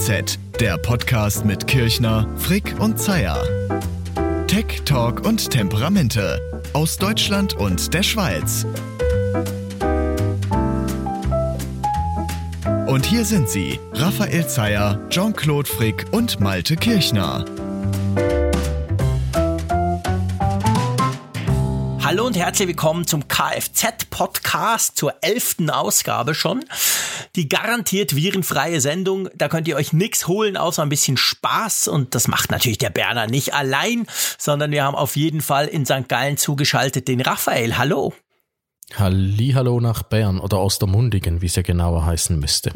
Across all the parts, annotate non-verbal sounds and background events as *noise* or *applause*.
KFZ, der Podcast mit Kirchner, Frick und Zeier. Tech, Talk und Temperamente aus Deutschland und der Schweiz. Und hier sind sie, Raphael Zeyer, Jean-Claude Frick und Malte Kirchner. Hallo und herzlich willkommen zum Kfz-Podcast zur elften Ausgabe schon. Die garantiert virenfreie Sendung. Da könnt ihr euch nichts holen, außer ein bisschen Spaß. Und das macht natürlich der Berner nicht allein, sondern wir haben auf jeden Fall in St. Gallen zugeschaltet den Raphael. Hallo. Hallo nach Bern oder Ostermundigen, wie es ja genauer heißen müsste.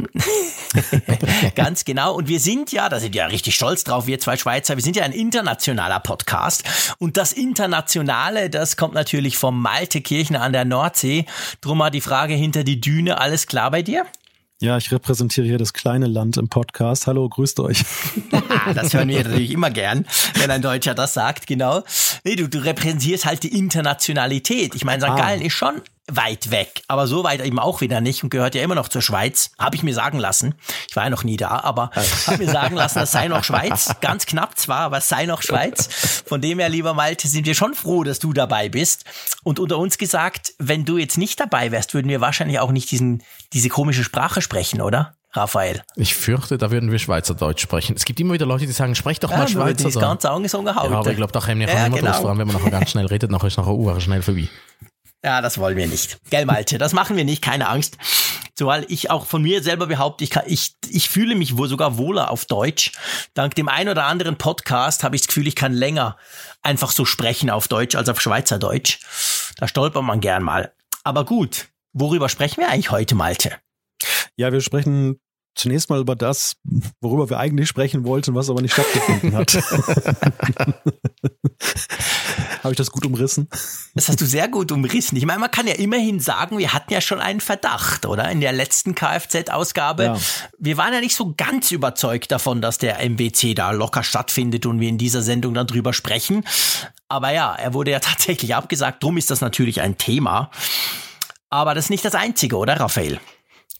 *laughs* Ganz genau. Und wir sind ja, da sind wir ja richtig stolz drauf, wir zwei Schweizer, wir sind ja ein internationaler Podcast. Und das Internationale, das kommt natürlich vom Malte Kirchner an der Nordsee. Drum mal die Frage hinter die Düne. Alles klar bei dir? Ja, ich repräsentiere hier das kleine Land im Podcast. Hallo, grüßt euch. *laughs* das hören wir natürlich immer gern, wenn ein Deutscher das sagt, genau. Nee, du, du repräsentierst halt die Internationalität. Ich meine, St. Ah. Gallen ist schon weit weg, aber so weit eben auch wieder nicht und gehört ja immer noch zur Schweiz. Habe ich mir sagen lassen. Ich war ja noch nie da, aber habe mir sagen lassen, das sei noch Schweiz. *laughs* Ganz knapp zwar, aber es sei noch Schweiz. Von dem her, lieber Malte, sind wir schon froh, dass du dabei bist. Und unter uns gesagt, wenn du jetzt nicht dabei wärst, würden wir wahrscheinlich auch nicht diesen, diese komische Sprache sprechen, oder? Raphael. Ich fürchte, da würden wir Schweizerdeutsch sprechen. Es gibt immer wieder Leute, die sagen, sprech doch ja, mal Schweizerdeutsch. Das ganz angesungen Ja, aber ich glaube, da haben wir ja, immer genau. vor allem wenn man nachher ganz schnell redet, nachher ist nachher Uhr schnell vorbei. Ja, das wollen wir nicht. Gell, Malte, das machen wir nicht, keine Angst. Zumal ich auch von mir selber behaupte, ich, kann, ich, ich fühle mich wohl sogar wohler auf Deutsch. Dank dem ein oder anderen Podcast habe ich das Gefühl, ich kann länger einfach so sprechen auf Deutsch als auf Schweizerdeutsch. Da stolpert man gern mal. Aber gut, worüber sprechen wir eigentlich heute, Malte? Ja, wir sprechen zunächst mal über das, worüber wir eigentlich sprechen wollten, was aber nicht stattgefunden hat. *laughs* Habe ich das gut umrissen? Das hast du sehr gut umrissen. Ich meine, man kann ja immerhin sagen, wir hatten ja schon einen Verdacht, oder? In der letzten Kfz-Ausgabe. Ja. Wir waren ja nicht so ganz überzeugt davon, dass der MWC da locker stattfindet und wir in dieser Sendung dann drüber sprechen. Aber ja, er wurde ja *laughs* tatsächlich abgesagt. Drum ist das natürlich ein Thema. Aber das ist nicht das einzige, oder, Raphael?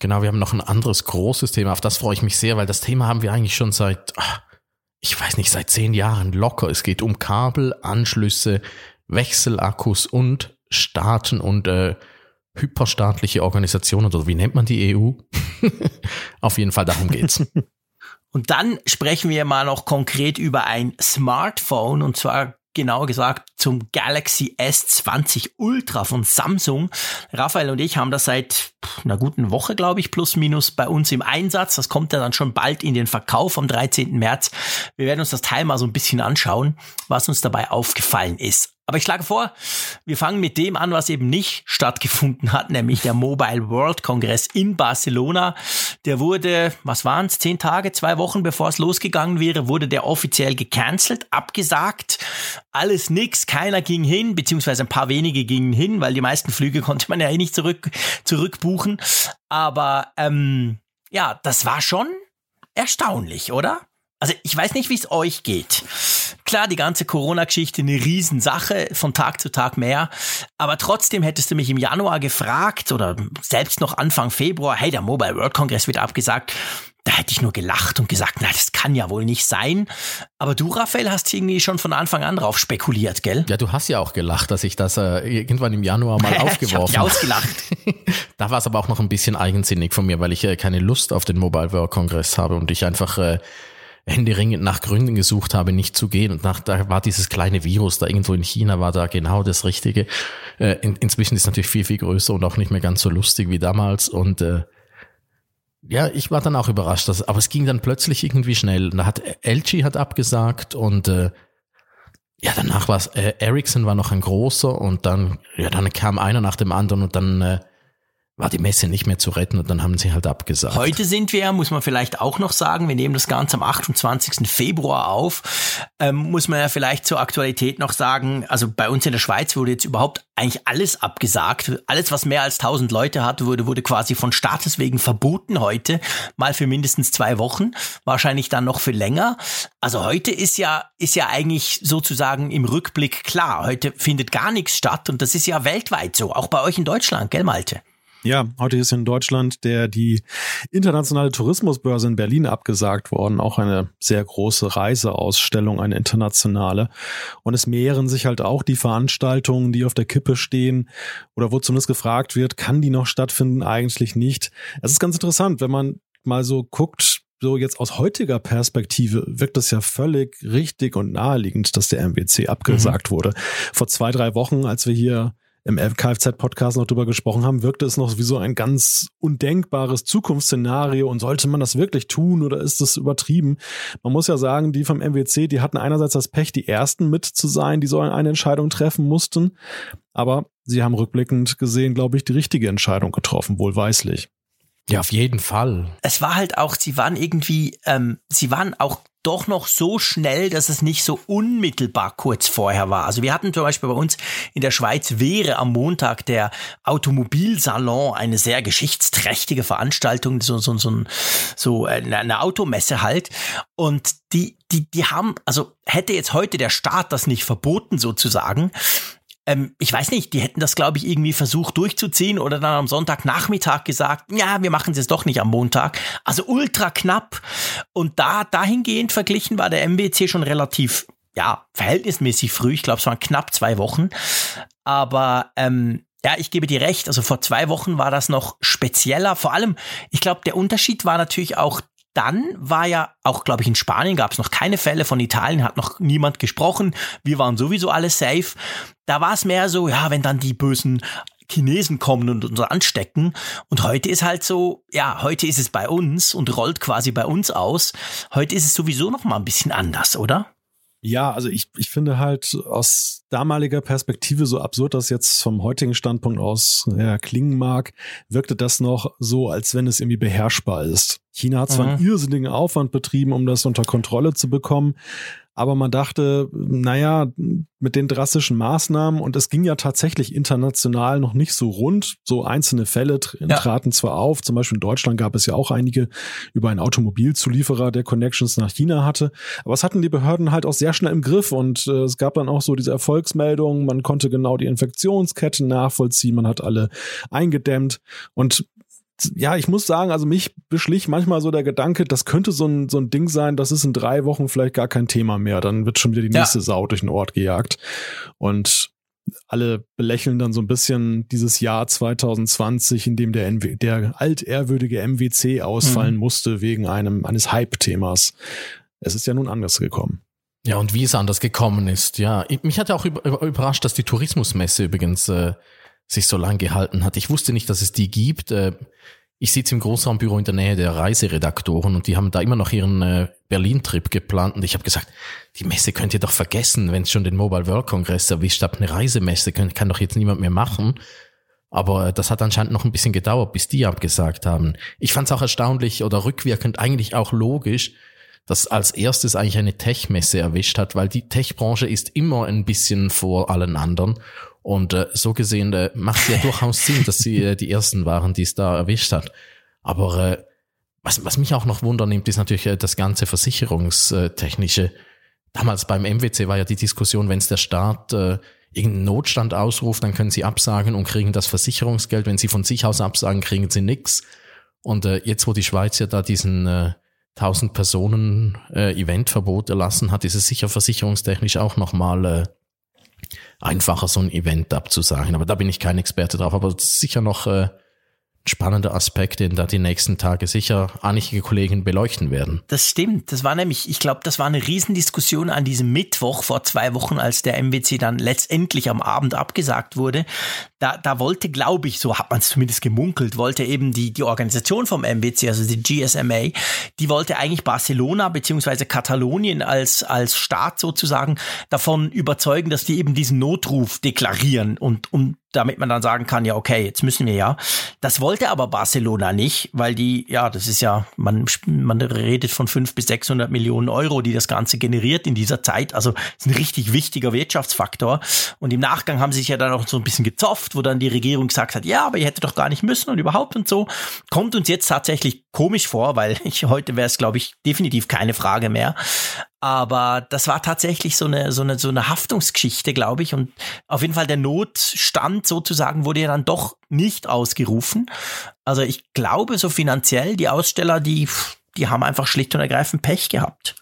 Genau, wir haben noch ein anderes großes Thema. Auf das freue ich mich sehr, weil das Thema haben wir eigentlich schon seit, ah, ich weiß nicht, seit zehn Jahren locker. Es geht um Kabel, Anschlüsse, Wechselakkus und Staaten und äh, hyperstaatliche Organisationen oder wie nennt man die EU? *laughs* Auf jeden Fall darum geht's. *laughs* Und dann sprechen wir mal noch konkret über ein Smartphone und zwar genauer gesagt zum Galaxy S20 Ultra von Samsung. Raphael und ich haben das seit einer guten Woche, glaube ich, plus minus bei uns im Einsatz. Das kommt ja dann schon bald in den Verkauf am 13. März. Wir werden uns das Teil mal so ein bisschen anschauen, was uns dabei aufgefallen ist. Aber ich schlage vor, wir fangen mit dem an, was eben nicht stattgefunden hat, nämlich der Mobile World Congress in Barcelona. Der wurde, was waren es, zehn Tage, zwei Wochen bevor es losgegangen wäre, wurde der offiziell gecancelt, abgesagt. Alles nix, keiner ging hin, beziehungsweise ein paar wenige gingen hin, weil die meisten Flüge *laughs* konnte man ja eh nicht zurück, zurückbuchen. Aber ähm, ja, das war schon erstaunlich, oder? Also ich weiß nicht, wie es euch geht. Klar, die ganze Corona-Geschichte eine Riesensache, von Tag zu Tag mehr. Aber trotzdem hättest du mich im Januar gefragt oder selbst noch Anfang Februar, hey, der Mobile World Congress wird abgesagt. Da hätte ich nur gelacht und gesagt, na, das kann ja wohl nicht sein. Aber du, Raphael, hast irgendwie schon von Anfang an drauf spekuliert, gell? Ja, du hast ja auch gelacht, dass ich das äh, irgendwann im Januar mal *laughs* aufgeworfen habe. ausgelacht. *laughs* da war es aber auch noch ein bisschen eigensinnig von mir, weil ich äh, keine Lust auf den Mobile World Congress habe und ich einfach äh, händeringend nach Gründen gesucht habe, nicht zu gehen. Und nach, da war dieses kleine Virus da irgendwo in China, war da genau das Richtige. Äh, in, inzwischen ist natürlich viel, viel größer und auch nicht mehr ganz so lustig wie damals. Und äh, ja, ich war dann auch überrascht, dass, aber es ging dann plötzlich irgendwie schnell. Da hat LG hat abgesagt und äh, ja, danach war es, äh, Ericsson war noch ein großer und dann, ja, dann kam einer nach dem anderen und dann äh, war die Messe nicht mehr zu retten und dann haben sie halt abgesagt. Heute sind wir, muss man vielleicht auch noch sagen, wir nehmen das Ganze am 28. Februar auf, ähm, muss man ja vielleicht zur Aktualität noch sagen, also bei uns in der Schweiz wurde jetzt überhaupt eigentlich alles abgesagt. Alles, was mehr als 1000 Leute hatte, wurde, wurde quasi von Staates wegen verboten heute, mal für mindestens zwei Wochen, wahrscheinlich dann noch für länger. Also heute ist ja, ist ja eigentlich sozusagen im Rückblick klar, heute findet gar nichts statt und das ist ja weltweit so, auch bei euch in Deutschland, gell Malte? Ja, heute ist in Deutschland der die internationale Tourismusbörse in Berlin abgesagt worden, auch eine sehr große Reiseausstellung, eine internationale. Und es mehren sich halt auch die Veranstaltungen, die auf der Kippe stehen oder wo zumindest gefragt wird, kann die noch stattfinden? Eigentlich nicht. Es ist ganz interessant, wenn man mal so guckt, so jetzt aus heutiger Perspektive wirkt es ja völlig richtig und naheliegend, dass der MWC abgesagt mhm. wurde. Vor zwei, drei Wochen, als wir hier im Kfz-Podcast noch drüber gesprochen haben, wirkte es noch wie so ein ganz undenkbares Zukunftsszenario und sollte man das wirklich tun oder ist das übertrieben? Man muss ja sagen, die vom MWC, die hatten einerseits das Pech, die ersten mit zu sein, die sollen eine Entscheidung treffen mussten, aber sie haben rückblickend gesehen, glaube ich, die richtige Entscheidung getroffen, wohlweislich. Ja, auf jeden Fall. Es war halt auch, sie waren irgendwie, ähm, sie waren auch doch noch so schnell, dass es nicht so unmittelbar kurz vorher war. Also wir hatten zum Beispiel bei uns in der Schweiz wäre am Montag der Automobilsalon eine sehr geschichtsträchtige Veranstaltung, so, so, so, so eine Automesse halt. Und die, die, die haben, also hätte jetzt heute der Staat das nicht verboten sozusagen, ähm, ich weiß nicht, die hätten das, glaube ich, irgendwie versucht durchzuziehen oder dann am Sonntagnachmittag gesagt, ja, wir machen es jetzt doch nicht am Montag. Also ultra knapp. Und da dahingehend verglichen war der MWC schon relativ, ja, verhältnismäßig früh. Ich glaube, es waren knapp zwei Wochen. Aber ähm, ja, ich gebe dir recht. Also vor zwei Wochen war das noch spezieller. Vor allem, ich glaube, der Unterschied war natürlich auch dann war ja auch, glaube ich, in Spanien gab es noch keine Fälle, von Italien hat noch niemand gesprochen. Wir waren sowieso alle safe. Da war es mehr so, ja, wenn dann die bösen Chinesen kommen und uns anstecken. Und heute ist halt so, ja, heute ist es bei uns und rollt quasi bei uns aus. Heute ist es sowieso noch mal ein bisschen anders, oder? Ja, also ich, ich finde halt aus damaliger Perspektive, so absurd das jetzt vom heutigen Standpunkt aus ja, klingen mag, wirkte das noch so, als wenn es irgendwie beherrschbar ist. China hat zwar mhm. einen irrsinnigen Aufwand betrieben, um das unter Kontrolle zu bekommen, aber man dachte, naja, mit den drastischen Maßnahmen und es ging ja tatsächlich international noch nicht so rund. So einzelne Fälle ja. traten zwar auf, zum Beispiel in Deutschland gab es ja auch einige über einen Automobilzulieferer, der Connections nach China hatte. Aber es hatten die Behörden halt auch sehr schnell im Griff und äh, es gab dann auch so diese Erfolgsmeldungen. Man konnte genau die Infektionsketten nachvollziehen, man hat alle eingedämmt und ja, ich muss sagen, also mich beschlich manchmal so der Gedanke, das könnte so ein, so ein Ding sein, das ist in drei Wochen vielleicht gar kein Thema mehr. Dann wird schon wieder die nächste ja. Sau durch den Ort gejagt. Und alle belächeln dann so ein bisschen dieses Jahr 2020, in dem der, NW, der altehrwürdige MWC ausfallen mhm. musste wegen einem, eines Hype-Themas. Es ist ja nun anders gekommen. Ja, und wie es anders gekommen ist, ja. Mich hat ja auch überrascht, dass die Tourismusmesse übrigens äh, sich so lang gehalten hat. Ich wusste nicht, dass es die gibt. Äh, ich sitze im Großraumbüro in der Nähe der Reiseredaktoren und die haben da immer noch ihren äh, Berlin-Trip geplant und ich habe gesagt, die Messe könnt ihr doch vergessen, wenn es schon den Mobile World Congress erwischt habt. Eine Reisemesse kann, kann doch jetzt niemand mehr machen. Aber äh, das hat anscheinend noch ein bisschen gedauert, bis die abgesagt haben. Ich fand es auch erstaunlich oder rückwirkend eigentlich auch logisch, dass als erstes eigentlich eine Tech-Messe erwischt hat, weil die Tech-Branche ist immer ein bisschen vor allen anderen. Und äh, so gesehen äh, macht es ja durchaus Sinn, dass sie äh, die ersten waren, die es da erwischt hat. Aber äh, was, was mich auch noch wundernimmt, ist natürlich äh, das ganze Versicherungstechnische. Damals beim MWC war ja die Diskussion, wenn es der Staat äh, irgendeinen Notstand ausruft, dann können sie absagen und kriegen das Versicherungsgeld. Wenn sie von sich aus absagen, kriegen sie nix. Und äh, jetzt, wo die Schweiz ja da diesen äh, 1000 Personen äh, Eventverbot erlassen hat, ist es sicher versicherungstechnisch auch nochmal äh, einfacher, so ein Event abzusagen. Aber da bin ich kein Experte drauf. Aber sicher noch äh, spannender Aspekt, den da die nächsten Tage sicher einige Kollegen beleuchten werden. Das stimmt. Das war nämlich, ich glaube, das war eine Riesendiskussion an diesem Mittwoch vor zwei Wochen, als der MWC dann letztendlich am Abend abgesagt wurde. Da, da wollte, glaube ich, so hat man es zumindest gemunkelt, wollte eben die, die Organisation vom MWC, also die GSMA, die wollte eigentlich Barcelona beziehungsweise Katalonien als, als Staat sozusagen davon überzeugen, dass die eben diesen Notruf deklarieren und, und damit man dann sagen kann, ja, okay, jetzt müssen wir ja. Das wollte aber Barcelona nicht, weil die, ja, das ist ja, man, man redet von fünf bis 600 Millionen Euro, die das Ganze generiert in dieser Zeit. Also ist ein richtig wichtiger Wirtschaftsfaktor. Und im Nachgang haben sie sich ja dann auch so ein bisschen gezofft, wo dann die Regierung gesagt hat, ja, aber ihr hättet doch gar nicht müssen und überhaupt und so. Kommt uns jetzt tatsächlich komisch vor, weil *laughs* ich heute wäre es, glaube ich, definitiv keine Frage mehr. Aber das war tatsächlich so eine, so eine, so eine Haftungsgeschichte, glaube ich. Und auf jeden Fall der Notstand sozusagen wurde ja dann doch nicht ausgerufen. Also ich glaube, so finanziell, die Aussteller, die, die haben einfach schlicht und ergreifend Pech gehabt.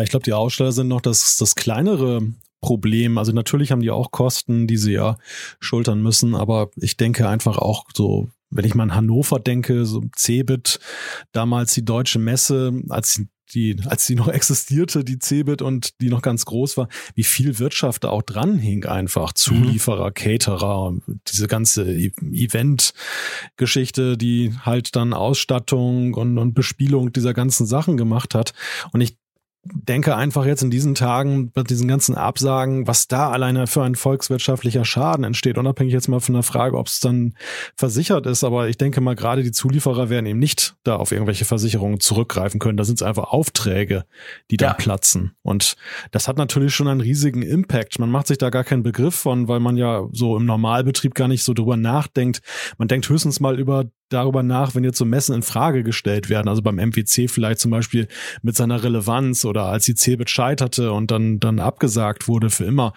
Ich glaube, die Aussteller sind noch das, das kleinere Problem. Also natürlich haben die auch Kosten, die sie ja schultern müssen, aber ich denke einfach auch so, wenn ich mal an Hannover denke, so Cebit, damals die deutsche Messe, als die, als die noch *laughs* existierte, die Cebit und die noch ganz groß war, wie viel Wirtschaft da auch dran hing einfach. Zulieferer, mhm. Caterer, diese ganze e-, Event-Geschichte, die halt dann Ausstattung und, und Bespielung dieser ganzen Sachen gemacht hat. Und ich denke einfach jetzt in diesen Tagen mit diesen ganzen Absagen, was da alleine für ein volkswirtschaftlicher Schaden entsteht, unabhängig jetzt mal von der Frage, ob es dann versichert ist. Aber ich denke mal, gerade die Zulieferer werden eben nicht da auf irgendwelche Versicherungen zurückgreifen können. Da sind es einfach Aufträge, die da ja. platzen. Und das hat natürlich schon einen riesigen Impact. Man macht sich da gar keinen Begriff von, weil man ja so im Normalbetrieb gar nicht so drüber nachdenkt. Man denkt höchstens mal über darüber nach, wenn jetzt so Messen in Frage gestellt werden, also beim MWC vielleicht zum Beispiel mit seiner Relevanz oder als die CeBIT scheiterte und dann, dann abgesagt wurde für immer.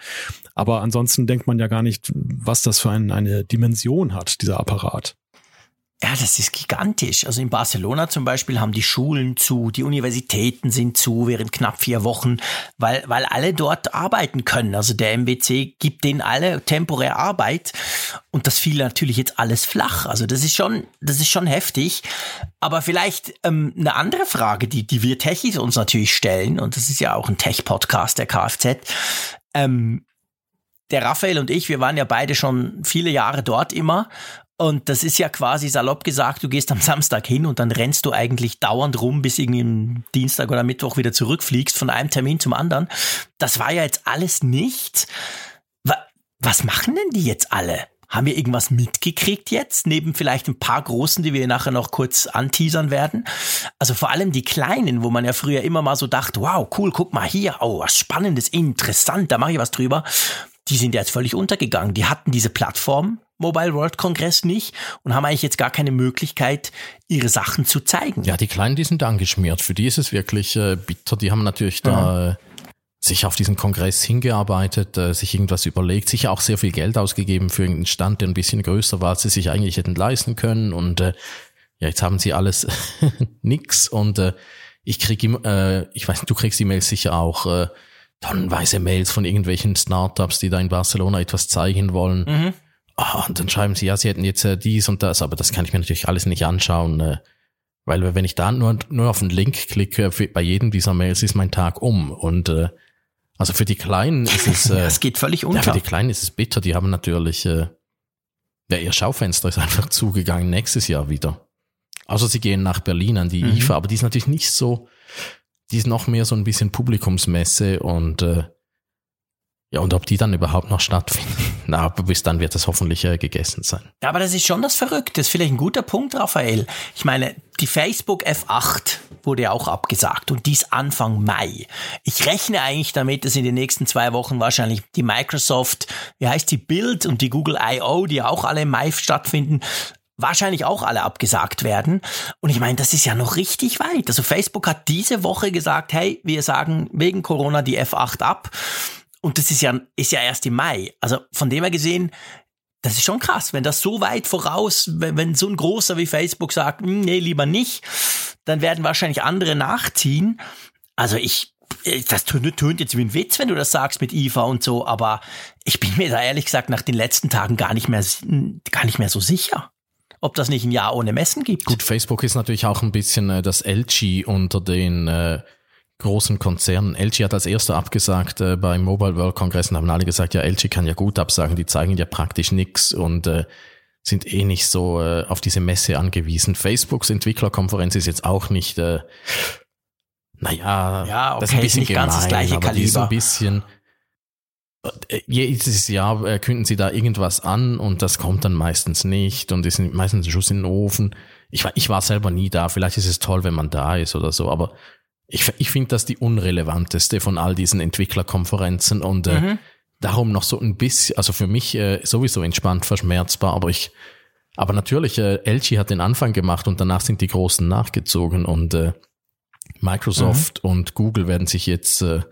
Aber ansonsten denkt man ja gar nicht, was das für ein, eine Dimension hat, dieser Apparat. Ja, das ist gigantisch. Also in Barcelona zum Beispiel haben die Schulen zu, die Universitäten sind zu während knapp vier Wochen, weil, weil alle dort arbeiten können. Also der MWC gibt denen alle temporär Arbeit und das fiel natürlich jetzt alles flach. Also das ist schon, das ist schon heftig. Aber vielleicht ähm, eine andere Frage, die, die wir Techies uns natürlich stellen, und das ist ja auch ein Tech-Podcast der Kfz. Ähm, der Raphael und ich, wir waren ja beide schon viele Jahre dort immer und das ist ja quasi salopp gesagt, du gehst am Samstag hin und dann rennst du eigentlich dauernd rum, bis irgendwie am Dienstag oder Mittwoch wieder zurückfliegst von einem Termin zum anderen. Das war ja jetzt alles nicht. Was machen denn die jetzt alle? Haben wir irgendwas mitgekriegt jetzt, neben vielleicht ein paar großen, die wir nachher noch kurz anteasern werden? Also vor allem die kleinen, wo man ja früher immer mal so dachte, wow, cool, guck mal hier, oh, was Spannendes, interessant, da mache ich was drüber. Die sind jetzt völlig untergegangen. Die hatten diese Plattform, Mobile World Congress nicht und haben eigentlich jetzt gar keine Möglichkeit, ihre Sachen zu zeigen. Ja, die Kleinen, die sind angeschmiert. Für die ist es wirklich äh, bitter. Die haben natürlich da äh, sich auf diesen Kongress hingearbeitet, äh, sich irgendwas überlegt, sich auch sehr viel Geld ausgegeben für einen Stand, der ein bisschen größer war, als sie sich eigentlich hätten leisten können. Und äh, ja, jetzt haben sie alles *laughs* nix. Und äh, ich krieg immer, äh, ich weiß, du kriegst E-Mails sicher auch. Äh, tonnenweise Mails von irgendwelchen Startups, die da in Barcelona etwas zeigen wollen. Mhm oh, und dann schreiben sie, ja, sie hätten jetzt äh, dies und das, aber das kann ich mir natürlich alles nicht anschauen, äh, weil wenn ich da nur, nur auf den Link klicke, für, bei jedem dieser Mails ist mein Tag um und äh, also für die Kleinen ist es, *laughs* äh, es geht völlig unter. Ja, für die Kleinen ist es bitter, die haben natürlich, äh, ja, ihr Schaufenster ist *laughs* einfach zugegangen nächstes Jahr wieder. Also sie gehen nach Berlin an die mhm. IFA, aber die ist natürlich nicht so, die ist noch mehr so ein bisschen Publikumsmesse und äh, ja, und ob die dann überhaupt noch stattfinden. *laughs* Na, bis dann wird das hoffentlich äh, gegessen sein. Ja, aber das ist schon das Verrückte. Das ist vielleicht ein guter Punkt, Raphael. Ich meine, die Facebook F8 wurde ja auch abgesagt und dies Anfang Mai. Ich rechne eigentlich damit, dass in den nächsten zwei Wochen wahrscheinlich die Microsoft, wie heißt die Build und die Google I.O., die auch alle im Mai stattfinden, wahrscheinlich auch alle abgesagt werden. Und ich meine, das ist ja noch richtig weit. Also Facebook hat diese Woche gesagt, hey, wir sagen wegen Corona die F8 ab. Und das ist ja, ist ja erst im Mai. Also von dem her gesehen, das ist schon krass, wenn das so weit voraus, wenn, wenn so ein großer wie Facebook sagt, hm, nee, lieber nicht, dann werden wahrscheinlich andere nachziehen. Also ich, das tönt jetzt wie ein Witz, wenn du das sagst mit IFA und so, aber ich bin mir da ehrlich gesagt nach den letzten Tagen gar nicht mehr, gar nicht mehr so sicher ob das nicht ein Jahr ohne Messen gibt. Gut, Facebook ist natürlich auch ein bisschen äh, das LG unter den äh, großen Konzernen. LG hat als erster abgesagt äh, beim Mobile World Kongress und haben alle gesagt, ja, LG kann ja gut absagen, die zeigen ja praktisch nix und äh, sind eh nicht so äh, auf diese Messe angewiesen. Facebooks Entwicklerkonferenz ist jetzt auch nicht, äh, naja, ja, okay, das ist ein bisschen nicht gemein, ganz das gleiche aber Kaliber. die ist ein bisschen jedes Jahr äh, künden sie da irgendwas an und das kommt dann meistens nicht und ist meistens ein Schuss in den Ofen. Ich war, ich war selber nie da. Vielleicht ist es toll, wenn man da ist oder so, aber ich, ich finde das die unrelevanteste von all diesen Entwicklerkonferenzen und äh, mhm. darum noch so ein bisschen, also für mich äh, sowieso entspannt verschmerzbar, aber ich Aber natürlich, äh, LG hat den Anfang gemacht und danach sind die Großen nachgezogen und äh, Microsoft mhm. und Google werden sich jetzt äh,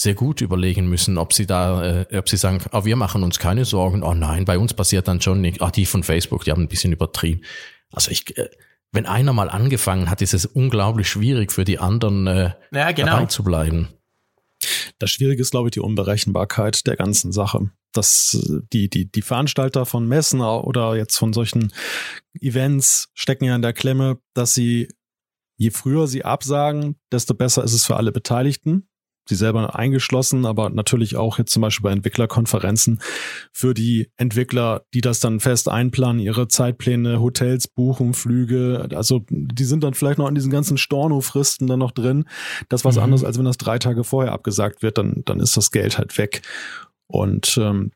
sehr gut überlegen müssen, ob sie da, äh, ob sie sagen, oh, wir machen uns keine Sorgen, oh nein, bei uns passiert dann schon nicht, ah, die von Facebook, die haben ein bisschen übertrieben. Also ich, äh, wenn einer mal angefangen hat, ist es unglaublich schwierig für die anderen äh, ja, genau. dabei zu bleiben. Das Schwierige ist, glaube ich, die Unberechenbarkeit der ganzen Sache. Dass die, die, die Veranstalter von Messen oder jetzt von solchen Events stecken ja in der Klemme, dass sie, je früher sie absagen, desto besser ist es für alle Beteiligten sie selber eingeschlossen, aber natürlich auch jetzt zum Beispiel bei Entwicklerkonferenzen für die Entwickler, die das dann fest einplanen, ihre Zeitpläne, Hotels buchen, Flüge, also die sind dann vielleicht noch an diesen ganzen Storno-Fristen dann noch drin. Das was mhm. anderes, als wenn das drei Tage vorher abgesagt wird, dann, dann ist das Geld halt weg. Und ähm,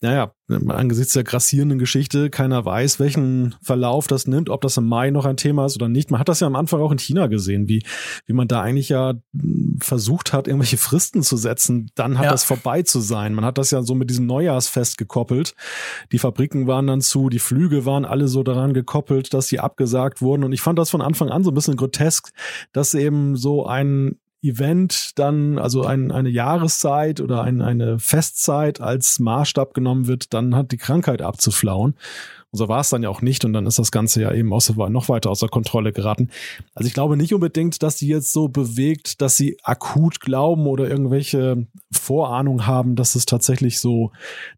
naja, angesichts der grassierenden Geschichte, keiner weiß, welchen Verlauf das nimmt, ob das im Mai noch ein Thema ist oder nicht. Man hat das ja am Anfang auch in China gesehen, wie, wie man da eigentlich ja hm, versucht hat, irgendwelche Fristen zu setzen. Dann hat ja. das vorbei zu sein. Man hat das ja so mit diesem Neujahrsfest gekoppelt. Die Fabriken waren dann zu, die Flüge waren alle so daran gekoppelt, dass sie abgesagt wurden. Und ich fand das von Anfang an so ein bisschen grotesk, dass eben so ein Event dann, also ein, eine Jahreszeit oder ein, eine Festzeit als Maßstab genommen wird, dann hat die Krankheit abzuflauen. Und so war es dann ja auch nicht und dann ist das Ganze ja eben außer, noch weiter außer Kontrolle geraten. Also ich glaube nicht unbedingt, dass die jetzt so bewegt, dass sie akut glauben oder irgendwelche Vorahnung haben, dass es tatsächlich so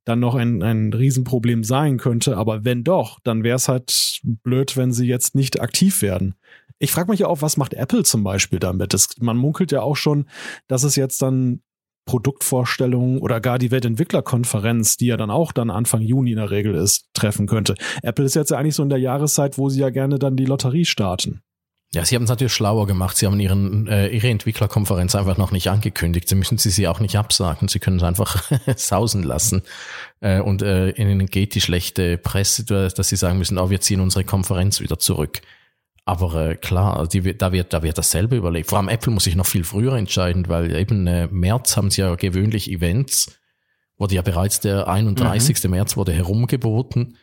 dann noch ein, ein Riesenproblem sein könnte. Aber wenn doch, dann wäre es halt blöd, wenn sie jetzt nicht aktiv werden. Ich frage mich ja auch, was macht Apple zum Beispiel damit? Das, man munkelt ja auch schon, dass es jetzt dann Produktvorstellungen oder gar die Weltentwicklerkonferenz, die ja dann auch dann Anfang Juni in der Regel ist, treffen könnte. Apple ist jetzt ja eigentlich so in der Jahreszeit, wo sie ja gerne dann die Lotterie starten. Ja, sie haben es natürlich schlauer gemacht. Sie haben ihren, äh, ihre Entwicklerkonferenz einfach noch nicht angekündigt. Sie müssen sie sie auch nicht absagen. Sie können es einfach *laughs* sausen lassen. Äh, und äh, ihnen geht die schlechte Presse, dass sie sagen müssen, oh, wir ziehen unsere Konferenz wieder zurück. Aber äh, klar, also die, da, wird, da wird dasselbe überlegt. Vor allem Apple muss sich noch viel früher entscheiden, weil eben äh, März haben sie ja gewöhnlich Events, wurde ja bereits der 31. Mhm. März wurde herumgeboten.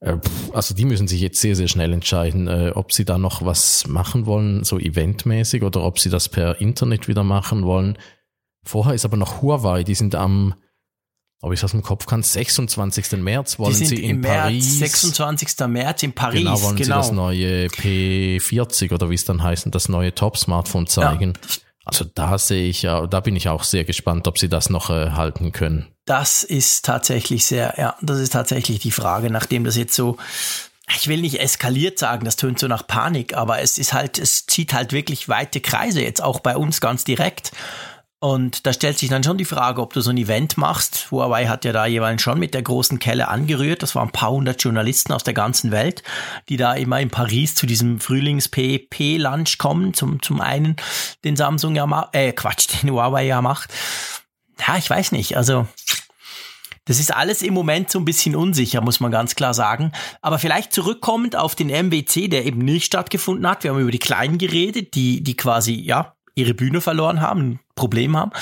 Äh, also die müssen sich jetzt sehr, sehr schnell entscheiden, äh, ob sie da noch was machen wollen, so eventmäßig, oder ob sie das per Internet wieder machen wollen. Vorher ist aber noch Huawei, die sind am ob ich das im Kopf kann, 26. März wollen sie in Paris. 26. März in Paris. Genau, wollen genau. sie das neue P40 oder wie es dann heißt, das neue Top-Smartphone zeigen. Ja. Also da sehe ich ja, da bin ich auch sehr gespannt, ob sie das noch äh, halten können. Das ist tatsächlich sehr, ja, das ist tatsächlich die Frage, nachdem das jetzt so, ich will nicht eskaliert sagen, das tönt so nach Panik, aber es ist halt, es zieht halt wirklich weite Kreise, jetzt auch bei uns ganz direkt. Und da stellt sich dann schon die Frage, ob du so ein Event machst. Huawei hat ja da jeweils schon mit der großen Kelle angerührt. Das waren ein paar hundert Journalisten aus der ganzen Welt, die da immer in Paris zu diesem Frühlings-PP-Lunch kommen. Zum, zum einen, den Samsung ja macht, äh, Quatsch, *laughs* den Huawei ja macht. Ja, ich weiß nicht. Also, das ist alles im Moment so ein bisschen unsicher, muss man ganz klar sagen. Aber vielleicht zurückkommend auf den MWC, der eben nicht stattgefunden hat. Wir haben über die Kleinen geredet, die, die quasi, ja, ihre Bühne verloren haben, ein Problem haben.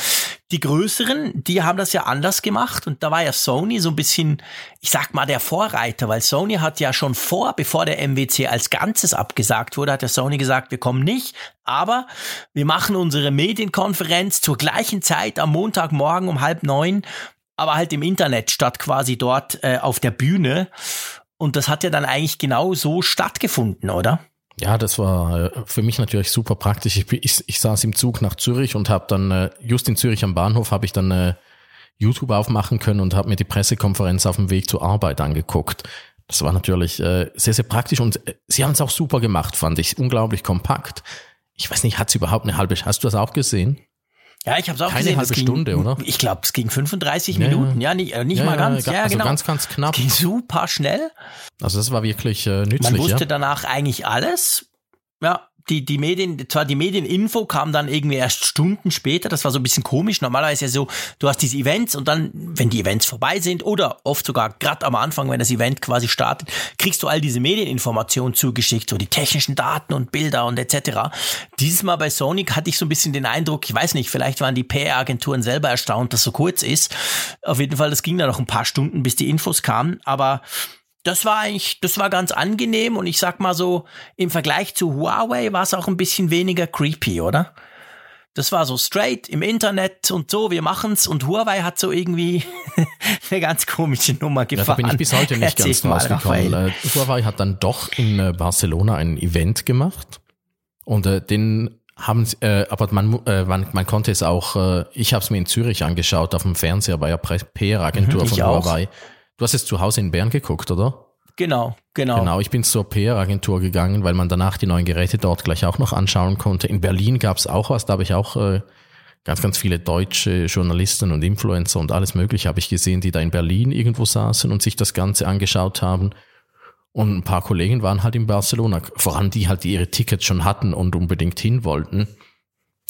Die größeren, die haben das ja anders gemacht und da war ja Sony so ein bisschen, ich sag mal, der Vorreiter, weil Sony hat ja schon vor, bevor der MWC als Ganzes abgesagt wurde, hat der Sony gesagt, wir kommen nicht, aber wir machen unsere Medienkonferenz zur gleichen Zeit am Montagmorgen um halb neun, aber halt im Internet statt quasi dort äh, auf der Bühne. Und das hat ja dann eigentlich genau so stattgefunden, oder? Ja, das war äh, für mich natürlich super praktisch. Ich, ich, ich saß im Zug nach Zürich und habe dann, äh, just in Zürich am Bahnhof, habe ich dann äh, YouTube aufmachen können und habe mir die Pressekonferenz auf dem Weg zur Arbeit angeguckt. Das war natürlich sehr, sehr praktisch und sie haben es auch super gemacht, fand ich. Unglaublich kompakt. Ich weiß nicht, hat sie überhaupt eine halbe, hast du das auch gesehen? Ja, ich habe es auch Keine gesehen. halbe ging, Stunde, oder? Ich glaube, es ging 35 ja, Minuten. Ja, nicht, nicht ja, mal ganz. Ja, also genau. ganz, ganz knapp. Es ging super schnell. Also das war wirklich äh, nützlich. Man wusste ja? danach eigentlich alles. Ja, die, die Medien, zwar die Medieninfo kam dann irgendwie erst Stunden später, das war so ein bisschen komisch. Normalerweise ja so, du hast diese Events und dann, wenn die Events vorbei sind oder oft sogar gerade am Anfang, wenn das Event quasi startet, kriegst du all diese Medieninformationen zugeschickt, so die technischen Daten und Bilder und etc. Dieses Mal bei Sonic hatte ich so ein bisschen den Eindruck, ich weiß nicht, vielleicht waren die PR-Agenturen selber erstaunt, dass so kurz ist. Auf jeden Fall, das ging dann noch ein paar Stunden, bis die Infos kamen, aber das war eigentlich, das war ganz angenehm und ich sag mal so, im Vergleich zu Huawei war es auch ein bisschen weniger creepy, oder? Das war so straight im Internet und so, wir machen's und Huawei hat so irgendwie *laughs* eine ganz komische Nummer gefahren. Ja, da bin ich bis heute nicht Erzähl ganz rausgekommen. Äh, Huawei hat dann doch in äh, Barcelona ein Event gemacht und äh, den haben äh, aber man, äh, man, man konnte es auch, äh, ich habe es mir in Zürich angeschaut auf dem Fernseher bei der PR-Agentur mhm, von Huawei. Auch. Du hast es zu Hause in Bern geguckt, oder? Genau, genau. Genau, ich bin zur PR-Agentur gegangen, weil man danach die neuen Geräte dort gleich auch noch anschauen konnte. In Berlin gab es auch was, da habe ich auch äh, ganz, ganz viele deutsche Journalisten und Influencer und alles Mögliche habe ich gesehen, die da in Berlin irgendwo saßen und sich das Ganze angeschaut haben. Und ein paar Kollegen waren halt in Barcelona, vor allem die halt die ihre Tickets schon hatten und unbedingt hin wollten.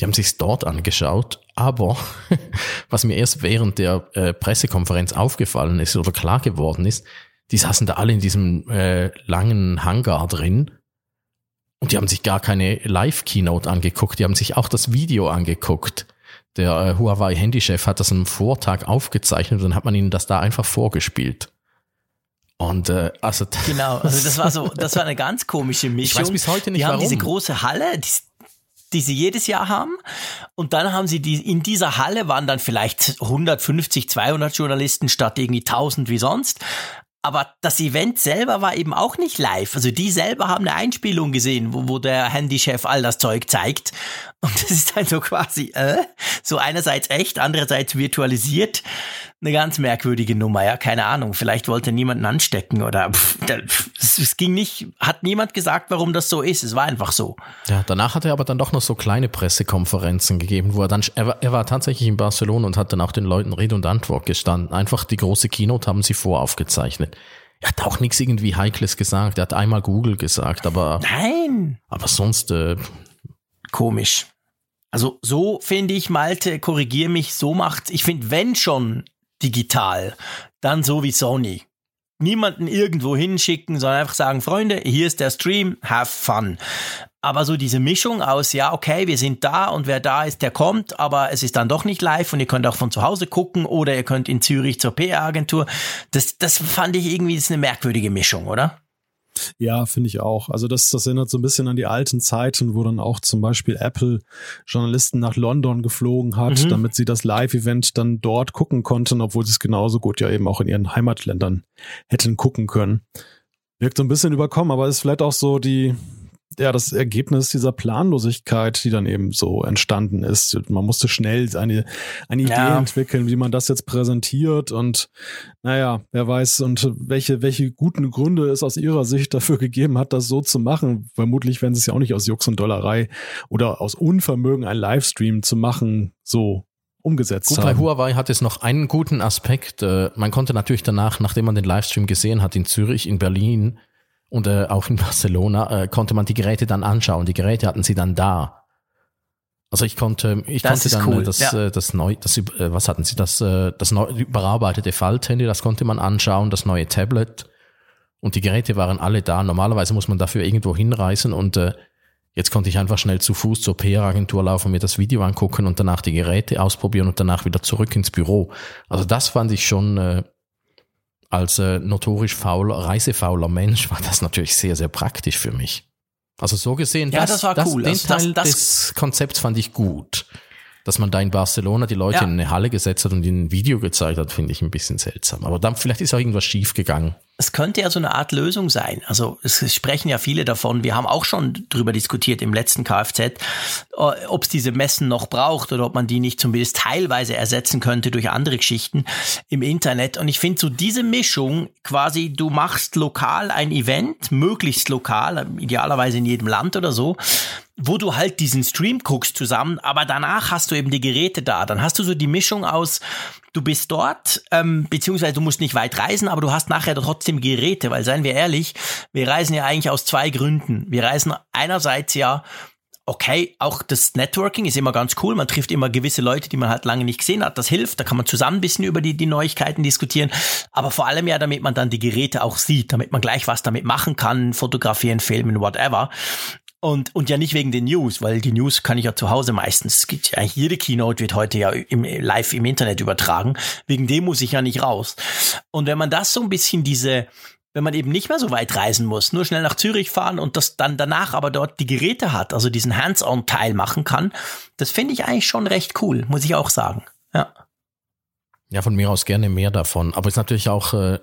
Die haben sich's dort angeschaut, aber *laughs* was mir erst während der äh, Pressekonferenz aufgefallen ist oder klar geworden ist, die saßen da alle in diesem äh, langen Hangar drin und die haben sich gar keine Live-Keynote angeguckt, die haben sich auch das Video angeguckt. Der äh, Huawei-Handychef hat das am Vortag aufgezeichnet und dann hat man ihnen das da einfach vorgespielt. Und äh, also *laughs* genau, also das war so, das war eine ganz komische Mischung. Ich weiß bis heute nicht die warum. haben diese große Halle, die, die sie jedes Jahr haben. Und dann haben sie die, in dieser Halle waren dann vielleicht 150, 200 Journalisten statt irgendwie 1000 wie sonst. Aber das Event selber war eben auch nicht live. Also die selber haben eine Einspielung gesehen, wo, wo der Handychef all das Zeug zeigt. Und das ist dann so quasi, äh, so einerseits echt, andererseits virtualisiert eine ganz merkwürdige Nummer, ja, keine Ahnung. Vielleicht wollte niemanden anstecken oder pff, es, es, ging nicht, hat niemand gesagt, warum das so ist. Es war einfach so. Ja, danach hat er aber dann doch noch so kleine Pressekonferenzen gegeben, wo er dann, er war, er war tatsächlich in Barcelona und hat dann auch den Leuten Rede und Antwort gestanden. Einfach die große Keynote haben sie voraufgezeichnet. Er hat auch nichts irgendwie Heikles gesagt. Er hat einmal Google gesagt, aber. Nein! Aber sonst, äh, Komisch. Also so finde ich, Malte, korrigier mich, so macht, ich finde, wenn schon digital, dann so wie Sony. Niemanden irgendwo hinschicken, sondern einfach sagen, Freunde, hier ist der Stream, have fun. Aber so diese Mischung aus, ja, okay, wir sind da und wer da ist, der kommt, aber es ist dann doch nicht live und ihr könnt auch von zu Hause gucken oder ihr könnt in Zürich zur PR-Agentur. Das, das fand ich irgendwie ist eine merkwürdige Mischung, oder? Ja, finde ich auch. Also das, das erinnert so ein bisschen an die alten Zeiten, wo dann auch zum Beispiel Apple Journalisten nach London geflogen hat, mhm. damit sie das Live-Event dann dort gucken konnten, obwohl sie es genauso gut ja eben auch in ihren Heimatländern hätten gucken können. Wirkt so ein bisschen überkommen, aber ist vielleicht auch so die, ja, das Ergebnis dieser Planlosigkeit, die dann eben so entstanden ist. Man musste schnell eine, eine Idee ja. entwickeln, wie man das jetzt präsentiert und naja, wer weiß und welche, welche guten Gründe es aus ihrer Sicht dafür gegeben hat, das so zu machen. Vermutlich werden sie es ja auch nicht aus Jux und Dollerei oder aus Unvermögen, einen Livestream zu machen, so umgesetzt Gut, haben. Bei Huawei hat es noch einen guten Aspekt. Äh, man konnte natürlich danach, nachdem man den Livestream gesehen hat, in Zürich, in Berlin, und äh, auch in Barcelona äh, konnte man die Geräte dann anschauen. Die Geräte hatten sie dann da. Also ich konnte, ich das konnte dann äh, cool. das, ja. Äh, das neu, das, äh, was hatten sie, das, das neu, überarbeitete Falthandy, das konnte man anschauen, das neue Tablet und die Geräte waren alle da. Normalerweise muss man dafür irgendwo hinreisen und äh, jetzt konnte ich einfach schnell zu Fuß zur PR-Agentur laufen, mir das Video angucken und danach die Geräte ausprobieren und danach wieder zurück ins Büro. Also das fand ich schon äh, als äh, notorisch fauler, reisefauler Mensch war das natürlich sehr, sehr praktisch für mich. Also so gesehen, ja, das, das war das, cool. Den also Teil das, des Konzepts fand ich gut. Dass man da in Barcelona die Leute ja. in eine Halle gesetzt hat und ihnen ein Video gezeigt hat, finde ich ein bisschen seltsam. Aber dann vielleicht ist auch irgendwas schief gegangen es könnte ja so eine Art Lösung sein. Also es sprechen ja viele davon. Wir haben auch schon drüber diskutiert im letzten Kfz, äh, ob es diese Messen noch braucht oder ob man die nicht zumindest teilweise ersetzen könnte durch andere Geschichten im Internet. Und ich finde so diese Mischung quasi, du machst lokal ein Event, möglichst lokal, idealerweise in jedem Land oder so, wo du halt diesen Stream guckst zusammen, aber danach hast du eben die Geräte da. Dann hast du so die Mischung aus, du bist dort, ähm, beziehungsweise du musst nicht weit reisen, aber du hast nachher trotzdem Geräte, weil seien wir ehrlich, wir reisen ja eigentlich aus zwei Gründen. Wir reisen einerseits ja okay, auch das Networking ist immer ganz cool. Man trifft immer gewisse Leute, die man halt lange nicht gesehen hat. Das hilft. Da kann man zusammen ein bisschen über die, die Neuigkeiten diskutieren. Aber vor allem ja, damit man dann die Geräte auch sieht, damit man gleich was damit machen kann, fotografieren, filmen, whatever. Und, und ja nicht wegen den News, weil die News kann ich ja zu Hause meistens. Es gibt ja jede Keynote wird heute ja im, live im Internet übertragen. Wegen dem muss ich ja nicht raus. Und wenn man das so ein bisschen diese, wenn man eben nicht mehr so weit reisen muss, nur schnell nach Zürich fahren und das dann danach aber dort die Geräte hat, also diesen Hands-on-Teil machen kann, das finde ich eigentlich schon recht cool, muss ich auch sagen. Ja. Ja, von mir aus gerne mehr davon. Aber es ist natürlich auch, äh,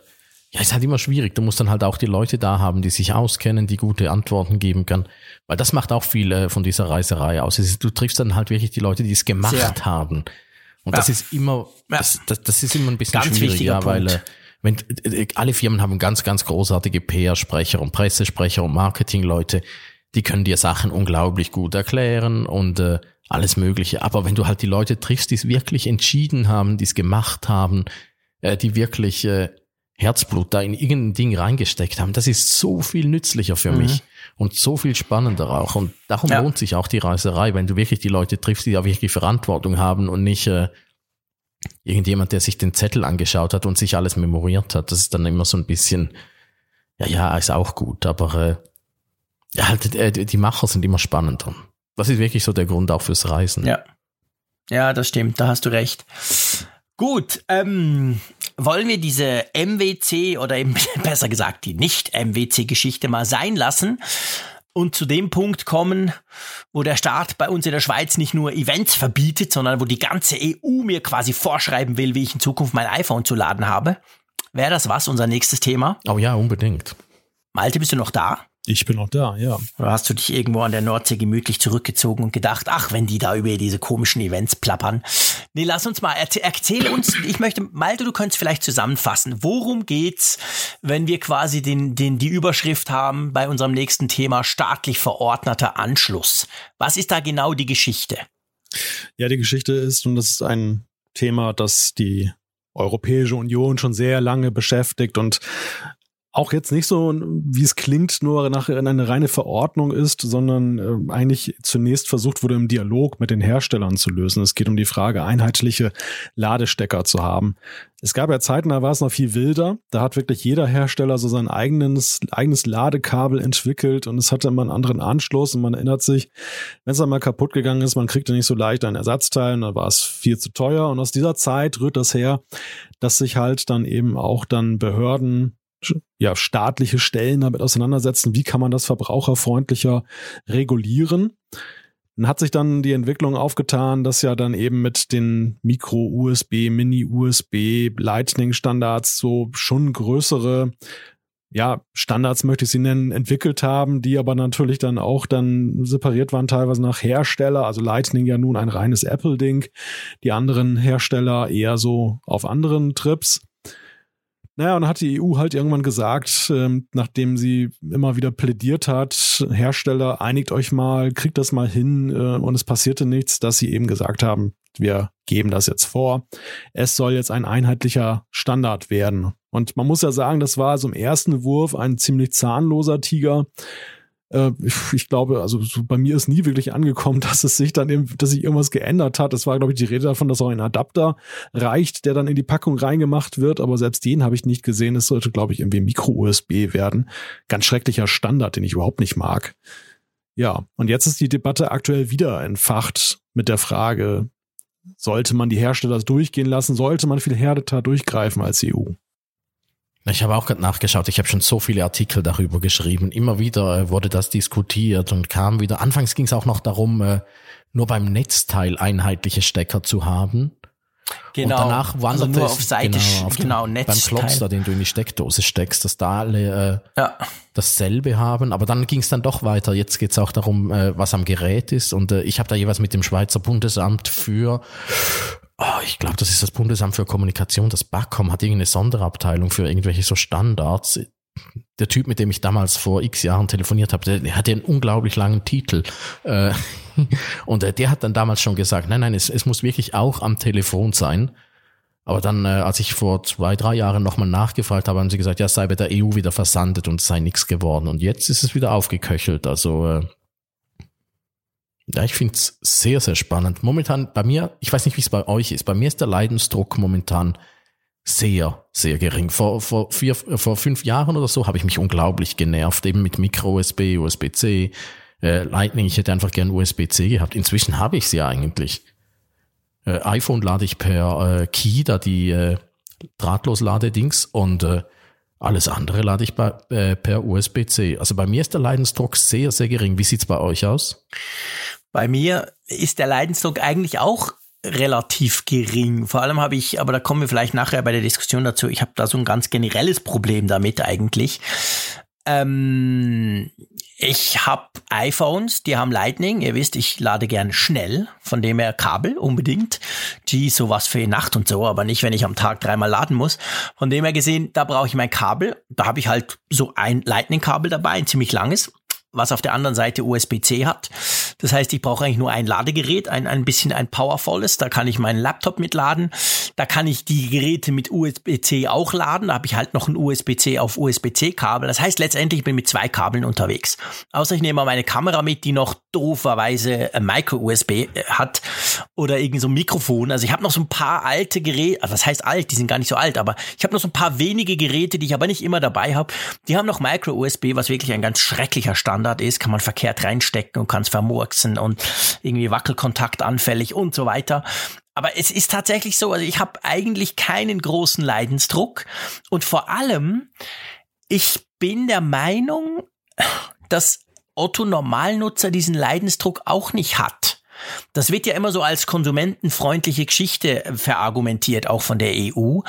ja, ist halt immer schwierig. Du musst dann halt auch die Leute da haben, die sich auskennen, die gute Antworten geben können. Weil das macht auch viel äh, von dieser Reiserei aus. Ist, du triffst dann halt wirklich die Leute, die es gemacht Sehr. haben. Und ja. das ist immer, das, das, das ist immer ein bisschen Ganz schwierig, ja, weil äh, wenn äh, alle Firmen haben ganz, ganz großartige PR-Sprecher und Pressesprecher und Marketingleute, die können dir Sachen unglaublich gut erklären und äh, alles Mögliche. Aber wenn du halt die Leute triffst, die es wirklich entschieden haben, die es gemacht haben, äh, die wirklich äh, Herzblut da in irgendein Ding reingesteckt haben, das ist so viel nützlicher für mhm. mich und so viel spannender auch. Und darum ja. lohnt sich auch die Reiserei, wenn du wirklich die Leute triffst, die da wirklich Verantwortung haben und nicht äh, irgendjemand, der sich den Zettel angeschaut hat und sich alles memoriert hat. Das ist dann immer so ein bisschen, ja, ja, ist auch gut, aber äh, ja, halt, äh, die Macher sind immer spannender. Das ist wirklich so der Grund auch fürs Reisen. Ja. Ja, das stimmt, da hast du recht. Gut, ähm, wollen wir diese MWC oder eben *laughs* besser gesagt die Nicht-MWC-Geschichte mal sein lassen und zu dem Punkt kommen, wo der Staat bei uns in der Schweiz nicht nur Events verbietet, sondern wo die ganze EU mir quasi vorschreiben will, wie ich in Zukunft mein iPhone zu laden habe. Wäre das was, unser nächstes Thema? Oh ja, unbedingt. Malte, bist du noch da? Ich bin noch da, ja. Oder hast du dich irgendwo an der Nordsee gemütlich zurückgezogen und gedacht, ach, wenn die da über diese komischen Events plappern. Nee, lass uns mal, erzähl, erzähle uns, ich möchte, Malte, du könntest vielleicht zusammenfassen. Worum geht's, wenn wir quasi den, den, die Überschrift haben bei unserem nächsten Thema staatlich verordneter Anschluss? Was ist da genau die Geschichte? Ja, die Geschichte ist, und das ist ein Thema, das die Europäische Union schon sehr lange beschäftigt und auch jetzt nicht so, wie es klingt, nur nach eine reine Verordnung ist, sondern äh, eigentlich zunächst versucht wurde, im Dialog mit den Herstellern zu lösen. Es geht um die Frage, einheitliche Ladestecker zu haben. Es gab ja Zeiten, da war es noch viel wilder. Da hat wirklich jeder Hersteller so sein eigenes, eigenes Ladekabel entwickelt und es hatte immer einen anderen Anschluss und man erinnert sich, wenn es einmal kaputt gegangen ist, man kriegte nicht so leicht ein Ersatzteil und dann war es viel zu teuer und aus dieser Zeit rührt das her, dass sich halt dann eben auch dann Behörden ja, staatliche Stellen damit auseinandersetzen, wie kann man das verbraucherfreundlicher regulieren. Dann hat sich dann die Entwicklung aufgetan, dass ja dann eben mit den Micro-USB, Mini-USB, Lightning-Standards so schon größere ja, Standards möchte ich sie nennen, entwickelt haben, die aber natürlich dann auch dann separiert waren, teilweise nach Hersteller. Also Lightning ja nun ein reines Apple-Ding, die anderen Hersteller eher so auf anderen Trips. Naja, und hat die EU halt irgendwann gesagt, ähm, nachdem sie immer wieder plädiert hat, Hersteller, einigt euch mal, kriegt das mal hin äh, und es passierte nichts, dass sie eben gesagt haben, wir geben das jetzt vor. Es soll jetzt ein einheitlicher Standard werden. Und man muss ja sagen, das war so im ersten Wurf ein ziemlich zahnloser Tiger. Äh, ich glaube, also so bei mir ist nie wirklich angekommen, *laughs* dass es sich dann eben, dass sich irgendwas geändert hat. Es war, glaube ich, die Rede davon, dass auch ein Adapter reicht, der dann in die Packung reingemacht wird, aber selbst den habe ich nicht gesehen. Es sollte, glaube ich, irgendwie Micro-USB werden. Ganz schrecklicher Standard, den ich überhaupt nicht mag. Ja, und jetzt ist die Debatte aktuell wieder entfacht mit der Frage, sollte man die Hersteller durchgehen lassen, sollte man viel härter durchgreifen als EU? Ich habe auch gerade nachgeschaut, ich habe schon so viele Artikel darüber geschrieben. Immer wieder äh, wurde das diskutiert und kam wieder. Anfangs ging es auch noch darum, äh, nur beim Netzteil einheitliche Stecker zu haben. Genau. Und danach wanderte also nur auf Seite, genau, auf genau den, beim Klopster, den du in die Steckdose steckst, dass da alle äh, ja. dasselbe haben. Aber dann ging es dann doch weiter. Jetzt geht es auch darum, äh, was am Gerät ist. Und äh, ich habe da jeweils mit dem Schweizer Bundesamt für oh, ich glaube, das ist das Bundesamt für Kommunikation, das BACOM hat irgendeine Sonderabteilung für irgendwelche so Standards. Der Typ, mit dem ich damals vor x Jahren telefoniert habe, der, der hatte einen unglaublich langen Titel. Äh, *laughs* und äh, der hat dann damals schon gesagt, nein, nein, es, es muss wirklich auch am Telefon sein. Aber dann, äh, als ich vor zwei, drei Jahren nochmal nachgefragt habe, haben sie gesagt, ja, sei bei der EU wieder versandet und sei nichts geworden. Und jetzt ist es wieder aufgeköchelt. Also äh, ja, ich finde es sehr, sehr spannend. Momentan bei mir, ich weiß nicht, wie es bei euch ist, bei mir ist der Leidensdruck momentan sehr, sehr gering. Vor, vor, vier, vor fünf Jahren oder so habe ich mich unglaublich genervt, eben mit Micro-USB, USB-C, äh, Lightning. Ich hätte einfach gern USB-C gehabt. Inzwischen habe ich sie ja eigentlich. Äh, iPhone lade ich per äh, Key, da die äh, drahtlos Ladedings und äh, Alles andere lade ich bei, äh, per USB-C. Also bei mir ist der Leidensdruck sehr, sehr gering. Wie sieht's bei euch aus? Bei mir ist der Leidensdruck eigentlich auch relativ gering. Vor allem habe ich, aber da kommen wir vielleicht nachher bei der Diskussion dazu, ich habe da so ein ganz generelles Problem damit eigentlich. Ähm, ich habe iPhones, die haben Lightning. Ihr wisst, ich lade gern schnell, von dem her Kabel unbedingt. Die sowas für die Nacht und so, aber nicht, wenn ich am Tag dreimal laden muss. Von dem her gesehen, da brauche ich mein Kabel. Da habe ich halt so ein Lightning-Kabel dabei, ein ziemlich langes was auf der anderen Seite USB-C hat. Das heißt, ich brauche eigentlich nur ein Ladegerät, ein, ein bisschen ein powervolles. Da kann ich meinen Laptop mitladen. Da kann ich die Geräte mit USB-C auch laden. Da habe ich halt noch ein USB-C auf USB-C-Kabel. Das heißt, letztendlich bin ich mit zwei Kabeln unterwegs. Außer ich nehme meine Kamera mit, die noch dooferweise Micro-USB äh, hat oder irgend so ein Mikrofon. Also ich habe noch so ein paar alte Geräte, also was heißt alt, die sind gar nicht so alt, aber ich habe noch so ein paar wenige Geräte, die ich aber nicht immer dabei habe. Die haben noch Micro-USB, was wirklich ein ganz schrecklicher Standard ist, kann man verkehrt reinstecken und kann es vermurksen und irgendwie Wackelkontakt anfällig und so weiter. Aber es ist tatsächlich so, also ich habe eigentlich keinen großen Leidensdruck und vor allem, ich bin der Meinung, dass Otto Normalnutzer diesen Leidensdruck auch nicht hat. Das wird ja immer so als konsumentenfreundliche Geschichte verargumentiert, auch von der EU.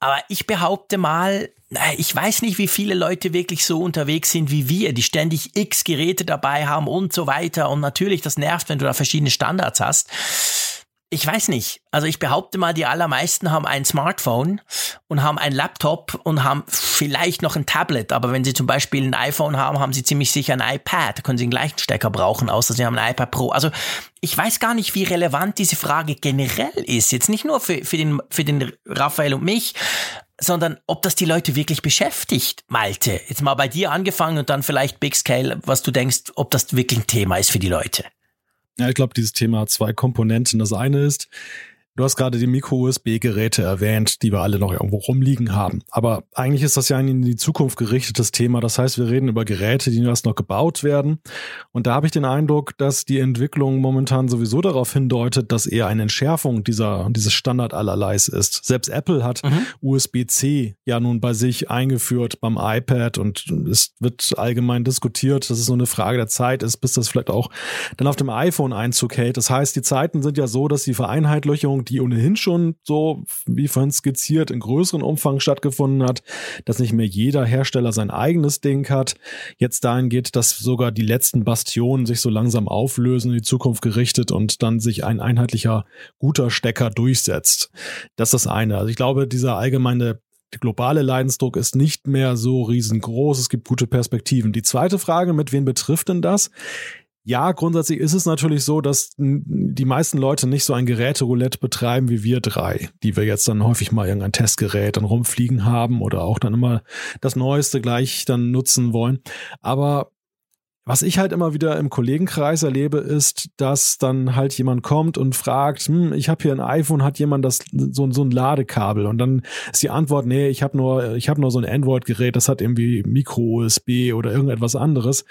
Aber ich behaupte mal, ich weiß nicht, wie viele Leute wirklich so unterwegs sind wie wir, die ständig x Geräte dabei haben und so weiter. Und natürlich, das nervt, wenn du da verschiedene Standards hast ich weiß nicht. Also ich behaupte mal, die allermeisten haben ein Smartphone und haben ein Laptop und haben vielleicht noch ein Tablet. Aber wenn sie zum Beispiel ein iPhone haben, haben sie ziemlich sicher ein iPad. Da können sie einen gleichen Stecker brauchen, außer sie haben ein iPad Pro. Also ich weiß gar nicht, wie relevant diese Frage generell ist. Jetzt nicht nur für, für, den, für den Raphael und mich, sondern ob das die Leute wirklich beschäftigt, Malte. Jetzt mal bei dir angefangen und dann vielleicht Big Scale, was du denkst, ob das wirklich ein Thema ist für die Leute. Ja, ich glaube, dieses Thema hat zwei Komponenten. Das eine ist, Du hast gerade die Micro-USB-Geräte erwähnt, die wir alle noch irgendwo rumliegen haben. Aber eigentlich ist das ja ein in die Zukunft gerichtetes Thema. Das heißt, wir reden über Geräte, die erst noch gebaut werden. Und da habe ich den Eindruck, dass die Entwicklung momentan sowieso darauf hindeutet, dass eher eine Entschärfung dieser, dieses Standard allerleis ist. Selbst Apple hat mhm. USB-C ja nun bei sich eingeführt beim iPad und es wird allgemein diskutiert, dass es nur eine Frage der Zeit ist, bis das vielleicht auch dann auf dem iPhone Einzug hält. Das heißt, die Zeiten sind ja so, dass die Vereinheitlichung die ohnehin schon so, wie vorhin skizziert, in größeren Umfang stattgefunden hat, dass nicht mehr jeder Hersteller sein eigenes Ding hat, jetzt dahin geht, dass sogar die letzten Bastionen sich so langsam auflösen, in die Zukunft gerichtet und dann sich ein einheitlicher guter Stecker durchsetzt. Das ist das eine. Also ich glaube, dieser allgemeine der globale Leidensdruck ist nicht mehr so riesengroß. Es gibt gute Perspektiven. Die zweite Frage, mit wen betrifft denn das? Ja, grundsätzlich ist es natürlich so, dass die meisten Leute nicht so ein Geräteroulette betreiben wie wir drei, die wir jetzt dann häufig mal irgendein Testgerät dann rumfliegen haben oder auch dann immer das Neueste gleich dann nutzen wollen. Aber was ich halt immer wieder im Kollegenkreis erlebe, ist, dass dann halt jemand kommt und fragt, hm, ich habe hier ein iPhone, hat jemand das so, so ein Ladekabel? Und dann ist die Antwort, nee, ich habe nur, ich habe nur so ein Android-Gerät, das hat irgendwie Micro-USB oder irgendetwas anderes.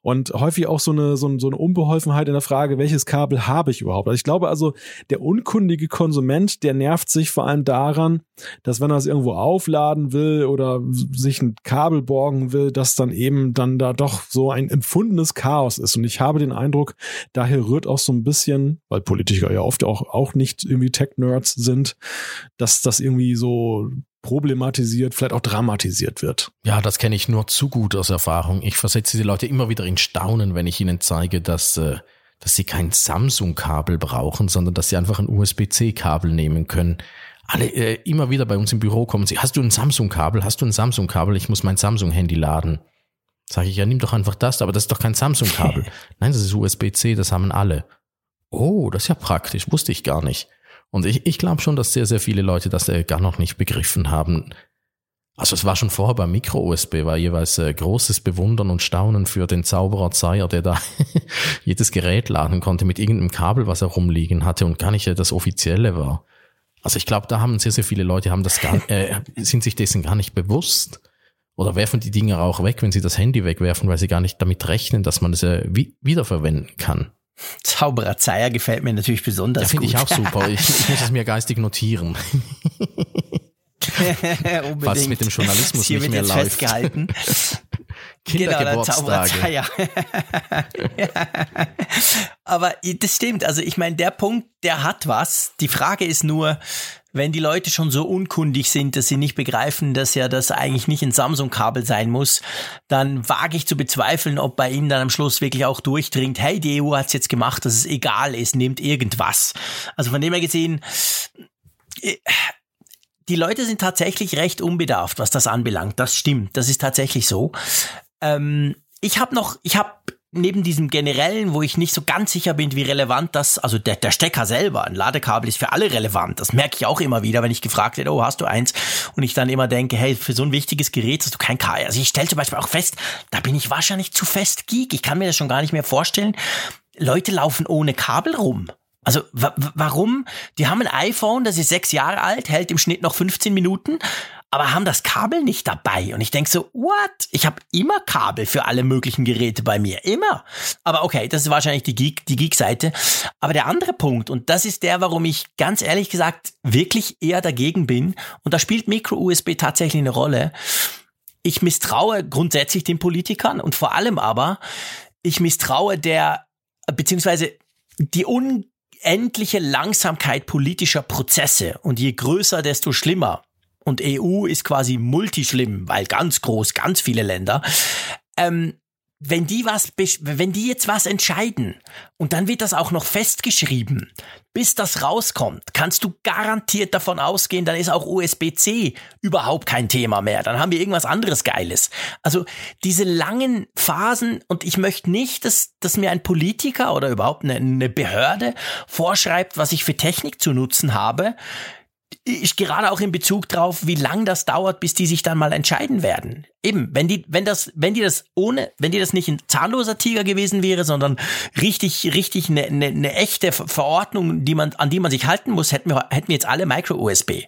Und häufig auch so eine, so, eine, so eine Unbeholfenheit in der Frage, welches Kabel habe ich überhaupt? Also ich glaube also, der unkundige Konsument, der nervt sich vor allem daran, dass wenn er es irgendwo aufladen will oder sich ein Kabel borgen will, dass dann eben dann da doch so ein Empfund gefundenes Chaos ist. Und ich habe den Eindruck, daher rührt auch so ein bisschen, weil Politiker ja oft auch, auch nicht irgendwie Tech-Nerds sind, dass das irgendwie so problematisiert, vielleicht auch dramatisiert wird. Ja, das kenne ich nur zu gut aus Erfahrung. Ich versetze die Leute immer wieder in Staunen, wenn ich ihnen zeige, dass, äh, dass sie kein Samsung-Kabel brauchen, sondern dass sie einfach ein USB-C-Kabel nehmen können. Alle äh, immer wieder bei uns im Büro kommen sie, hast du ein Samsung-Kabel? Hast du ein Samsung-Kabel? Ich muss mein Samsung-Handy laden. Sage ich, ja, nimm doch einfach das, aber das ist doch kein Samsung-Kabel. *laughs* Nein, das ist USB-C, das haben alle. Oh, das ist ja praktisch, wusste ich gar nicht. Und ich, ich glaube schon, dass sehr, sehr viele Leute das äh, gar noch nicht begriffen haben. Also es war schon vorher beim Micro-USB, war jeweils äh, großes Bewundern und Staunen für den Zauberer Zeier, der da *laughs* jedes Gerät laden konnte mit irgendeinem Kabel, was er rumliegen hatte und gar nicht äh, das offizielle war. Also ich glaube, da haben sehr, sehr viele Leute haben das gar, *laughs* äh, sind sich dessen gar nicht bewusst. Oder werfen die Dinge auch weg, wenn sie das Handy wegwerfen, weil sie gar nicht damit rechnen, dass man es äh, wiederverwenden kann. Zauberer Zeier gefällt mir natürlich besonders ja, finde ich auch super. Ich, ich muss es mir geistig notieren. *laughs* Was mit dem Journalismus Hier nicht wird mehr läuft. festgehalten. *laughs* Kindergeburtstage. ja. *laughs* Aber das stimmt. Also ich meine, der Punkt, der hat was. Die Frage ist nur, wenn die Leute schon so unkundig sind, dass sie nicht begreifen, dass ja das eigentlich nicht ein Samsung-Kabel sein muss, dann wage ich zu bezweifeln, ob bei ihnen dann am Schluss wirklich auch durchdringt, hey, die EU hat's jetzt gemacht, dass es egal ist, nimmt irgendwas. Also von dem her gesehen, äh, die Leute sind tatsächlich recht unbedarft, was das anbelangt. Das stimmt, das ist tatsächlich so. Ähm, ich habe noch, ich habe neben diesem generellen, wo ich nicht so ganz sicher bin, wie relevant das, also der, der Stecker selber, ein Ladekabel ist für alle relevant. Das merke ich auch immer wieder, wenn ich gefragt werde, oh, hast du eins? Und ich dann immer denke, hey, für so ein wichtiges Gerät hast du kein Kabel. Also ich stelle zum Beispiel auch fest, da bin ich wahrscheinlich zu fest Geek. Ich kann mir das schon gar nicht mehr vorstellen. Leute laufen ohne Kabel rum. Also warum? Die haben ein iPhone, das ist sechs Jahre alt, hält im Schnitt noch 15 Minuten, aber haben das Kabel nicht dabei. Und ich denk so, what? Ich habe immer Kabel für alle möglichen Geräte bei mir. Immer. Aber okay, das ist wahrscheinlich die Geek, die Geek-Seite. Aber der andere Punkt, und das ist der, warum ich ganz ehrlich gesagt wirklich eher dagegen bin, und da spielt Micro-USB tatsächlich eine Rolle. Ich misstraue grundsätzlich den Politikern und vor allem aber, ich misstraue der, beziehungsweise die un endliche Langsamkeit politischer Prozesse und je größer, desto schlimmer. Und EU ist quasi multischlimm, weil ganz groß, ganz viele Länder. Ähm, wenn die was, wenn die jetzt was entscheiden und dann wird das auch noch festgeschrieben, bis das rauskommt, kannst du garantiert davon ausgehen, dann ist auch USB-C überhaupt kein Thema mehr. Dann haben wir irgendwas anderes Geiles. Also diese langen Phasen und ich möchte nicht, dass, dass mir ein Politiker oder überhaupt eine, eine Behörde vorschreibt, was ich für Technik zu nutzen habe ich gerade auch in Bezug drauf, wie lang das dauert, bis die sich dann mal entscheiden werden. Eben, wenn die, wenn das, wenn die das ohne, wenn die das nicht ein zahnloser Tiger gewesen wäre, sondern richtig, richtig eine, eine, eine echte Verordnung, die man, an die man sich halten muss, hätten wir, hätten wir jetzt alle Micro-USB.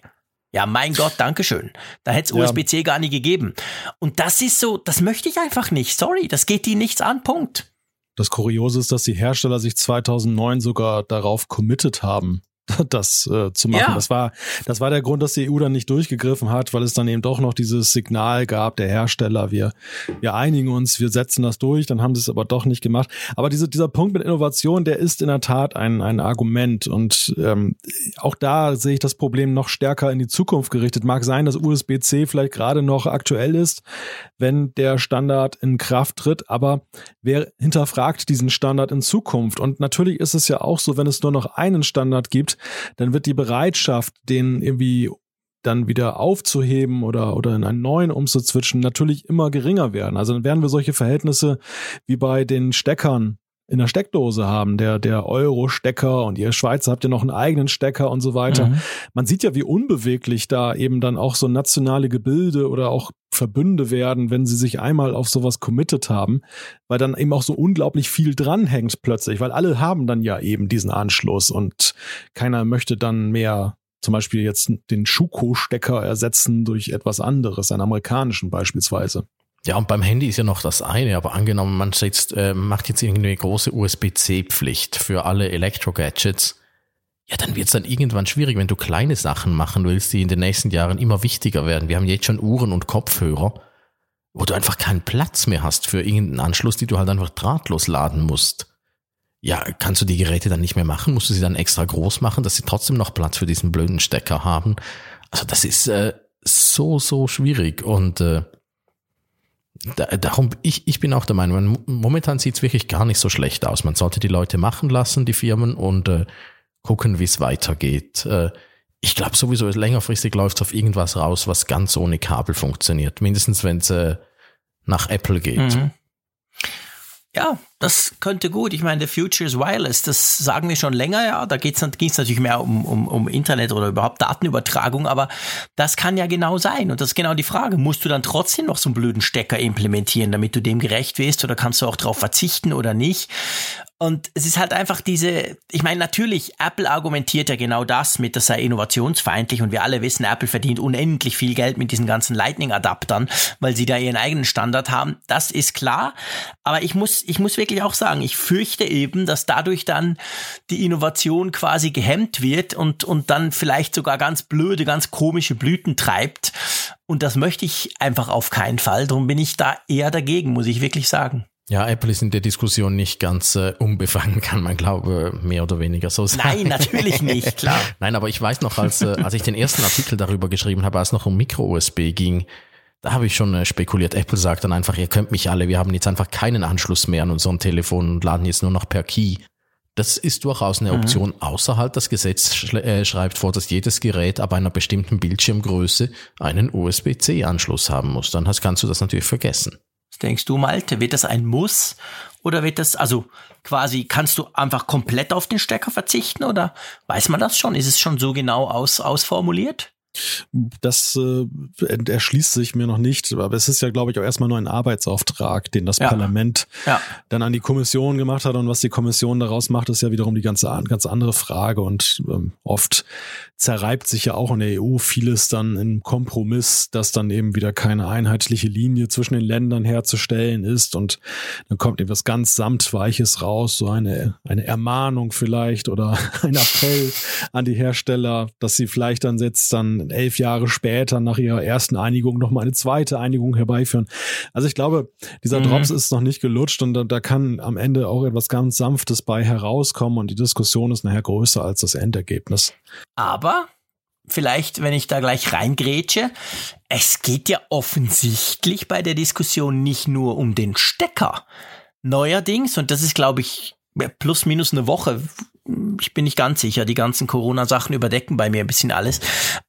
Ja, mein Gott, Dankeschön. Da hätte es ja. USB-C gar nie gegeben. Und das ist so, das möchte ich einfach nicht. Sorry, das geht die nichts an. Punkt. Das Kuriose ist, dass die Hersteller sich 2009 sogar darauf committed haben, *laughs* das äh, zu machen. Ja. Das war das war der Grund, dass die EU dann nicht durchgegriffen hat, weil es dann eben doch noch dieses Signal gab der Hersteller, wir wir einigen uns, wir setzen das durch, dann haben sie es aber doch nicht gemacht. Aber diese, dieser Punkt mit Innovation, der ist in der Tat ein ein Argument und ähm, auch da sehe ich das Problem noch stärker in die Zukunft gerichtet. Mag sein, dass USB-C vielleicht gerade noch aktuell ist, wenn der Standard in Kraft tritt, aber wer hinterfragt diesen Standard in Zukunft? Und natürlich ist es ja auch so, wenn es nur noch einen Standard gibt, dann wird die Bereitschaft, den irgendwie dann wieder aufzuheben oder, oder in einen neuen umzuzwitschen, natürlich immer geringer werden. Also dann werden wir solche Verhältnisse wie bei den Steckern in der Steckdose haben, der, der Euro-Stecker und ihr Schweizer habt ja noch einen eigenen Stecker und so weiter. Mhm. Man sieht ja, wie unbeweglich da eben dann auch so nationale Gebilde oder auch Verbünde werden, wenn sie sich einmal auf sowas committed haben, weil dann eben auch so unglaublich viel dranhängt plötzlich, weil alle haben dann ja eben diesen Anschluss und keiner möchte dann mehr zum Beispiel jetzt den Schuko-Stecker ersetzen durch etwas anderes, einen amerikanischen beispielsweise. Ja, und beim Handy ist ja noch das eine, aber angenommen, man setzt, äh, macht jetzt irgendwie eine große USB-C-Pflicht für alle Elektro-Gadgets, ja, dann wird es dann irgendwann schwierig, wenn du kleine Sachen machen willst, die in den nächsten Jahren immer wichtiger werden. Wir haben jetzt schon Uhren und Kopfhörer, wo du einfach keinen Platz mehr hast für irgendeinen Anschluss, die du halt einfach drahtlos laden musst. Ja, kannst du die Geräte dann nicht mehr machen? Musst du sie dann extra groß machen, dass sie trotzdem noch Platz für diesen blöden Stecker haben? Also das ist äh, so, so schwierig und äh, da, darum, ich, ich bin auch der Meinung, momentan sieht's wirklich gar nicht so schlecht aus. Man sollte die Leute machen lassen, die Firmen, und äh, gucken, wie es weitergeht. Äh, ich glaube sowieso, längerfristig läuft auf irgendwas raus, was ganz ohne Kabel funktioniert. Mindestens, wenn es äh, nach Apple geht. Mhm. Ja, das könnte gut. Ich meine, the future is wireless. Das sagen wir schon länger, ja. Da geht's, ging's natürlich mehr um, um, um Internet oder überhaupt Datenübertragung, aber das kann ja genau sein. Und das ist genau die Frage. Musst du dann trotzdem noch so einen blöden Stecker implementieren, damit du dem gerecht wirst oder kannst du auch darauf verzichten oder nicht? Und es ist halt einfach diese, ich meine, natürlich, Apple argumentiert ja genau das mit, das sei innovationsfeindlich und wir alle wissen, Apple verdient unendlich viel Geld mit diesen ganzen Lightning-Adaptern, weil sie da ihren eigenen Standard haben. Das ist klar. Aber ich muss, ich muss wirklich auch sagen, ich fürchte eben, dass dadurch dann die Innovation quasi gehemmt wird und, und dann vielleicht sogar ganz blöde, ganz komische Blüten treibt. Und das möchte ich einfach auf keinen Fall. Darum bin ich da eher dagegen, muss ich wirklich sagen. Ja, Apple ist in der Diskussion nicht ganz äh, unbefangen, *laughs* kann man glaube mehr oder weniger so sagen. Nein, natürlich nicht, *laughs* klar. Nein, aber ich weiß noch, als, äh, als ich den ersten Artikel darüber geschrieben habe, als es noch um Micro-USB ging, da habe ich schon äh, spekuliert. Apple sagt dann einfach, ihr könnt mich alle, wir haben jetzt einfach keinen Anschluss mehr an unserem Telefon und laden jetzt nur noch per Key. Das ist durchaus eine mhm. Option, mhm. außer halt das Gesetz äh, schreibt vor, dass jedes Gerät ab einer bestimmten Bildschirmgröße einen USB-C-Anschluss haben muss. Dann hast, kannst du das natürlich vergessen. Was denkst du, Malte? Wird das ein Muss oder wird das, also quasi, kannst du einfach komplett auf den Stecker verzichten oder weiß man das schon? Ist es schon so genau aus, ausformuliert? Das äh, erschließt sich mir noch nicht, aber es ist ja, glaube ich, auch erstmal nur ein Arbeitsauftrag, den das ja. Parlament ja. dann an die Kommission gemacht hat. Und was die Kommission daraus macht, ist ja wiederum die ganze ganz andere Frage. Und ähm, oft zerreibt sich ja auch in der EU vieles dann im Kompromiss, dass dann eben wieder keine einheitliche Linie zwischen den Ländern herzustellen ist. Und dann kommt etwas ganz Samtweiches raus, so eine, eine Ermahnung vielleicht oder *laughs* ein Appell an die Hersteller, dass sie vielleicht dann jetzt dann elf Jahre später nach ihrer ersten Einigung noch mal eine zweite Einigung herbeiführen. Also ich glaube, dieser mhm. Drops ist noch nicht gelutscht und da, da kann am Ende auch etwas ganz Sanftes bei herauskommen und die Diskussion ist nachher größer als das Endergebnis. Aber vielleicht, wenn ich da gleich reingrätsche, es geht ja offensichtlich bei der Diskussion nicht nur um den Stecker. Neuerdings, und das ist, glaube ich, plus minus eine Woche, ich bin nicht ganz sicher, die ganzen Corona-Sachen überdecken bei mir ein bisschen alles.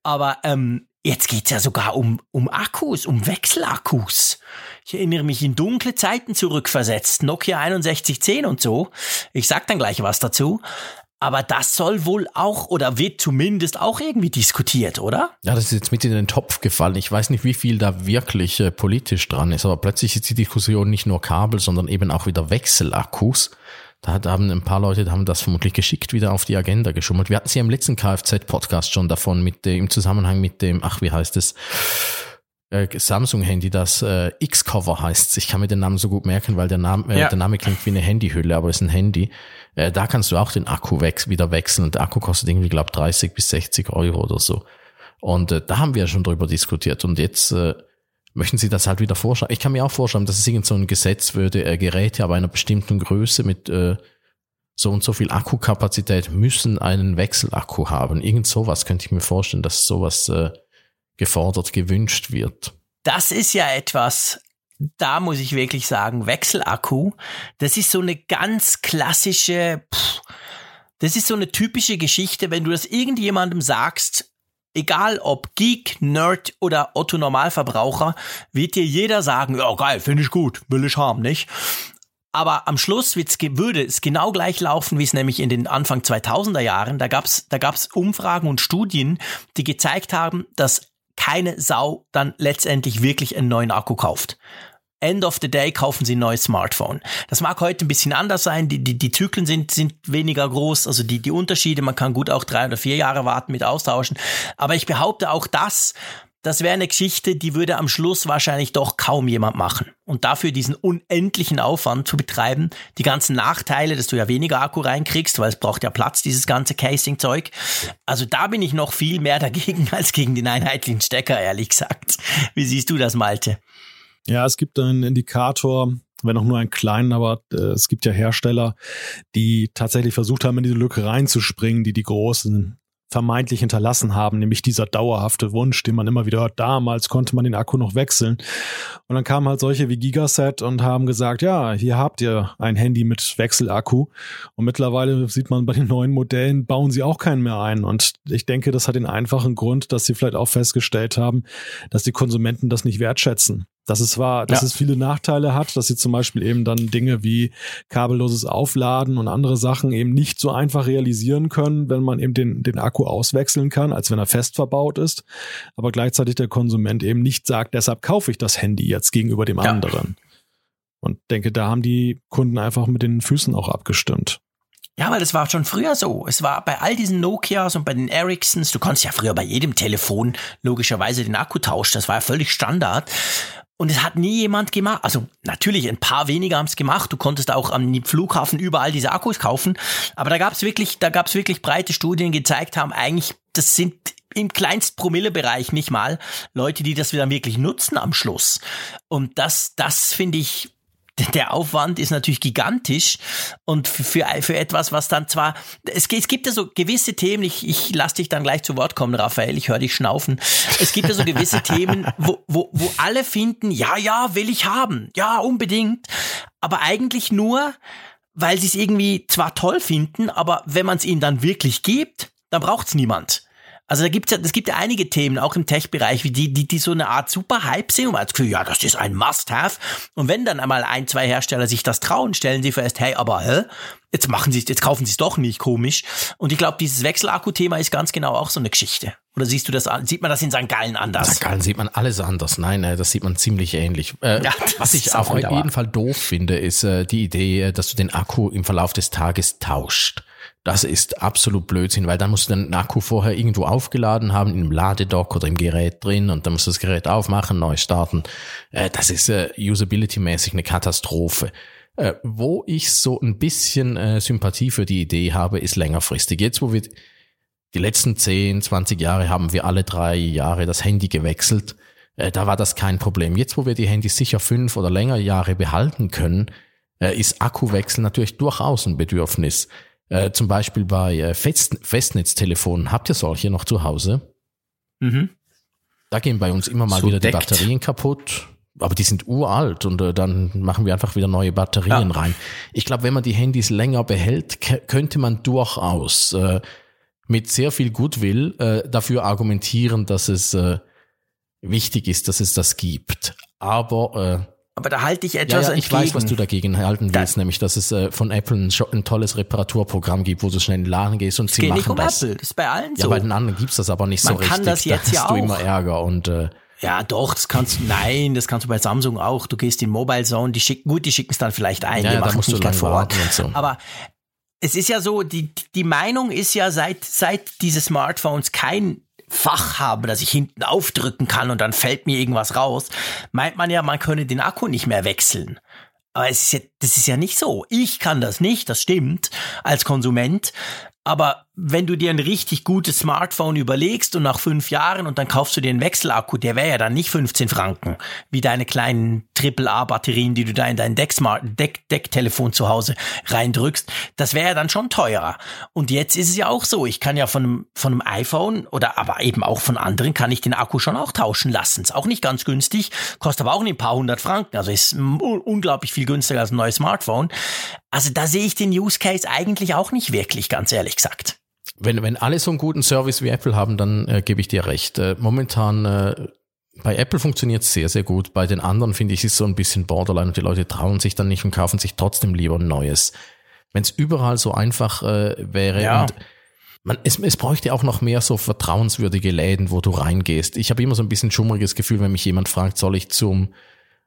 Aber ähm, jetzt geht's ja sogar um, um Akkus, um Wechselakkus. Ich erinnere mich in dunkle Zeiten zurückversetzt, Nokia 6110 und so. Ich sag dann gleich was dazu. Aber das soll wohl auch oder wird zumindest auch irgendwie diskutiert, oder? Ja, das ist jetzt mit in den Topf gefallen. Ich weiß nicht, wie viel da wirklich äh, politisch dran ist, aber plötzlich ist die Diskussion nicht nur Kabel, sondern eben auch wieder Wechselakkus. Da haben ein paar Leute haben das vermutlich geschickt wieder auf die Agenda geschummelt. Wir hatten sie im letzten Kfz-Podcast schon davon mit dem, im Zusammenhang mit dem, ach, wie heißt es? Äh, Samsung-Handy, das äh, X-Cover heißt. Ich kann mir den Namen so gut merken, weil der Name, äh, ja. der Name klingt wie eine Handyhülle, aber es ist ein Handy. Äh, da kannst du auch den Akku wech wieder wechseln und der Akku kostet irgendwie, glaube 30 bis 60 Euro oder so. Und äh, da haben wir schon drüber diskutiert und jetzt äh, möchten Sie das halt wieder vorschreiben. Ich kann mir auch vorstellen, dass es irgend so ein Gesetz würde, äh, Geräte aber einer bestimmten Größe mit äh, so und so viel Akkukapazität müssen einen Wechselakku haben. Irgend sowas könnte ich mir vorstellen, dass sowas äh, gefordert, gewünscht wird. Das ist ja etwas, da muss ich wirklich sagen, Wechselakku, das ist so eine ganz klassische, pff, das ist so eine typische Geschichte, wenn du das irgendjemandem sagst, egal ob Geek, Nerd oder Otto Normalverbraucher, wird dir jeder sagen, ja geil, finde ich gut, will ich haben, nicht? Aber am Schluss würde es genau gleich laufen, wie es nämlich in den Anfang 2000er Jahren, da gab's da gab's Umfragen und Studien, die gezeigt haben, dass keine Sau dann letztendlich wirklich einen neuen Akku kauft. End of the day kaufen sie ein neues Smartphone. Das mag heute ein bisschen anders sein. Die, die, die Zyklen sind, sind weniger groß. Also die, die Unterschiede, man kann gut auch drei oder vier Jahre warten mit austauschen. Aber ich behaupte auch das, das wäre eine Geschichte, die würde am Schluss wahrscheinlich doch kaum jemand machen. Und dafür diesen unendlichen Aufwand zu betreiben, die ganzen Nachteile, dass du ja weniger Akku reinkriegst, weil es braucht ja Platz, dieses ganze Casing-Zeug. Also da bin ich noch viel mehr dagegen *laughs* als gegen den einheitlichen Stecker, ehrlich gesagt. Wie siehst du das, Malte? Ja, es gibt einen Indikator, wenn auch nur einen kleinen, aber äh, es gibt ja Hersteller, die tatsächlich versucht haben, in diese Lücke reinzuspringen, die die großen vermeintlich hinterlassen haben, nämlich dieser dauerhafte Wunsch, den man immer wieder hört. Damals konnte man den Akku noch wechseln. Und dann kamen halt solche wie Gigaset und haben gesagt, ja, hier habt ihr ein Handy mit Wechselakku. Und mittlerweile sieht man bei den neuen Modellen, bauen sie auch keinen mehr ein. Und ich denke, das hat den einfachen Grund, dass sie vielleicht auch festgestellt haben, dass die Konsumenten das nicht wertschätzen dass es war, dass ja. es viele Nachteile hat, dass sie zum Beispiel eben dann Dinge wie kabelloses Aufladen und andere Sachen eben nicht so einfach realisieren können, wenn man eben den, den Akku auswechseln kann, als wenn er fest verbaut ist. Aber gleichzeitig der Konsument eben nicht sagt, deshalb kaufe ich das Handy jetzt gegenüber dem ja. anderen. Und denke, da haben die Kunden einfach mit den Füßen auch abgestimmt. Ja, aber das war schon früher so. Es war bei all diesen Nokias und bei den Ericssons, du konntest ja früher bei jedem Telefon logischerweise den Akku tauschen. Das war ja völlig Standard. Und es hat nie jemand gemacht. Also natürlich, ein paar weniger haben es gemacht. Du konntest auch am Flughafen überall diese Akkus kaufen. Aber da gab es wirklich, da gab es wirklich breite Studien, die gezeigt haben, eigentlich, das sind im Kleinst-Promille-Bereich nicht mal Leute, die das wieder wirklich nutzen am Schluss. Und das, das finde ich *laughs* der Aufwand ist natürlich gigantisch und für, für etwas, was dann zwar, es, es gibt ja so gewisse Themen, ich, ich lasse dich dann gleich zu Wort kommen, Raphael, ich höre dich schnaufen. Es gibt ja so gewisse Themen, wo, wo, wo alle finden, ja, ja, will ich haben, ja, unbedingt, aber eigentlich nur, weil sie es irgendwie zwar toll finden, aber wenn man es ihnen dann wirklich gibt, dann braucht es niemand. Also da gibt's ja, es gibt ja einige Themen, auch im Tech-Bereich, wie die, die, die so eine Art Super-Hype sind und man hat das Gefühl, ja, das ist ein Must-Have. Und wenn dann einmal ein, zwei Hersteller sich das trauen, stellen sie fest, hey, aber hä? Jetzt machen sie jetzt kaufen sie es doch nicht, komisch. Und ich glaube, dieses Wechselakku-Thema ist ganz genau auch so eine Geschichte. Oder siehst du das, sieht man das in St. Gallen anders? In St. Gallen sieht man alles anders. Nein, das sieht man ziemlich ähnlich. Äh, ja, was ich auf jeden Fall doof finde, ist äh, die Idee, äh, dass du den Akku im Verlauf des Tages tauscht. Das ist absolut Blödsinn, weil dann musst du den Akku vorher irgendwo aufgeladen haben, im Ladedock oder im Gerät drin und dann musst du das Gerät aufmachen, neu starten. Äh, das ist äh, usability-mäßig eine Katastrophe. Äh, wo ich so ein bisschen Sympathie für die Idee habe, ist längerfristig. Jetzt, wo wir die letzten 10, 20 Jahre haben wir alle drei Jahre das Handy gewechselt. Da war das kein Problem. Jetzt, wo wir die Handys sicher fünf oder länger Jahre behalten können, ist Akkuwechsel natürlich durchaus ein Bedürfnis. Äh, zum Beispiel bei äh, Fest Festnetztelefonen. Habt ihr solche noch zu Hause? Mhm. Da gehen bei uns immer mal so wieder deckt. die Batterien kaputt. Aber die sind uralt und äh, dann machen wir einfach wieder neue Batterien ja. rein. Ich glaube, wenn man die Handys länger behält, könnte man durchaus äh, mit sehr viel Goodwill äh, dafür argumentieren, dass es äh, wichtig ist, dass es das gibt. Aber äh, aber da halte ich etwas ja, ja, ich entgegen. weiß, was du dagegen halten willst, da, nämlich, dass es äh, von Apple ein, ein, tolles Reparaturprogramm gibt, wo du schnell in den Laden gehst und sie geht machen nicht um das. Apple, das ist bei allen so. Ja, bei den anderen gibt's das aber nicht Man so richtig. Man kann das jetzt da ja hast auch. du immer Ärger und äh, ja, doch, das kannst du, nein, das kannst du bei Samsung auch. Du gehst in Mobile Zone, die schicken, gut, die schicken es dann vielleicht ein, ja, die ja, machen es nicht vor Ort. So. Aber es ist ja so, die, die Meinung ist ja seit, seit diese Smartphones kein Fach habe, das ich hinten aufdrücken kann und dann fällt mir irgendwas raus, meint man ja, man könne den Akku nicht mehr wechseln. Aber es ist ja, das ist ja nicht so. Ich kann das nicht, das stimmt, als Konsument. Aber wenn du dir ein richtig gutes Smartphone überlegst und nach fünf Jahren und dann kaufst du dir einen Wechselakku, der wäre ja dann nicht 15 Franken, wie deine kleinen AAA-Batterien, die du da in dein Deck-Telefon zu Hause reindrückst. Das wäre ja dann schon teurer. Und jetzt ist es ja auch so, ich kann ja von von einem iPhone oder aber eben auch von anderen, kann ich den Akku schon auch tauschen lassen. Ist auch nicht ganz günstig, kostet aber auch ein paar hundert Franken. Also ist unglaublich viel günstiger als ein neues Smartphone. Also da sehe ich den Use Case eigentlich auch nicht wirklich, ganz ehrlich gesagt wenn, wenn alle so einen guten Service wie Apple haben, dann äh, gebe ich dir recht. Äh, momentan äh, bei Apple funktioniert es sehr, sehr gut. Bei den anderen finde ich, ist es so ein bisschen borderline und die Leute trauen sich dann nicht und kaufen sich trotzdem lieber ein neues. Wenn es überall so einfach äh, wäre ja. und man, es, es bräuchte auch noch mehr so vertrauenswürdige Läden, wo du reingehst. Ich habe immer so ein bisschen schummriges Gefühl, wenn mich jemand fragt, soll ich zum,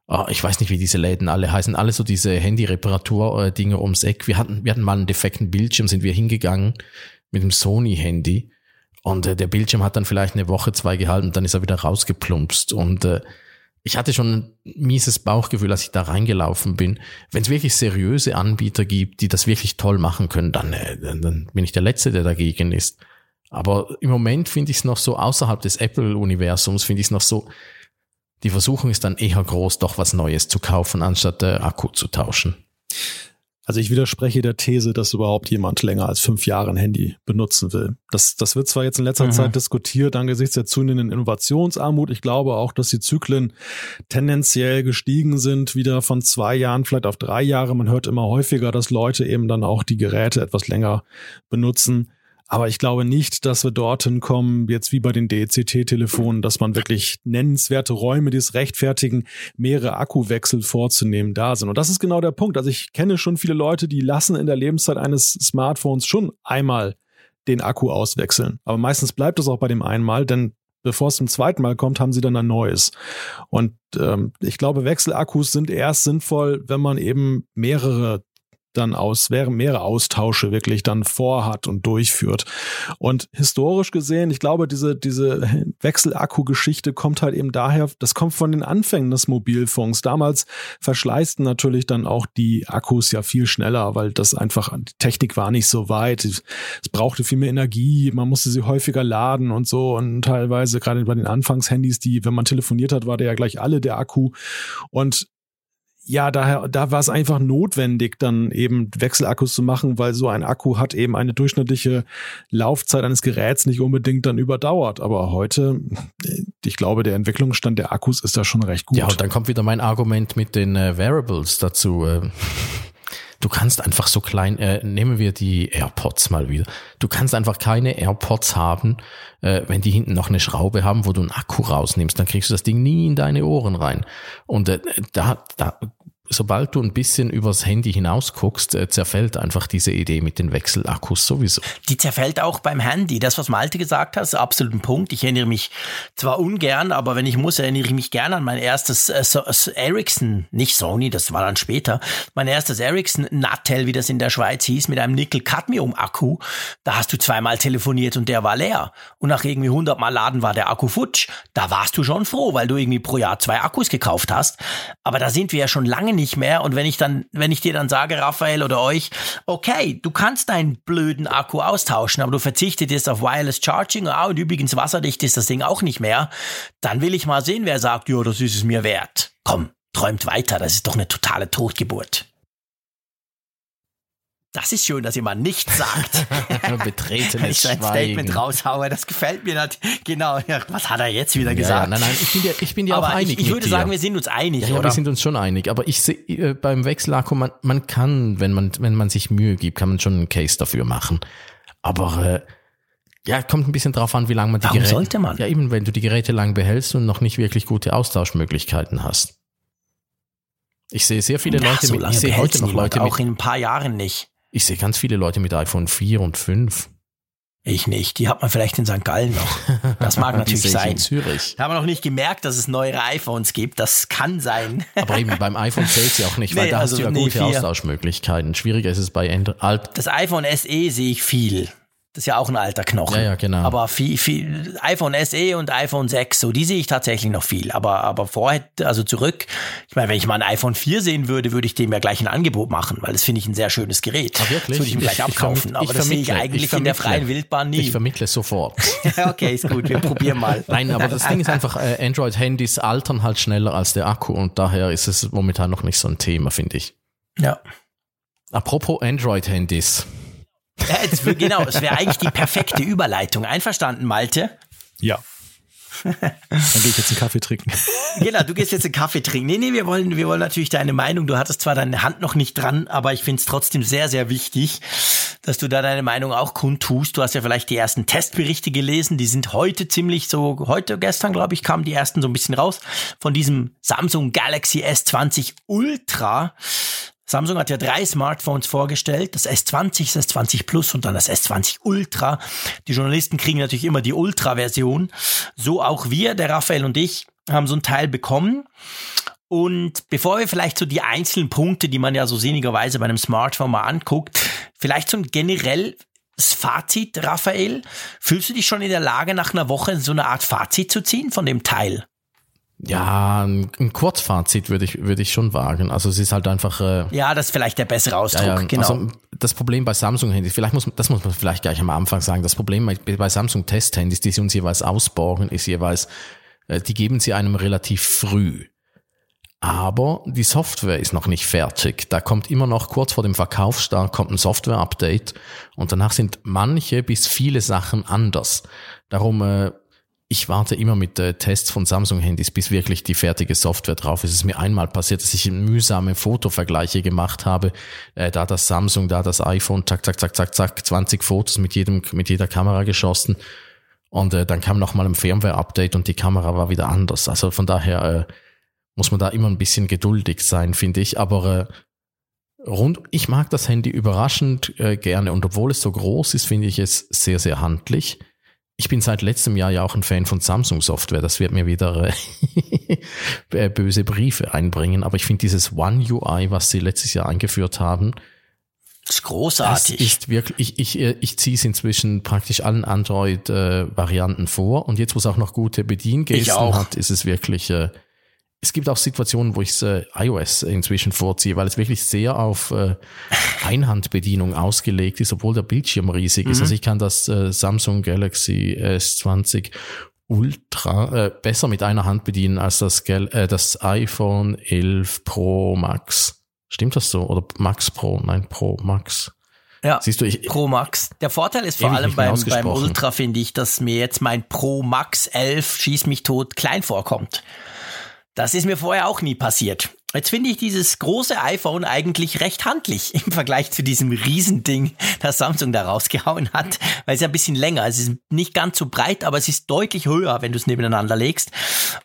oh, ich weiß nicht, wie diese Läden alle heißen, alle so diese Handy-Reparatur-Dinge äh, ums Eck. Wir hatten, wir hatten mal einen defekten Bildschirm, sind wir hingegangen mit dem Sony-Handy. Und äh, der Bildschirm hat dann vielleicht eine Woche, zwei gehalten, dann ist er wieder rausgeplumpst. Und äh, ich hatte schon ein mieses Bauchgefühl, als ich da reingelaufen bin. Wenn es wirklich seriöse Anbieter gibt, die das wirklich toll machen können, dann, äh, dann bin ich der Letzte, der dagegen ist. Aber im Moment finde ich es noch so, außerhalb des Apple-Universums, finde ich es noch so, die Versuchung ist dann eher groß, doch was Neues zu kaufen, anstatt äh, Akku zu tauschen. Also ich widerspreche der These, dass überhaupt jemand länger als fünf Jahre ein Handy benutzen will. Das, das wird zwar jetzt in letzter mhm. Zeit diskutiert angesichts der zunehmenden Innovationsarmut. Ich glaube auch, dass die Zyklen tendenziell gestiegen sind, wieder von zwei Jahren vielleicht auf drei Jahre. Man hört immer häufiger, dass Leute eben dann auch die Geräte etwas länger benutzen. Aber ich glaube nicht, dass wir dorthin kommen, jetzt wie bei den DECT-Telefonen, dass man wirklich nennenswerte Räume, die es rechtfertigen, mehrere Akkuwechsel vorzunehmen, da sind. Und das ist genau der Punkt. Also ich kenne schon viele Leute, die lassen in der Lebenszeit eines Smartphones schon einmal den Akku auswechseln. Aber meistens bleibt es auch bei dem einmal, denn bevor es zum zweiten Mal kommt, haben sie dann ein neues. Und ähm, ich glaube, Wechselakkus sind erst sinnvoll, wenn man eben mehrere dann aus, während mehrere Austausche wirklich dann vorhat und durchführt. Und historisch gesehen, ich glaube, diese, diese Wechselakku-Geschichte kommt halt eben daher, das kommt von den Anfängen des Mobilfunks. Damals verschleißten natürlich dann auch die Akkus ja viel schneller, weil das einfach, die Technik war nicht so weit. Es brauchte viel mehr Energie, man musste sie häufiger laden und so. Und teilweise, gerade bei den Anfangshandys, die, wenn man telefoniert hat, war der ja gleich alle der Akku. Und ja, daher, da war es einfach notwendig, dann eben Wechselakkus zu machen, weil so ein Akku hat eben eine durchschnittliche Laufzeit eines Geräts nicht unbedingt dann überdauert. Aber heute, ich glaube, der Entwicklungsstand der Akkus ist da schon recht gut. Ja, und dann kommt wieder mein Argument mit den äh, Variables dazu. Du kannst einfach so klein, äh, nehmen wir die AirPods mal wieder. Du kannst einfach keine AirPods haben, äh, wenn die hinten noch eine Schraube haben, wo du einen Akku rausnimmst, dann kriegst du das Ding nie in deine Ohren rein. Und äh, da, da sobald du ein bisschen übers Handy hinaus guckst, äh, zerfällt einfach diese Idee mit den Wechselakkus sowieso. Die zerfällt auch beim Handy. Das, was Malte gesagt hat, ist absolut ein Punkt. Ich erinnere mich zwar ungern, aber wenn ich muss, erinnere ich mich gerne an mein erstes äh, so, Ericsson, nicht Sony, das war dann später, mein erstes Ericsson Nattel, wie das in der Schweiz hieß, mit einem Nickel-Cadmium-Akku. Da hast du zweimal telefoniert und der war leer. Und nach irgendwie 100 Mal Laden war der Akku futsch. Da warst du schon froh, weil du irgendwie pro Jahr zwei Akkus gekauft hast. Aber da sind wir ja schon lange nicht mehr. Und wenn ich dann, wenn ich dir dann sage, Raphael oder euch, okay, du kannst deinen blöden Akku austauschen, aber du verzichtest jetzt auf Wireless Charging, ah, und übrigens wasserdicht ist das Ding auch nicht mehr, dann will ich mal sehen, wer sagt, ja, das ist es mir wert. Komm, träumt weiter, das ist doch eine totale Totgeburt. Das ist schön, dass jemand nichts sagt. *laughs* Betretenes Wenn ich so ein Schweigen. Statement raushaue, das gefällt mir natürlich. Genau, was hat er jetzt wieder gesagt? Ja, nein, nein, ich bin dir, ich bin dir auch Aber einig. ich, ich würde dir. sagen, wir sind uns einig, Ja, ja, wir sind uns schon einig, aber ich sehe äh, beim Wechselakku, man, man kann, wenn man, wenn man sich Mühe gibt, kann man schon einen Case dafür machen. Aber äh, ja, kommt ein bisschen drauf an, wie lange man die Warum Geräte. sollte man? Ja, eben, wenn du die Geräte lang behältst und noch nicht wirklich gute Austauschmöglichkeiten hast. Ich sehe sehr viele Na, Leute so mit, ich sehe heute noch Leute auch mit, in ein paar Jahren nicht. Ich sehe ganz viele Leute mit iPhone 4 und 5. Ich nicht. Die hat man vielleicht in St. Gallen noch. Das mag *laughs* natürlich sein. in Zürich. Da haben wir noch nicht gemerkt, dass es neuere iPhones gibt. Das kann sein. Aber eben beim iPhone *laughs* zählt sie auch nicht, weil Nee, da also hast du ja nee, gute vier. Austauschmöglichkeiten. Schwieriger ist es bei Andro- alt. Das iPhone SE sehe ich viel. Das ist ja auch ein alter Knochen. Ja, ja, genau. Aber viel, viel, iPhone SE und iPhone 6, so, die sehe ich tatsächlich noch viel. Aber, aber vorher, also zurück, ich meine, wenn ich mal ein iPhone 4 sehen würde, würde ich dem ja gleich ein Angebot machen, weil das finde ich ein sehr schönes Gerät. Ah, wirklich? Das würde ich ihm gleich Ich- ich abkaufen. vermi- aber ich das sehe ich eigentlich ich in der freien Wildbahn nie. Ich vermittle sofort. *laughs* okay, ist gut, wir *laughs* probieren mal. Nein, aber das Ding ist einfach, äh, Android-Handys altern halt schneller als der Akku und daher ist es momentan noch nicht so ein Thema, finde ich. Ja. Apropos Android-Handys. Ja, das, wär- genau, es wäre eigentlich die perfekte Überleitung. Einverstanden, Malte? Ja. *laughs* Dann gehe ich jetzt einen Kaffee trinken. Genau, du gehst jetzt einen Kaffee trinken. Nee, nee, wir wollen, wir wollen natürlich deine Meinung. Du hattest zwar deine Hand noch nicht dran, aber ich finde es trotzdem sehr, sehr wichtig, dass du da deine Meinung auch kundtust. Du hast ja vielleicht die ersten Testberichte gelesen. Die sind heute ziemlich so, heute, gestern, glaube ich, kamen die ersten so ein bisschen raus von diesem Samsung Galaxy S20 Ultra. Samsung hat ja drei Smartphones vorgestellt, das S20, das S20 Plus und dann das S20 Ultra. Die Journalisten kriegen natürlich immer die Ultra-Version. So auch wir, der Raphael und ich, haben so ein Teil bekommen. Und bevor wir vielleicht so die einzelnen Punkte, die man ja so sinnigerweise bei einem Smartphone mal anguckt, vielleicht so ein generelles Fazit, Raphael. Fühlst du dich schon in der Lage, nach einer Woche so eine Art Fazit zu ziehen von dem Teil? Ja, ein, ein Kurzfazit würde ich, würde ich schon wagen. Also es ist halt einfach, äh, Ja, das ist vielleicht der bessere Ausdruck, ja, ja, genau. also das Problem bei Samsung-Handys, vielleicht muss, das muss man vielleicht gleich am Anfang sagen, das Problem bei, bei Samsung-Test-Handys, die sie uns jeweils ausborgen, ist jeweils, äh, die geben sie einem relativ früh. Aber die Software ist noch nicht fertig. Da kommt immer noch kurz vor dem Verkaufsstart kommt ein Software-Update und danach sind manche bis viele Sachen anders. Darum, äh, ich warte immer mit äh, Tests von Samsung-Handys, bis wirklich die fertige Software drauf ist. Es ist mir einmal passiert, dass ich mühsame Fotovergleiche gemacht habe. Äh, da das Samsung, da das iPhone, zack, zack, zack, zack, zack, 20 Fotos mit jedem, mit jeder Kamera geschossen. Und äh, dann kam noch mal ein Firmware-Update und die Kamera war wieder anders. Also von daher äh, muss man da immer ein bisschen geduldig sein, finde ich. Aber äh, rund, ich mag das Handy überraschend äh, gerne und obwohl es so groß ist, finde ich es sehr, sehr handlich. Ich bin seit letztem Jahr ja auch ein Fan von Samsung Software. Das wird mir wieder äh, *laughs* böse Briefe einbringen. Aber ich finde dieses One UI, was sie letztes Jahr eingeführt haben, ist großartig. Das ist wirklich, ich, ich, ich ziehe es inzwischen praktisch allen Android-Varianten vor. Und jetzt, wo es auch noch gute Bediengesten hat, ist es wirklich, äh, es gibt auch Situationen, wo ich äh, iOS inzwischen vorziehe, weil es wirklich sehr auf äh, Einhandbedienung ausgelegt ist, obwohl der Bildschirm riesig ist. Mhm. Also ich kann das äh, Samsung Galaxy S20 Ultra äh, besser mit einer Hand bedienen als das, Gal äh, das iPhone 11 Pro Max. Stimmt das so? Oder Max Pro? Nein, Pro Max. Ja, Siehst du, ich, Pro Max. Der Vorteil ist vor allem beim, beim Ultra, finde ich, dass mir jetzt mein Pro Max 11 Schieß mich tot klein vorkommt. Das ist mir vorher auch nie passiert. Jetzt finde ich dieses große iPhone eigentlich recht handlich *laughs* im Vergleich zu diesem Riesending, das Samsung da rausgehauen hat, weil es ist ein bisschen länger. Es ist nicht ganz so breit, aber es ist deutlich höher, wenn du es nebeneinander legst.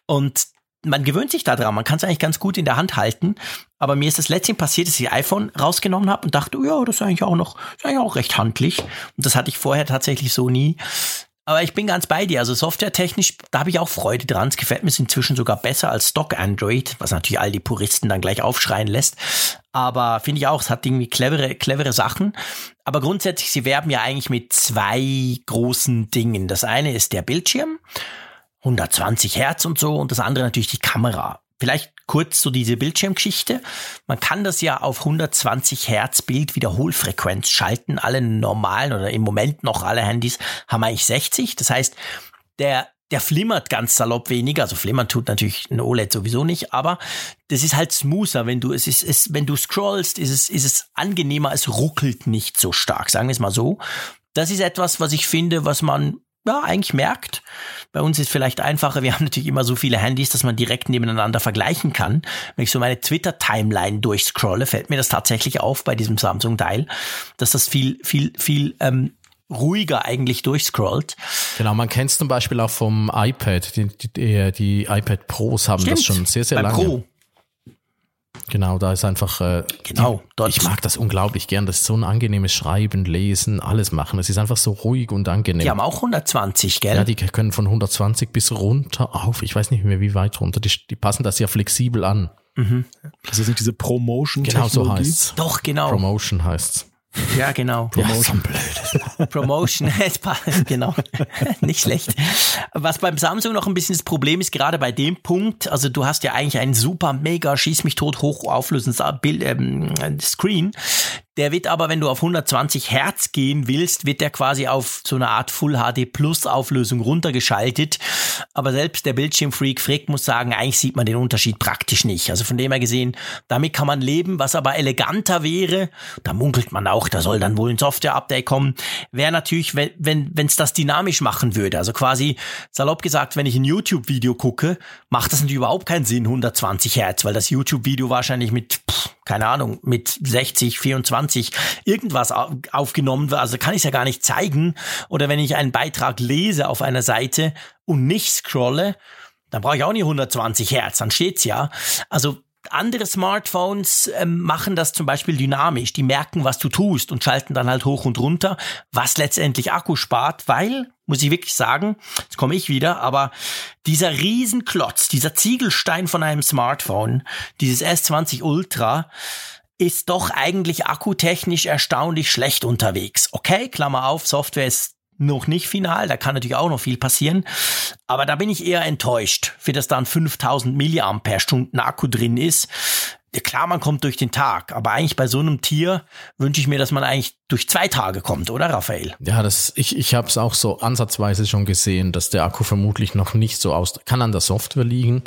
Und man gewöhnt sich daran, man kann es eigentlich ganz gut in der Hand halten. Aber mir ist das letztens passiert, dass ich iPhone rausgenommen habe und dachte, ja, das ist eigentlich auch noch, ist eigentlich auch recht handlich. Und das hatte ich vorher tatsächlich so nie. Aber ich bin ganz bei dir. Also softwaretechnisch, da habe ich auch Freude dran. Es gefällt mir inzwischen sogar besser als Stock Android, was natürlich all die Puristen dann gleich aufschreien lässt. Aber finde ich auch, es hat irgendwie clevere, clevere Sachen. Aber grundsätzlich, sie werben ja eigentlich mit zwei großen Dingen. Das eine ist der Bildschirm 120 Hertz und so und das andere natürlich die Kamera. Vielleicht kurz so diese Bildschirmgeschichte. Man kann das ja auf 120 Hertz Bildwiederholfrequenz schalten. Alle normalen oder im Moment noch alle Handys haben eigentlich 60. Das heißt, der der flimmert ganz salopp weniger. Also flimmern tut natürlich ein OLED sowieso nicht, aber das ist halt smoother. Wenn du es ist, es, wenn du scrollst, ist es, ist es angenehmer. Es ruckelt nicht so stark. Sagen wir es mal so. Das ist etwas, was ich finde, was man ja, eigentlich merkt. Bei uns ist vielleicht einfacher, wir *laughs* haben natürlich immer so viele Handys, dass man direkt nebeneinander vergleichen kann. Wenn ich so meine Twitter-Timeline durchscrolle, fällt mir das tatsächlich auf bei diesem Samsung-Dial, dass das viel, viel, viel ähm, ruhiger eigentlich durchscrollt. Genau, man kennt es zum Beispiel auch vom iPad. Die, die, die iPad Pros haben Stimmt, das schon sehr, sehr lange. Pro. Genau, da ist einfach. Äh, genau, dort. Ich mag das unglaublich gern. Das ist so ein angenehmes Schreiben, Lesen, alles machen. Es ist einfach so ruhig und angenehm. Die haben auch 120, gell? Ja, die können von 120 bis runter auf. Ich weiß nicht mehr, wie weit runter. Die, die passen das ja flexibel an. Mhm. Das ist nicht diese Promotion. Genau so heißt's. Doch, genau. Promotion heißt's. Ja, genau. Promotion. Ja, Promotion, *laughs* genau. *laughs* Nicht schlecht. Was beim Samsung noch ein bisschen das Problem ist, gerade bei dem Punkt, also du hast ja eigentlich einen super mega schieß mich tot hochauflösendes Bild, ähm, Screen. Der wird aber, wenn du auf 120 Hertz gehen willst, wird der quasi auf so eine Art Full HD Plus Auflösung runtergeschaltet. Aber selbst der Bildschirmfreak Frick muss sagen, eigentlich sieht man den Unterschied praktisch nicht. Also von dem her gesehen, damit kann man leben. Was aber eleganter wäre, da munkelt man auch, da soll dann wohl ein Software-Update kommen, wäre natürlich, wenn wenn wenn, das dynamisch machen würde. Also quasi salopp gesagt, wenn ich ein YouTube-Video gucke, macht das natürlich überhaupt keinen Sinn, 120 Hertz, weil das YouTube-Video wahrscheinlich mit, pff, keine Ahnung, mit 60, 24 irgendwas aufgenommen wird. Also kann ich es ja gar nicht zeigen. Oder wenn ich einen Beitrag lese auf einer Seite und nicht scrolle, dann brauche ich auch nicht 120 Hertz, dann steht's ja. Also andere Smartphones ähm, machen das zum Beispiel dynamisch. Die merken, was du tust und schalten dann halt hoch und runter, was letztendlich Akku spart, weil, muss ich wirklich sagen, jetzt komme ich wieder, aber dieser Riesenklotz, dieser Ziegelstein von einem Smartphone, dieses S20 Ultra, ist doch eigentlich akkutechnisch erstaunlich schlecht unterwegs. Okay, Klammer auf, Software ist noch nicht final, da kann natürlich auch noch viel passieren, aber da bin ich eher enttäuscht, für das dann 5000 Milliampere-Stunden Akku drin ist. Klar, man kommt durch den Tag, aber eigentlich bei so einem Tier wünsche ich mir, dass man eigentlich durch zwei Tage kommt, oder Raphael? Ja, das ich ich habe es auch so ansatzweise schon gesehen, dass der Akku vermutlich noch nicht so aus kann an der Software liegen.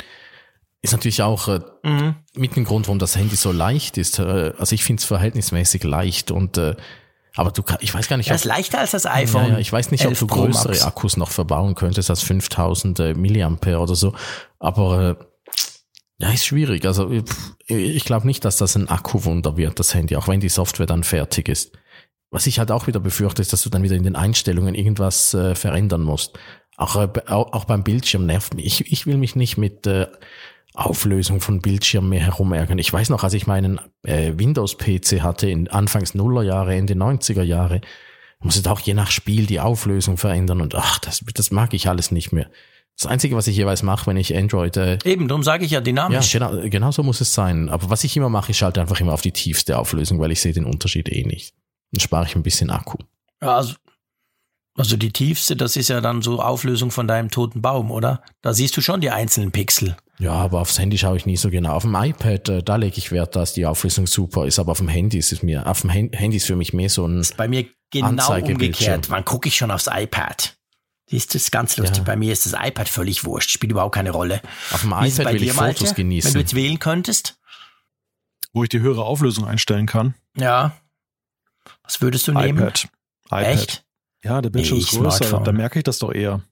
Ist natürlich auch äh, mhm. mit dem Grund, warum das Handy so leicht ist. Äh, also ich finde es verhältnismäßig leicht und äh, aber du ich weiß gar nicht. Das ist leichter als das iPhone. Ja, ja, ich weiß nicht, ob du größere Max. Akkus noch verbauen könntest als 5000 äh, Milliampere oder so. Aber äh, ja, ist schwierig. Also ich glaube nicht, dass das ein Akkuwunder wird, das Handy, auch wenn die Software dann fertig ist. Was ich halt auch wieder befürchte, ist, dass du dann wieder in den Einstellungen irgendwas äh, verändern musst. Auch, äh, auch beim Bildschirm nervt mich. Ich, ich will mich nicht mit äh, Auflösung von Bildschirm mehr herumärgern. Ich weiß noch, als ich meinen äh, Windows-PC hatte in Anfangs Nullerjahre, Ende 90er Jahre, Ich muss jetzt auch je nach Spiel die Auflösung verändern und ach, das, das mag ich alles nicht mehr. Das Einzige, was ich jeweils mache, wenn ich Android. Äh, Eben, darum sage ich ja dynamisch. Ja, genau, genau so muss es sein. Aber was ich immer mache, ich schalte einfach immer auf die tiefste Auflösung, weil ich sehe den Unterschied eh nicht. Dann spare ich ein bisschen Akku. Ja, also, also die tiefste, das ist ja dann so Auflösung von deinem toten Baum, oder? Da siehst du schon die einzelnen Pixel. Ja, aber aufs Handy schaue ich nie so genau. Auf dem iPad, äh, da lege ich Wert, dass die Auflösung super ist, aber auf dem Handy ist es mir, auf dem Handy ist für mich mehr so ein. Das ist bei mir genau umgekehrt. Wann gucke ich schon aufs iPad? Siehst du, das ist ganz lustig. Ja. Bei mir ist das iPad völlig wurscht, spielt überhaupt keine Rolle. Auf dem iPad will dir, ich Fotos Malte? genießen. Wenn du jetzt wählen könntest? Wo ich die höhere Auflösung einstellen kann. Ja. Was würdest du nehmen? iPad. iPad. Echt? Ja, der Bildschirm ist größer, Smartphone. da merke ich das doch eher.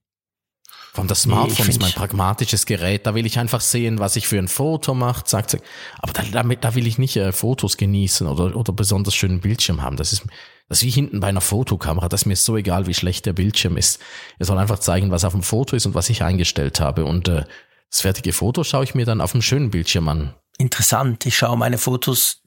Von das Smartphone nee, ist mein pragmatisches Gerät. Da will ich einfach sehen, was ich für ein Foto mache. Zack, zack. Aber da, damit, da will ich nicht äh, Fotos genießen oder, oder besonders schönen Bildschirm haben. Das ist, das ist wie hinten bei einer Fotokamera. Das ist mir so egal, wie schlecht der Bildschirm ist. Er soll einfach zeigen, was auf dem Foto ist und was ich eingestellt habe. Und äh, das fertige Foto schaue ich mir dann auf dem schönen Bildschirm an. Interessant. Ich schaue meine Fotos.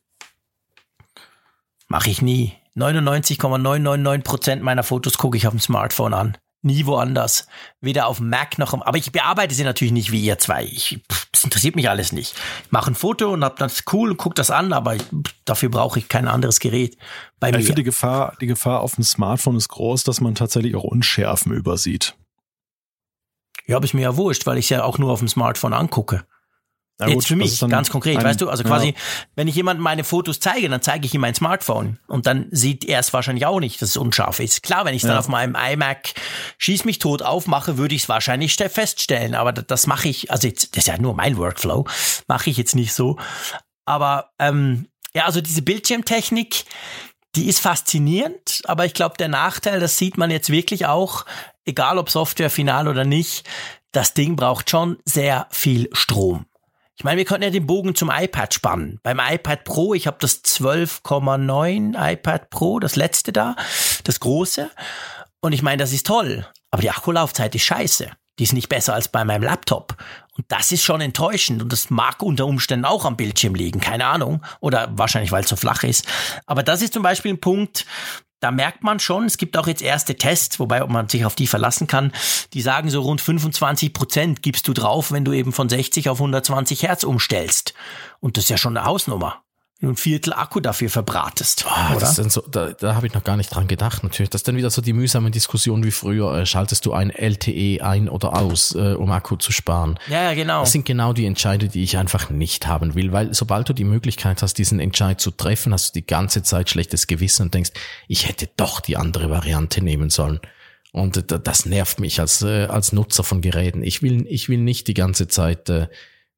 Mache ich nie. 99,999 Prozent meiner Fotos gucke ich auf dem Smartphone an nie woanders. Weder auf Mac noch am, aber ich bearbeite sie natürlich nicht wie ihr zwei. Ich, das interessiert mich alles nicht. Ich mache ein Foto und hab das cool und guck das an, aber dafür brauche ich kein anderes Gerät. Bei mir. Ich finde die Gefahr, die Gefahr auf dem Smartphone ist groß, dass man tatsächlich auch Unschärfen übersieht. Ja, aber ist mir ja wurscht, weil ich es ja auch nur auf dem Smartphone angucke. Na Jetzt gut, für mich, ganz konkret, ein, weißt du, also quasi, ja. wenn ich jemandem meine Fotos zeige, dann zeige ich ihm mein Smartphone und dann sieht er es wahrscheinlich auch nicht, dass es unscharf ist. Klar, wenn ich es dann auf meinem iMac schieß mich tot aufmache, würde ich es wahrscheinlich feststellen, aber das, das mache ich, also jetzt, das ist ja nur mein Workflow, mache ich jetzt nicht so. Aber ähm, ja, also diese Bildschirmtechnik, die ist faszinierend, aber ich glaube, der Nachteil, das sieht man jetzt wirklich auch, egal ob Software final oder nicht, das Ding braucht schon sehr viel Strom. Ich meine, wir könnten ja den Bogen zum iPad spannen. Beim iPad Pro, ich habe das 12,9 iPad Pro, das letzte da, das große. Und ich meine, das ist toll. Aber die Akkulaufzeit ist scheiße. Die ist nicht besser als bei meinem Laptop. Und das ist schon enttäuschend. Und das mag unter Umständen auch am Bildschirm liegen. Keine Ahnung. Oder wahrscheinlich, weil es so flach ist. Aber das ist zum Beispiel ein Punkt, da merkt man schon, es gibt auch jetzt erste Tests, wobei ob man sich auf die verlassen kann, die sagen so rund 25 Prozent gibst du drauf, wenn du eben von 60 auf 120 Hertz umstellst. Und das ist ja schon eine Hausnummer ein Viertel Akku dafür verbratest. Oh, oder? So, da da habe ich noch gar nicht dran gedacht. Natürlich, das ist dann wieder so die mühsame Diskussion wie früher. Äh, schaltest du ein LTE ein oder aus, äh, um Akku zu sparen? Ja, ja, genau. Das sind genau die Entscheide, die ich einfach nicht haben will, weil sobald du die Möglichkeit hast, diesen Entscheid zu treffen, hast du die ganze Zeit schlechtes Gewissen und denkst, ich hätte doch die andere Variante nehmen sollen. Und äh, das nervt mich als äh, als Nutzer von Geräten. Ich will ich will nicht die ganze Zeit äh,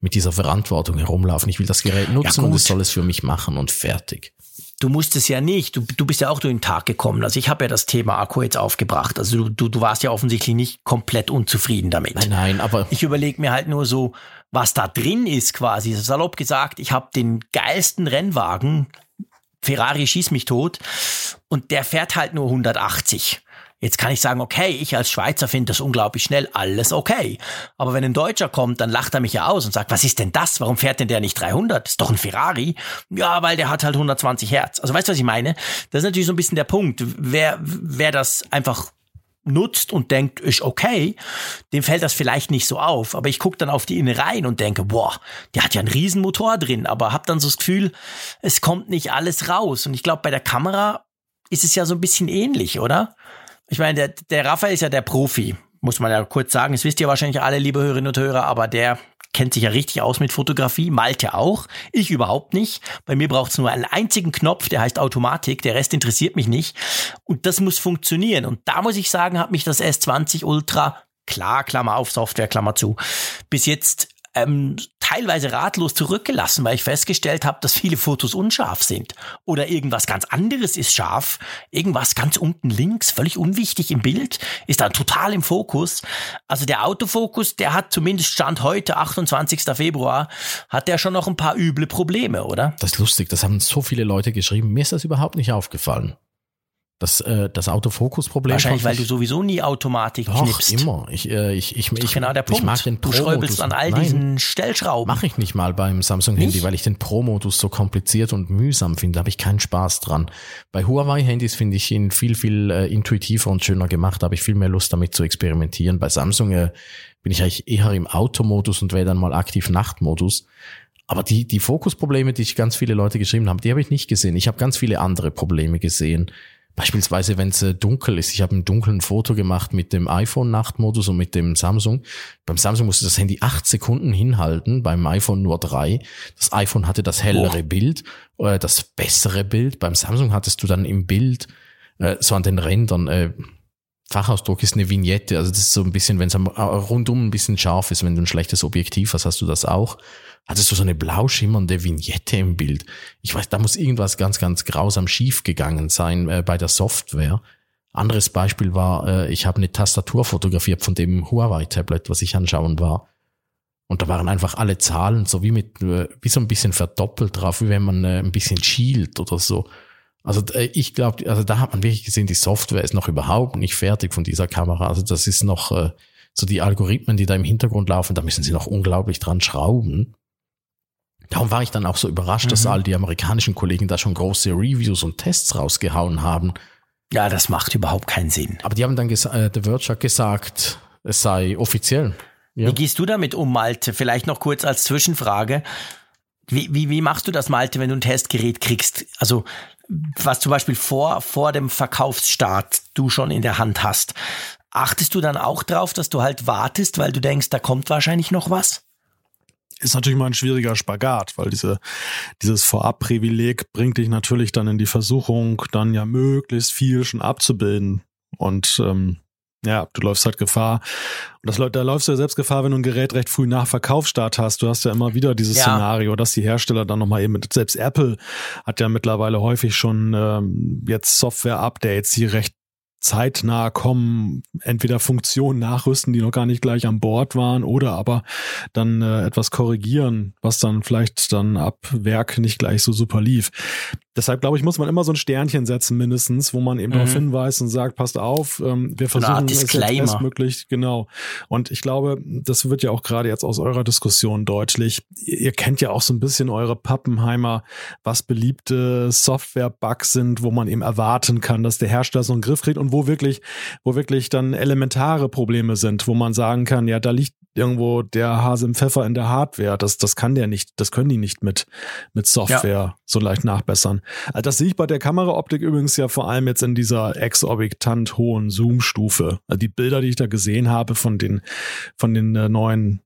mit dieser Verantwortung herumlaufen. Ich will das Gerät nutzen ja, und es soll es für mich machen und fertig. Du musst es ja nicht. Du, du bist ja auch durch den Tag gekommen. Also ich habe ja das Thema Akku jetzt aufgebracht. Also du, du, du warst ja offensichtlich nicht komplett unzufrieden damit. Nein, nein, aber. Ich überlege mir halt nur so, was da drin ist quasi. Salopp gesagt, ich habe den geilsten Rennwagen. Ferrari schießt mich tot. Und der fährt halt nur 180. Jetzt kann ich sagen, okay, ich als Schweizer finde das unglaublich schnell, alles okay. Aber wenn ein Deutscher kommt, dann lacht er mich ja aus und sagt, was ist denn das? Warum fährt denn der nicht 300? Das ist doch ein Ferrari. Ja, weil der hat halt 120 Hertz. Also weißt du, was ich meine? Das ist natürlich so ein bisschen der Punkt. Wer, wer das einfach nutzt und denkt, ist okay, dem fällt das vielleicht nicht so auf. Aber ich gucke dann auf die Innereien und denke, boah, der hat ja einen riesen Motor drin, aber hab dann so das Gefühl, es kommt nicht alles raus. Und ich glaube, bei der Kamera ist es ja so ein bisschen ähnlich, oder? Ich meine, der, der Raphael ist ja der Profi, muss man ja kurz sagen. Das wisst ihr wahrscheinlich alle, liebe Hörerinnen und Hörer, aber der kennt sich ja richtig aus mit Fotografie. Malte auch. Ich überhaupt nicht. Bei mir braucht es nur einen einzigen Knopf, der heißt Automatik. Der Rest interessiert mich nicht. Und das muss funktionieren. Und da muss ich sagen, hat mich das S20 Ultra, klar, Klammer auf, Software, Klammer zu, bis jetzt ähm, teilweise ratlos zurückgelassen, weil ich festgestellt habe, dass viele Fotos unscharf sind. Oder irgendwas ganz anderes ist scharf. Irgendwas ganz unten links, völlig unwichtig im Bild, ist dann total im Fokus. Also der Autofokus, der hat zumindest Stand heute, 28. Februar, hat der schon noch ein paar üble Probleme, oder? Das ist lustig, das haben so viele Leute geschrieben. Mir ist das überhaupt nicht aufgefallen. Das, äh, das Autofokusproblem. Wahrscheinlich, weil du sowieso nie Automatik Doch, knippst. immer. Ich, äh, ich, ich, ich, genau der Punkt. ich mag den du schräubelst an all Nein, diesen Stellschrauben. Mache ich nicht mal beim Samsung-Handy, weil ich den Pro-Modus so kompliziert und mühsam finde. Da habe ich keinen Spaß dran. Bei Huawei-Handys finde ich ihn viel, viel äh, intuitiver und schöner gemacht. Da habe ich viel mehr Lust damit zu experimentieren. Bei Samsung äh, bin ich eigentlich eher im Automodus und wähle dann mal aktiv Nachtmodus. Aber die, die Fokusprobleme, die ich ganz viele Leute geschrieben haben, die habe ich nicht gesehen. Ich habe ganz viele andere Probleme gesehen. Beispielsweise, wenn es äh, dunkel ist. Ich habe ein dunklen Foto gemacht mit dem iPhone-Nachtmodus und mit dem Samsung. Beim Samsung musste das Handy acht Sekunden hinhalten, beim iPhone nur drei. Das iPhone hatte das hellere Bild, äh, das bessere Bild. Beim Samsung hattest du dann im Bild äh, so an den Rändern, äh, Fachausdruck ist eine Vignette. Also das ist so ein bisschen, wenn es rundum ein bisschen scharf ist, wenn du ein schlechtes Objektiv hast, hast du das auch. Hattest du so eine blau schimmernde Vignette im Bild. Ich weiß, da muss irgendwas ganz, ganz grausam schief gegangen sein äh, bei der Software. Anderes Beispiel war, äh, ich habe eine Tastatur fotografiert von dem Huawei-Tablet, was ich anschauen war. Und da waren einfach alle Zahlen so wie mit, äh, wie so ein bisschen verdoppelt drauf, wie wenn man äh, ein bisschen schielt oder so. Also äh, ich glaube, also da hat man wirklich gesehen, die Software ist noch überhaupt nicht fertig von dieser Kamera. Also das ist noch äh, so die Algorithmen, die da im Hintergrund laufen, da müssen sie noch unglaublich dran schrauben. Darum war ich dann auch so überrascht, dass Mhm. all die amerikanischen Kollegen da schon große Reviews und Tests rausgehauen haben. Ja, das macht überhaupt keinen Sinn. Aber die haben dann äh, The Verge hat gesagt, es sei offiziell. Ja. Wie gehst du damit um, Malte? Vielleicht noch kurz als Zwischenfrage. Wie, wie, wie machst du das, Malte, wenn du ein Testgerät kriegst? Also, was zum Beispiel vor, vor dem Verkaufsstart du schon in der Hand hast. Achtest du dann auch drauf, dass du halt wartest, weil du denkst, da kommt wahrscheinlich noch was? ist natürlich mal ein schwieriger Spagat, weil diese, dieses Vorabprivileg bringt dich natürlich dann in die Versuchung, dann ja möglichst viel schon abzubilden. Und ähm, ja, du läufst halt Gefahr. Und das, da läufst du ja selbst Gefahr, wenn du ein Gerät recht früh nach Verkaufsstart hast. Du hast ja immer wieder dieses Ja. Szenario, dass die Hersteller dann nochmal eben, selbst Apple hat ja mittlerweile häufig schon ähm, jetzt Software-Updates, die recht zeitnah kommen, entweder Funktionen nachrüsten, die noch gar nicht gleich an Bord waren, oder aber dann äh, etwas korrigieren, was dann vielleicht dann ab Werk nicht gleich so super lief. Deshalb glaube ich, muss man immer so ein Sternchen setzen mindestens, wo man eben Mhm. darauf hinweist und sagt, passt auf, ähm, wir versuchen es bestmöglich, genau. Und ich glaube, das wird ja auch gerade jetzt aus eurer Diskussion deutlich. Ihr, ihr kennt ja auch so ein bisschen eure Pappenheimer, was beliebte Software-Bugs sind, wo man eben erwarten kann, dass der Hersteller so einen Griff kriegt und wo wirklich, wo wirklich dann elementare Probleme sind, wo man sagen kann, ja, da liegt irgendwo der Hase im Pfeffer in der Hardware. Das, das kann der nicht, das können die nicht mit, mit Software so leicht nachbessern. Also das sehe ich bei der Kameraoptik übrigens ja vor allem jetzt in dieser exorbitant hohen Zoom-Stufe. Also die Bilder, die ich da gesehen habe von den, von den äh, neuen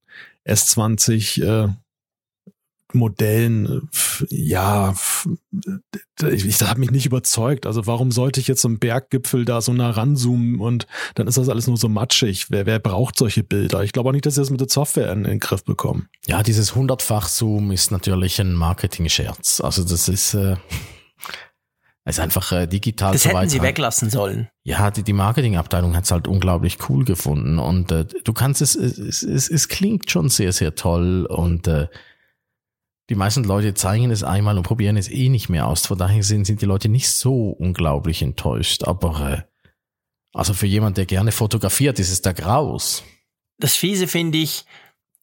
S20 äh, Modellen, äh, ja, ich, hat mich nicht überzeugt. Also warum sollte ich jetzt so einen Berggipfel da so nah ranzoomen und dann ist das alles nur so matschig? Wer, wer braucht solche Bilder? Ich glaube auch nicht, dass sie das mit der Software in, in den Griff bekommen. Ja, dieses hundertfach Zoom ist natürlich ein Marketing-Scherz. Also das ist, äh, ist einfach äh, digital Das so hätten weit sie dran. weglassen sollen. Ja, die, die Marketingabteilung hat's halt unglaublich cool gefunden und äh, du kannst es, es, es, es klingt schon sehr, sehr toll und äh, die meisten Leute zeigen es einmal und probieren es eh nicht mehr aus. Von daher sind, sind die Leute nicht so unglaublich enttäuscht. Aber äh, also für jemand, der gerne fotografiert, ist es da graus. Das Fiese finde ich,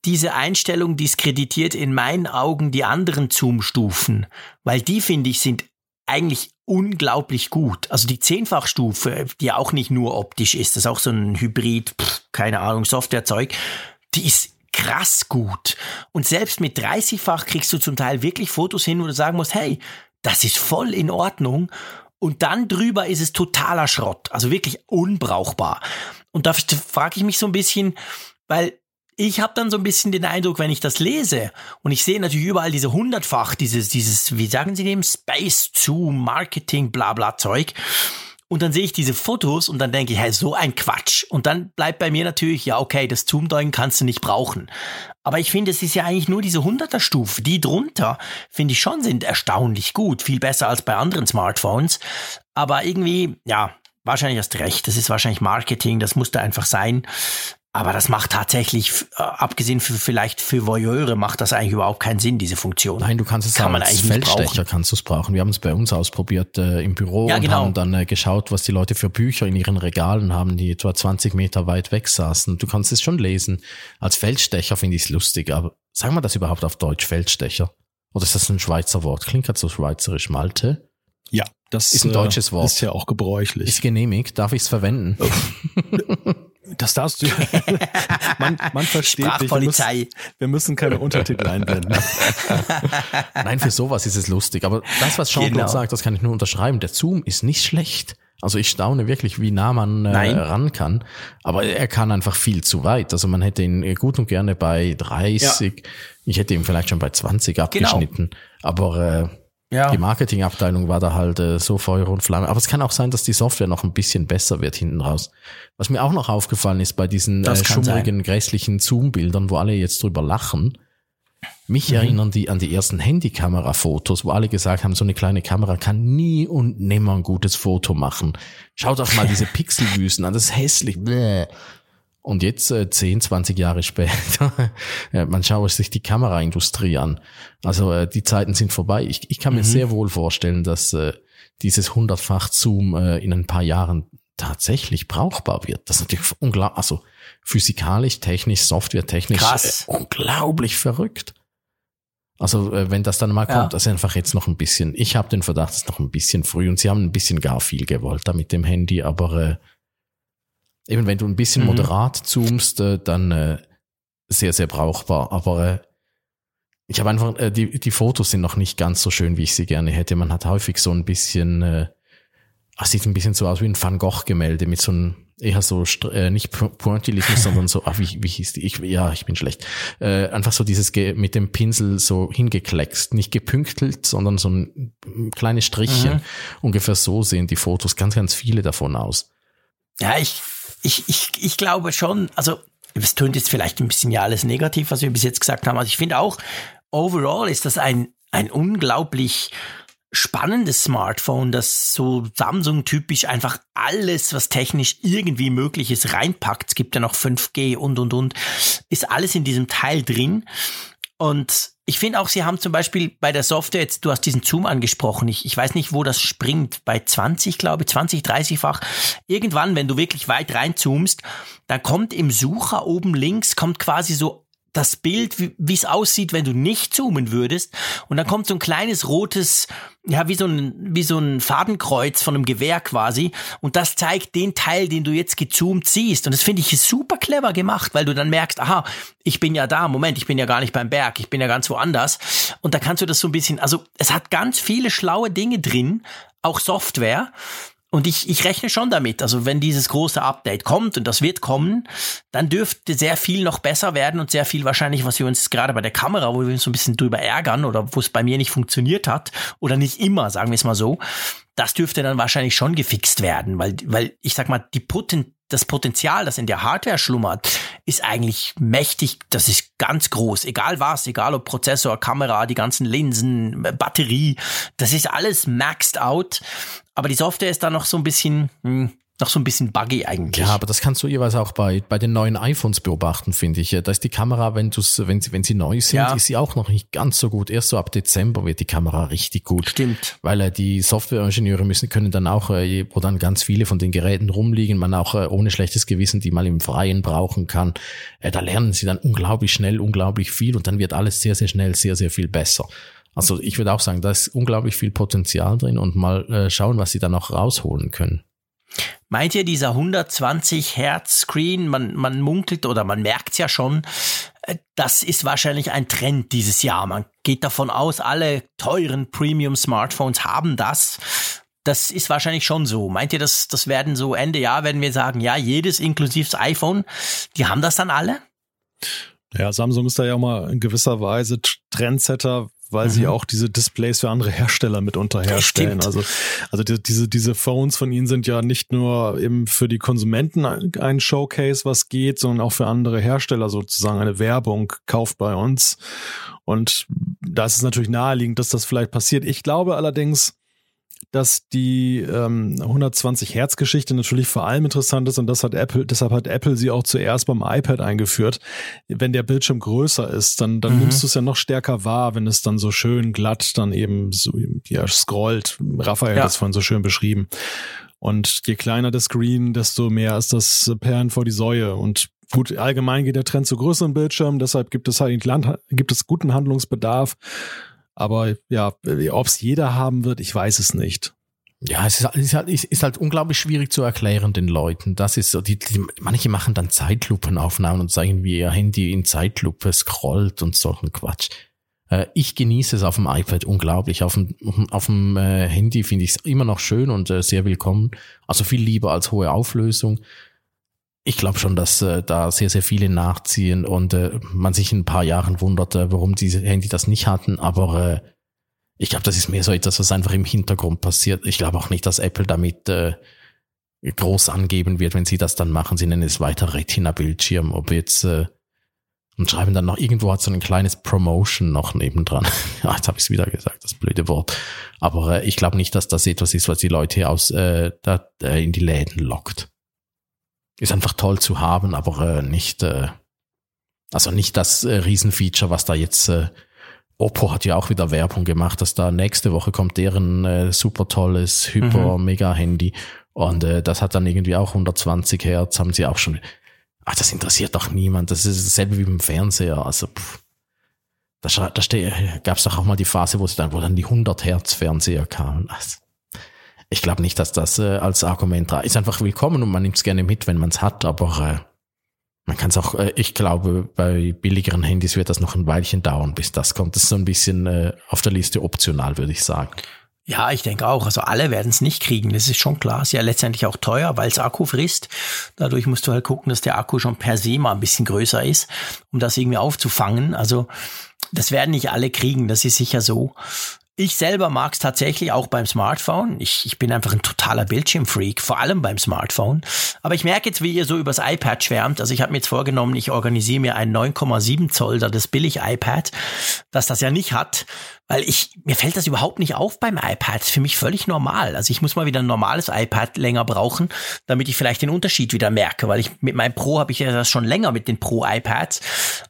diese Einstellung diskreditiert in meinen Augen die anderen Zoom-Stufen, weil die, finde ich, sind eigentlich unglaublich gut. Also die Zehnfachstufe, die auch nicht nur optisch ist, das ist auch so ein Hybrid, pff, keine Ahnung, Softwarezeug, die ist krass gut. Und selbst mit 30-fach kriegst du zum Teil wirklich Fotos hin, wo du sagen musst, hey, das ist voll in Ordnung. Und dann drüber ist es totaler Schrott, also wirklich unbrauchbar. Und da frage ich mich so ein bisschen, weil ich habe dann so ein bisschen den Eindruck, wenn ich das lese und ich sehe natürlich überall diese hundertfach, dieses, dieses, wie sagen sie dem, Space Zoom, Marketing, bla bla Zeug. Und dann sehe ich diese Fotos und dann denke ich, hey, so ein Quatsch. Und dann bleibt bei mir natürlich, ja, okay, das Zoom-Ding kannst du nicht brauchen. Aber ich finde, es ist ja eigentlich nur diese 100er-Stufe. Die drunter, finde ich schon, sind erstaunlich gut. Viel besser als bei anderen Smartphones. Aber irgendwie, ja, wahrscheinlich hast recht. Das ist wahrscheinlich Marketing. Das musste einfach sein. Aber das macht tatsächlich, äh, abgesehen für, vielleicht für Voyeure, macht das eigentlich überhaupt keinen Sinn, diese Funktion. Nein, du kannst es Kann man als Feldstecher kannst du es brauchen. Wir haben es bei uns ausprobiert äh, im Büro ja, und genau. haben dann äh, geschaut, was die Leute für Bücher in ihren Regalen haben, die etwa 20 Meter weit weg saßen. Du kannst es schon lesen. Als Feldstecher finde ich es lustig, aber sagen wir das überhaupt auf Deutsch, Feldstecher? Oder ist das ein Schweizer Wort? Klingt halt so schweizerisch, Malte. Ja, das ist ein deutsches Wort. Ist ja auch gebräuchlich. Ist genehmigt. Darf ich es verwenden? *laughs* Das darfst du. *laughs* man, man versteht Sprachpolizei. Nicht. Wir müssen, wir müssen keine Untertitel einblenden. *laughs* Nein, für sowas ist es lustig. Aber das, was Jean-Claude genau. sagt, das kann ich nur unterschreiben. Der Zoom ist nicht schlecht. Also ich staune wirklich, wie nah man äh, ran kann. Aber er kann einfach viel zu weit. Also man hätte ihn gut und gerne bei 30. Ja. Ich hätte ihn vielleicht schon bei 20 genau. abgeschnitten. Genau. Aber äh, ja. Die Marketingabteilung war da halt äh, so Feuer und Flamme. Aber es kann auch sein, dass die Software noch ein bisschen besser wird hinten raus. Was mir auch noch aufgefallen ist bei diesen äh, schummrigen, sein. grässlichen Zoom-Bildern, wo alle jetzt drüber lachen. Mich mhm. erinnern die an die ersten Handykamera-Fotos, wo alle gesagt haben, so eine kleine Kamera kann nie und nimmer ein gutes Foto machen. Schaut auch mal diese *laughs* Pixelwüsten an, das ist hässlich. Bläh. Und jetzt, äh, 10, 20 Jahre *laughs* später, ja, man schaue sich die Kameraindustrie an. Also äh, die Zeiten sind vorbei. Ich, ich kann mir mhm. sehr wohl vorstellen, dass äh, dieses hundertfach Zoom äh, in ein paar Jahren tatsächlich brauchbar wird. Das ist natürlich unglaublich, also physikalisch, technisch, softwaretechnisch Krass. Äh, unglaublich verrückt. Also äh, wenn das dann mal kommt, ja. das ist einfach jetzt noch ein bisschen, ich habe den Verdacht, es ist noch ein bisschen früh und sie haben ein bisschen gar viel gewollt da mit dem Handy, aber äh, eben wenn du ein bisschen mhm. moderat zoomst, äh, dann äh, sehr, sehr brauchbar. Aber äh, ich habe einfach, äh, die, die Fotos sind noch nicht ganz so schön, wie ich sie gerne hätte. Man hat häufig so ein bisschen, äh, es sieht ein bisschen so aus wie ein Van Gogh-Gemälde mit so einem eher so äh, nicht Pointillismus, *laughs* sondern so, ah, wie, wie hieß die? Ich, ja, ich bin schlecht. Äh, einfach so dieses Ge mit dem Pinsel so hingekleckst, nicht gepünktelt, sondern so ein kleines Strichchen. Mhm. Ungefähr so sehen die Fotos, ganz, ganz viele davon aus. Ja, ich ich, ich, ich glaube schon, also es tönt jetzt vielleicht ein bisschen ja alles negativ, was wir bis jetzt gesagt haben. Also ich finde auch, overall ist das ein, ein unglaublich spannendes Smartphone, das so Samsung-typisch einfach alles, was technisch irgendwie möglich ist, reinpackt. Es gibt ja noch 5G und, und, und. Ist alles in diesem Teil drin. Und ich finde auch, sie haben zum Beispiel bei der Software, jetzt, du hast diesen Zoom angesprochen, ich, ich weiß nicht, wo das springt, bei 20, glaube ich, 20, 30-fach. Irgendwann, wenn du wirklich weit reinzoomst, dann kommt im Sucher oben links, kommt quasi so das Bild, wie es aussieht, wenn du nicht zoomen würdest. Und dann kommt so ein kleines rotes, ja, wie so ein, wie so ein Fadenkreuz von einem Gewehr quasi. Und das zeigt den Teil, den du jetzt gezoomt siehst. Und das finde ich super clever gemacht, weil du dann merkst, aha, ich bin ja da, Moment, ich bin ja gar nicht beim Berg, ich bin ja ganz woanders. Und da kannst du das so ein bisschen, also es hat ganz viele schlaue Dinge drin, auch Software. Und ich, ich rechne schon damit, also wenn dieses große Update kommt, und das wird kommen, dann dürfte sehr viel noch besser werden und sehr viel wahrscheinlich, was wir uns gerade bei der Kamera, wo wir uns so ein bisschen drüber ärgern oder wo es bei mir nicht funktioniert hat oder nicht immer, sagen wir es mal so, das dürfte dann wahrscheinlich schon gefixt werden, weil, weil ich sag mal, die Poten das Potenzial, das in der Hardware schlummert, ist eigentlich mächtig, das ist ganz groß. Egal was, egal ob Prozessor, Kamera, die ganzen Linsen, Batterie, das ist alles maxed out. Aber die Software ist da noch so ein bisschen, hm, noch so ein bisschen buggy eigentlich. Ja, aber das kannst du jeweils auch bei, bei den neuen iPhones beobachten, finde ich. Da ist die Kamera, wenn, du's, wenn, sie, wenn sie neu sind, ja. ist sie auch noch nicht ganz so gut. Erst so ab Dezember wird die Kamera richtig gut. Stimmt. Weil äh, die Softwareingenieure müssen, können dann auch, äh, wo dann ganz viele von den Geräten rumliegen, man auch äh, ohne schlechtes Gewissen die mal im Freien brauchen kann. Äh, da lernen sie dann unglaublich schnell, unglaublich viel und dann wird alles sehr, sehr schnell, sehr, sehr viel besser. Also ich würde auch sagen, da ist unglaublich viel Potenzial drin und mal äh, schauen, was sie da noch rausholen können. Meint ihr, dieser 120 Hertz Screen, man, man munkelt oder man merkt ja schon, äh, das ist wahrscheinlich ein Trend dieses Jahr. Man geht davon aus, alle teuren Premium-Smartphones haben das. Das ist wahrscheinlich schon so. Meint ihr, das, das werden so Ende Jahr, werden wir sagen, ja, jedes inklusive das iPhone, die haben das dann alle? Ja, Samsung ist da ja auch mal in gewisser Weise Trendsetter, weil mhm. sie auch diese Displays für andere Hersteller mitunter herstellen. Also, also die, diese, diese Phones von ihnen sind ja nicht nur eben für die Konsumenten ein Showcase, was geht, sondern auch für andere Hersteller sozusagen eine Werbung, kauft bei uns. Und da ist es natürlich naheliegend, dass das vielleicht passiert. Ich glaube allerdings, dass die ähm, 120 Hertz Geschichte natürlich vor allem interessant ist und das hat Apple, deshalb hat Apple sie auch zuerst beim iPad eingeführt. Wenn der Bildschirm größer ist, dann, dann mhm. nimmst du es ja noch stärker wahr, wenn es dann so schön glatt dann eben so ja, scrollt. Raphael ja. hat es vorhin so schön beschrieben. Und je kleiner der Screen, desto mehr ist das Perlen vor die Säue. Und gut, allgemein geht der Trend zu größeren Bildschirmen, deshalb gibt es halt gibt es guten Handlungsbedarf. Aber ja, ob es jeder haben wird, ich weiß es nicht. Ja, es ist, ist, halt, ist halt unglaublich schwierig zu erklären den Leuten. Das ist so, die, die, manche machen dann Zeitlupenaufnahmen und zeigen, wie ihr Handy in Zeitlupe scrollt und so ein Quatsch. Äh, ich genieße es auf dem iPad unglaublich. Auf dem, auf dem äh, Handy finde ich es immer noch schön und äh, sehr willkommen. Also viel lieber als hohe Auflösung ich glaube schon, dass äh, da sehr, sehr viele nachziehen und äh, man sich in ein paar Jahren wundert, äh, warum diese Handy das nicht hatten. Aber äh, ich glaube, das ist mehr so etwas, was einfach im Hintergrund passiert. Ich glaube auch nicht, dass Apple damit äh, groß angeben wird, wenn sie das dann machen. Sie nennen es weiter Retina-Bildschirm. Ob jetzt äh, und schreiben dann noch irgendwo hat so ein kleines Promotion noch nebendran. ja, *laughs* jetzt habe ich es wieder gesagt, das blöde Wort. Aber äh, ich glaube nicht, dass das etwas ist, was die Leute aus äh, da, äh, in die Läden lockt ist einfach toll zu haben, aber äh, nicht, äh, also nicht das äh, Riesenfeature, was da jetzt, äh, Oppo hat ja auch wieder Werbung gemacht, dass da nächste Woche kommt deren äh, super tolles Hyper-Mega-Handy und äh, das hat dann irgendwie auch 120 Hertz, haben sie auch schon. Ach, das interessiert doch niemand. Das ist dasselbe wie beim Fernseher. Also, pff, da, da gab es doch auch mal die Phase, wo, es dann, wo dann die 100 Hertz Fernseher kamen. Also, ich glaube nicht, dass das äh, als Argument da ist. Einfach willkommen und man nimmt es gerne mit, wenn man es hat, aber äh, man kann es auch, äh, ich glaube, bei billigeren Handys wird das noch ein Weilchen dauern, bis das kommt. Das ist so ein bisschen äh, auf der Liste optional, würde ich sagen. Ja, ich denke auch. Also alle werden es nicht kriegen. Das ist schon klar. Ist ja letztendlich auch teuer, weil es Akku frisst. Dadurch musst du halt gucken, dass der Akku schon per se mal ein bisschen größer ist, um das irgendwie aufzufangen. Also das werden nicht alle kriegen. Das ist sicher so. Ich selber mag es tatsächlich auch beim Smartphone. Ich, ich bin einfach ein totaler Bildschirmfreak, vor allem beim Smartphone. Aber ich merke jetzt, wie ihr so übers iPad schwärmt. Also ich habe mir jetzt vorgenommen, ich organisiere mir ein 9,7 Zoll, da das Billig-iPad, das das ja nicht hat, weil ich, mir fällt das überhaupt nicht auf beim iPad. Das ist für mich völlig normal. Also ich muss mal wieder ein normales iPad länger brauchen, damit ich vielleicht den Unterschied wieder merke, weil ich mit meinem Pro habe ich ja das schon länger mit den Pro-iPads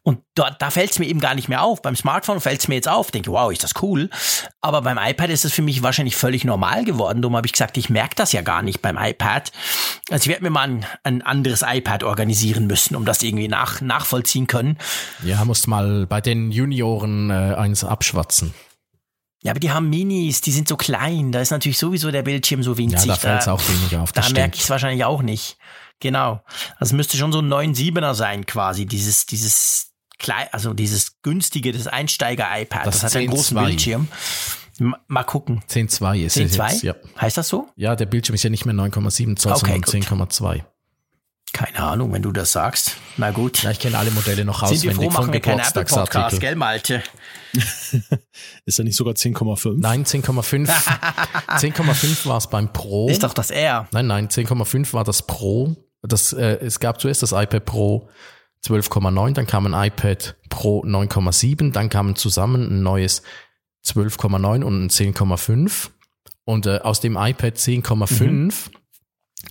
und dort, da fällt es mir eben gar nicht mehr auf. Beim Smartphone fällt es mir jetzt auf, denke, wow, ist das cool. Aber beim iPad ist es für mich wahrscheinlich völlig normal geworden. Darum habe ich gesagt, ich merke das ja gar nicht beim iPad. Also ich werde mir mal ein, ein anderes iPad organisieren müssen, um das irgendwie nach, nachvollziehen können. Ja, musst mal bei den Junioren äh, eins abschwatzen. Ja, aber die haben Minis, die sind so klein. Da ist natürlich sowieso der Bildschirm so winzig. Ja, da fällt es auch weniger auf. Da merke ich es wahrscheinlich auch nicht. Genau. Also müsste schon so ein 9,7er sein quasi. Dieses, dieses klein, also dieses günstige, das Einsteiger-iPad. Das, das hat einen großen 2. Bildschirm. Mal gucken. 10,2 ist 10, es jetzt. Ja. Heißt das so? Ja, der Bildschirm ist ja nicht mehr 9,7 Zoll, okay, sondern 10,2. Keine Ahnung, wenn du das sagst. Na gut. Ja, ich kenne alle Modelle noch auswendig. Sind wir froh, machen wir keine Apple Podcast, gell, Malte? *laughs* ist er nicht sogar 10,5? Nein, 10,5. 10,5 war es beim Pro. Ist doch das R. Nein, nein, 10,5 war das Pro. Das, äh, es gab zuerst das iPad Pro 12,9, dann kam ein iPad Pro 9,7, dann kamen zusammen ein neues 12,9 und ein 10,5. Und äh, aus dem iPad 10,5 mhm.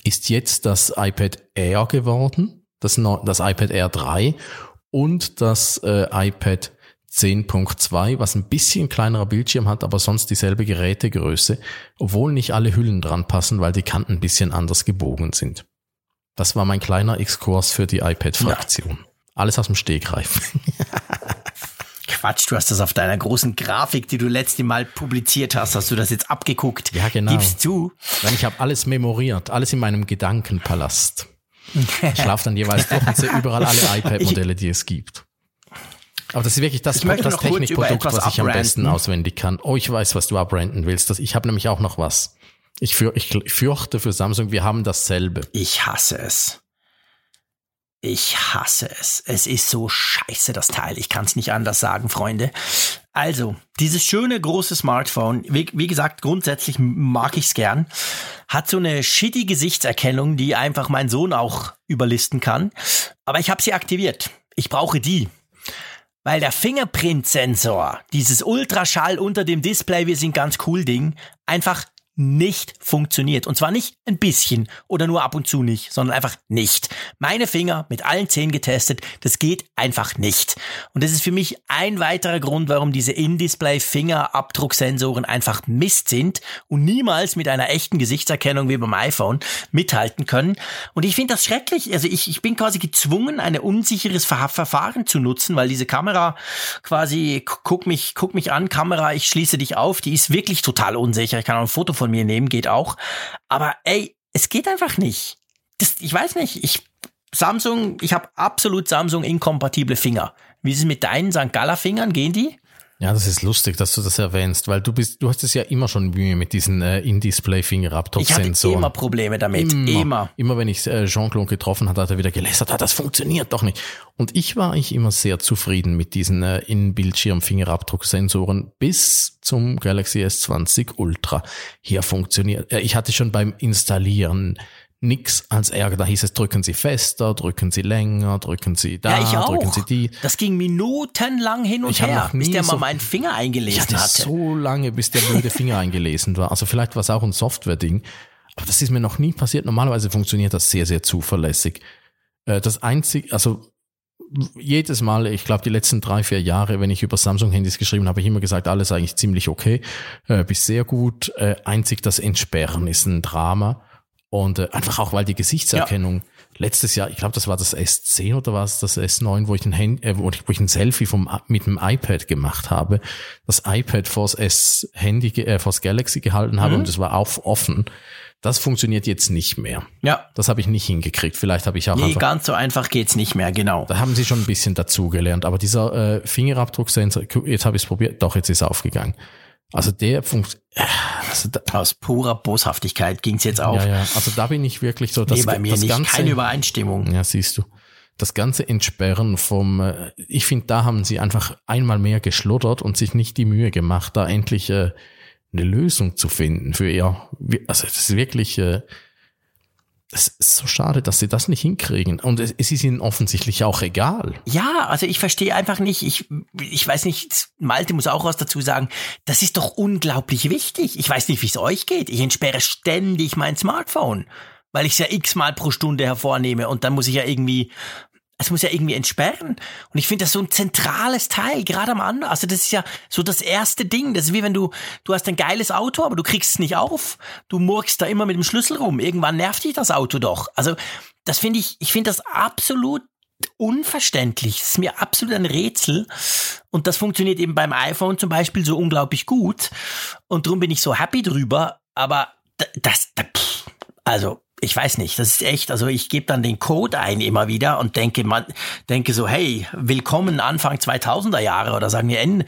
Ist jetzt das iPad Air geworden, das, das iPad Air 3 und das äh, iPad 10.2, was ein bisschen kleinerer Bildschirm hat, aber sonst dieselbe Gerätegröße, obwohl nicht alle Hüllen dran passen, weil die Kanten ein bisschen anders gebogen sind. Das war mein kleiner Exkurs für die iPad-Fraktion. Ja. Alles aus dem Stegreif. *laughs* Quatsch, du hast das auf deiner großen Grafik, die du letzte Mal publiziert hast, hast du das jetzt abgeguckt. Ja, genau. Gibst du? Weil ich habe alles memoriert, alles in meinem Gedankenpalast. Ich schlafe dann jeweils durch und sehe *laughs* überall alle iPad-Modelle, die es gibt. Aber das ist wirklich das, das Technikprodukt, was ich am besten auswendig kann. Oh, ich weiß, was du abrenten willst. Ich habe nämlich auch noch was. Ich, für, ich fürchte für Samsung, wir haben dasselbe. Ich hasse es. Ich hasse es. Es ist so scheiße, das Teil. Ich kann es nicht anders sagen, Freunde. Also, dieses schöne große Smartphone, wie, wie gesagt, grundsätzlich mag ich es gern, hat so eine shitty Gesichtserkennung, die einfach mein Sohn auch überlisten kann. Aber ich habe sie aktiviert. Ich brauche die. Weil der Fingerprint-Sensor, dieses Ultraschall unter dem Display, wir sind ganz cool Ding, einfach nicht funktioniert. Und zwar nicht ein bisschen oder nur ab und zu nicht, sondern einfach nicht. Meine Finger mit allen Zehen getestet, das geht einfach nicht. Und das ist für mich ein weiterer Grund, warum diese In-Display Fingerabdrucksensoren einfach Mist sind und niemals mit einer echten Gesichtserkennung wie beim iPhone mithalten können. Und ich finde das schrecklich. Also ich, ich bin quasi gezwungen, ein unsicheres Verfahren zu nutzen, weil diese Kamera quasi, guck mich, guck mich an, Kamera, ich schließe dich auf, die ist wirklich total unsicher. Ich kann auch ein Foto von mir nehmen, geht auch. Aber ey, es geht einfach nicht. Das, ich weiß nicht, ich Samsung, ich habe absolut Samsung inkompatible Finger. Wie ist es mit deinen St. Galler Fingern? Gehen die? Ja, das ist lustig, dass du das erwähnst, weil du bist, du hast es ja immer schon Mühe mit diesen äh, In-Display-Fingerabdrucksensoren. Ich hatte immer Probleme damit, immer. Immer, immer wenn ich äh, Jean-Claude getroffen hat, hat er wieder gelästert, hat das funktioniert doch nicht. Und ich war ich immer sehr zufrieden mit diesen äh, In-Bildschirm-Fingerabdrucksensoren bis zum Galaxy S20 Ultra. Hier funktioniert, äh, ich hatte schon beim Installieren nix als Ärger. Da hieß es, drücken Sie fester, drücken Sie länger, drücken Sie da, ja, ich auch. drücken Sie die. Das ging minutenlang hin und Ich her, bis der so- mal meinen Finger Ich eingelesen hatte hatte. so lange, bis der blöde Finger eingelesen war. Also vielleicht war es auch ein Software-Ding. Aber das ist mir noch nie passiert. Normalerweise funktioniert das sehr, sehr zuverlässig. Äh, Das einzige, also jedes Mal, ich glaube die letzten drei, vier Jahre, wenn ich über Samsung-Handys geschrieben habe, habe ich immer gesagt, alles eigentlich ziemlich okay, äh, bis sehr gut. Äh, einzig das Entsperren ist ein Drama. Und äh, einfach auch, weil die Gesichtserkennung letztes Jahr, ich glaube, das war das S10 oder war es das S9, wo ich ein, Hand, äh, wo ich, wo ich ein Selfie vom, mit dem iPad gemacht habe, das iPad vors S-Handy, ge- äh, vors Galaxy gehalten habe Mhm. und es war auf offen. Das funktioniert jetzt nicht mehr. Ja, Das habe ich nicht hingekriegt. Vielleicht habe ich auch nee, einfach ganz so einfach geht's nicht mehr, genau. da haben sie schon ein bisschen dazugelernt. Aber dieser äh, Fingerabdrucksensor, jetzt habe ich es probiert, doch, jetzt ist aufgegangen. Also der funktioniert. Also Aus purer Boshaftigkeit ging's jetzt auf. ja, ja, also da bin ich wirklich so, das, nee, bei mir das nicht, ganze, keine Übereinstimmung. ja, siehst du, das ganze Entsperren vom, äh, ich finde, da haben sie einfach einmal mehr geschluddert und sich nicht die Mühe gemacht, da endlich äh, eine Lösung zu finden für ihr, also das ist wirklich, äh, es ist so schade, dass sie das nicht hinkriegen. Und es, ist ihnen offensichtlich auch egal. Ja, also ich verstehe einfach nicht, ich, ich weiß nicht, Malte muss auch was dazu sagen, das ist doch unglaublich wichtig. Ich weiß nicht, wie es euch geht. Ich entsperre ständig mein Smartphone, weil ich es ja x-mal pro Stunde hervornehme und dann muss ich ja irgendwie, es muss ja irgendwie entsperren. Und ich finde das so ein zentrales Teil, gerade am Anfang. Also das ist ja so das erste Ding. Das ist wie wenn du, du hast ein geiles Auto, aber du kriegst es nicht auf. Du murkst da immer mit dem Schlüssel rum. Irgendwann nervt dich das Auto doch. Also das finde ich, ich finde das absolut unverständlich. Das ist mir absolut ein Rätsel. Und das funktioniert eben beim iPhone zum Beispiel so unglaublich gut. Und darum bin ich so happy drüber. Aber das, da- pff, also ich weiß nicht, das ist echt, also ich gebe dann den Code ein immer wieder und denke, man, denke so, hey, willkommen Anfang 2000er Jahre oder sagen wir Ende,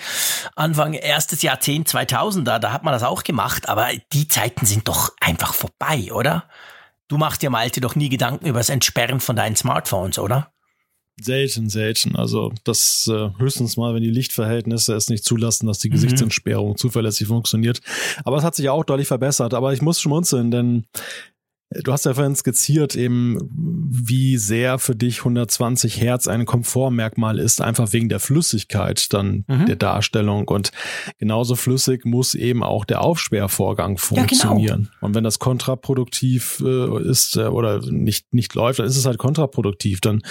Anfang erstes Jahrzehnt 2000er, da hat man das auch gemacht, aber die Zeiten sind doch einfach vorbei, oder? Du machst dir, Malte, doch nie Gedanken über das Entsperren von deinen Smartphones, oder? Selten, selten. Also das äh, höchstens mal, wenn die Lichtverhältnisse es nicht zulassen, dass die Mhm. Gesichtsentsperrung zuverlässig funktioniert. Aber es hat sich auch deutlich verbessert. Aber ich muss schmunzeln, denn du hast ja vorhin skizziert eben, wie sehr für dich 120 Hertz ein Komfortmerkmal ist, einfach wegen der Flüssigkeit dann Mhm. der Darstellung. Und genauso flüssig muss eben auch der Aufsperrvorgang genau. funktionieren. Und wenn das kontraproduktiv äh, ist äh, oder nicht, nicht läuft, dann ist es halt kontraproduktiv. Dann,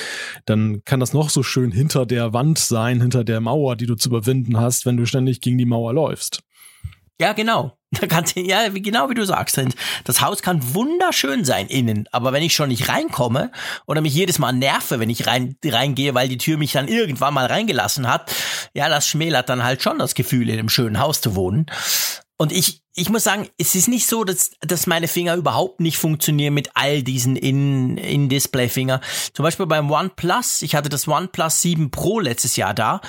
dann kann das noch so schön hinter der Wand sein, hinter der Mauer, die du zu überwinden hast, wenn du ständig gegen die Mauer läufst. Ja, genau. *laughs* Da kannst ja, genau wie du sagst. Das Haus kann wunderschön sein innen, aber wenn ich schon nicht reinkomme oder mich jedes Mal nerve, wenn ich rein, reingehe, weil die Tür mich dann irgendwann mal reingelassen hat, ja, das schmälert dann halt schon das Gefühl, in einem schönen Haus zu wohnen. Und ich, ich muss sagen, es ist nicht so, dass, dass meine Finger überhaupt nicht funktionieren mit all diesen In- In-Display-Finger. Zum Beispiel beim OnePlus, ich hatte das OnePlus 7 Pro letztes Jahr da.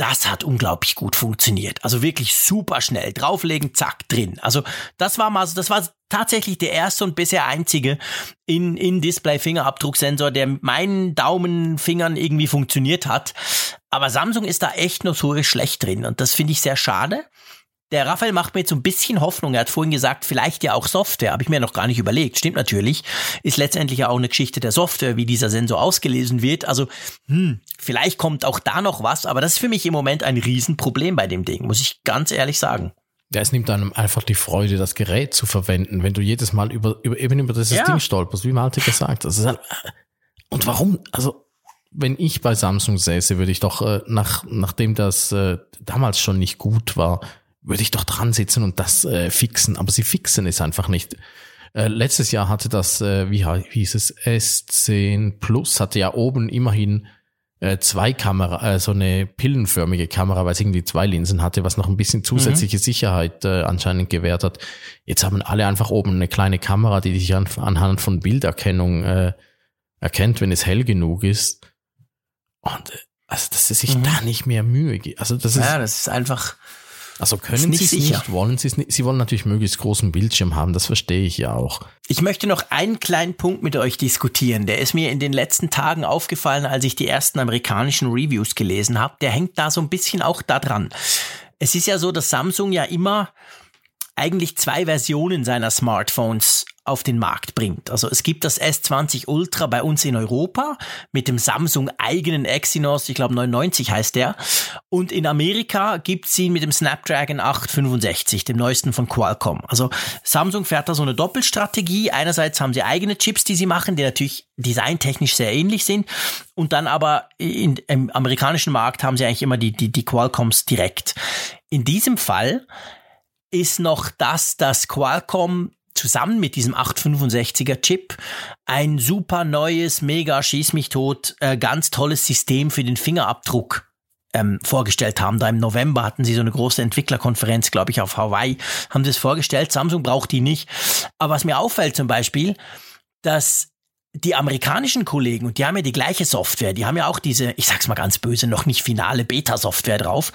Das hat unglaublich gut funktioniert. Also wirklich super schnell. Drauflegen, zack, drin. Also das war mal, das war tatsächlich der erste und bisher einzige in, in Display Fingerabdrucksensor, der mit meinen Daumenfingern irgendwie funktioniert hat. Aber Samsung ist da echt notorisch schlecht drin und das finde ich sehr schade. Der Raphael macht mir jetzt so ein bisschen Hoffnung. Er hat vorhin gesagt, vielleicht ja auch Software. Habe ich mir noch gar nicht überlegt. Stimmt natürlich. Ist letztendlich ja auch eine Geschichte der Software, wie dieser Sensor ausgelesen wird. Also, hm, vielleicht kommt auch da noch was. Aber das ist für mich im Moment ein Riesenproblem bei dem Ding, muss ich ganz ehrlich sagen. Ja, es nimmt einem einfach die Freude, das Gerät zu verwenden, wenn du jedes Mal über, über eben über dieses Ja. Ding stolperst, wie Malte gesagt. Ist halt, und warum? Also, wenn ich bei Samsung säße, würde ich doch, äh, nach, nachdem das äh, damals schon nicht gut war, würde ich doch dran sitzen und das äh, fixen. Aber sie fixen es einfach nicht. Äh, letztes Jahr hatte das, äh, wie hieß es, S10 Plus, hatte ja oben immerhin äh, zwei Kamera, äh, so eine pillenförmige Kamera, weil es irgendwie zwei Linsen hatte, was noch ein bisschen zusätzliche Sicherheit äh, anscheinend gewährt hat. Jetzt haben alle einfach oben eine kleine Kamera, die dich an, anhand von Bilderkennung äh, erkennt, wenn es hell genug ist. Und äh, also, dass sie sich Mhm. da nicht mehr Mühe geben. Also, das ist, Ja, das ist einfach, also können sie es nicht, wollen sie es nicht. Sie wollen natürlich möglichst großen Bildschirm haben, das verstehe ich ja auch. Ich möchte noch einen kleinen Punkt mit euch diskutieren. Der ist mir in den letzten Tagen aufgefallen, als ich die ersten amerikanischen Reviews gelesen habe. Der hängt da so ein bisschen auch da dran. Es ist ja so, dass Samsung ja immer eigentlich zwei Versionen seiner Smartphones auf den Markt bringt. Also es gibt das S20 Ultra bei uns in Europa mit dem Samsung eigenen Exynos, ich glaube 99 heißt der. Und in Amerika gibt sie mit dem Snapdragon 865, dem neuesten von Qualcomm. Also Samsung fährt da so eine Doppelstrategie. Einerseits haben sie eigene Chips, die sie machen, die natürlich designtechnisch sehr ähnlich sind. Und dann aber in, im amerikanischen Markt haben sie eigentlich immer die, die, die Qualcomms direkt. In diesem Fall ist noch das, dass Qualcomm zusammen mit diesem 865er Chip ein super neues, mega schieß mich tot, äh, ganz tolles System für den Fingerabdruck ähm, vorgestellt haben. Da im November hatten sie so eine große Entwicklerkonferenz, glaube ich, auf Hawaii, haben sie es vorgestellt. Samsung braucht die nicht. Aber was mir auffällt zum Beispiel, dass die amerikanischen Kollegen, und die haben ja die gleiche Software, die haben ja auch diese, ich sag's mal ganz böse, noch nicht finale Beta-Software drauf,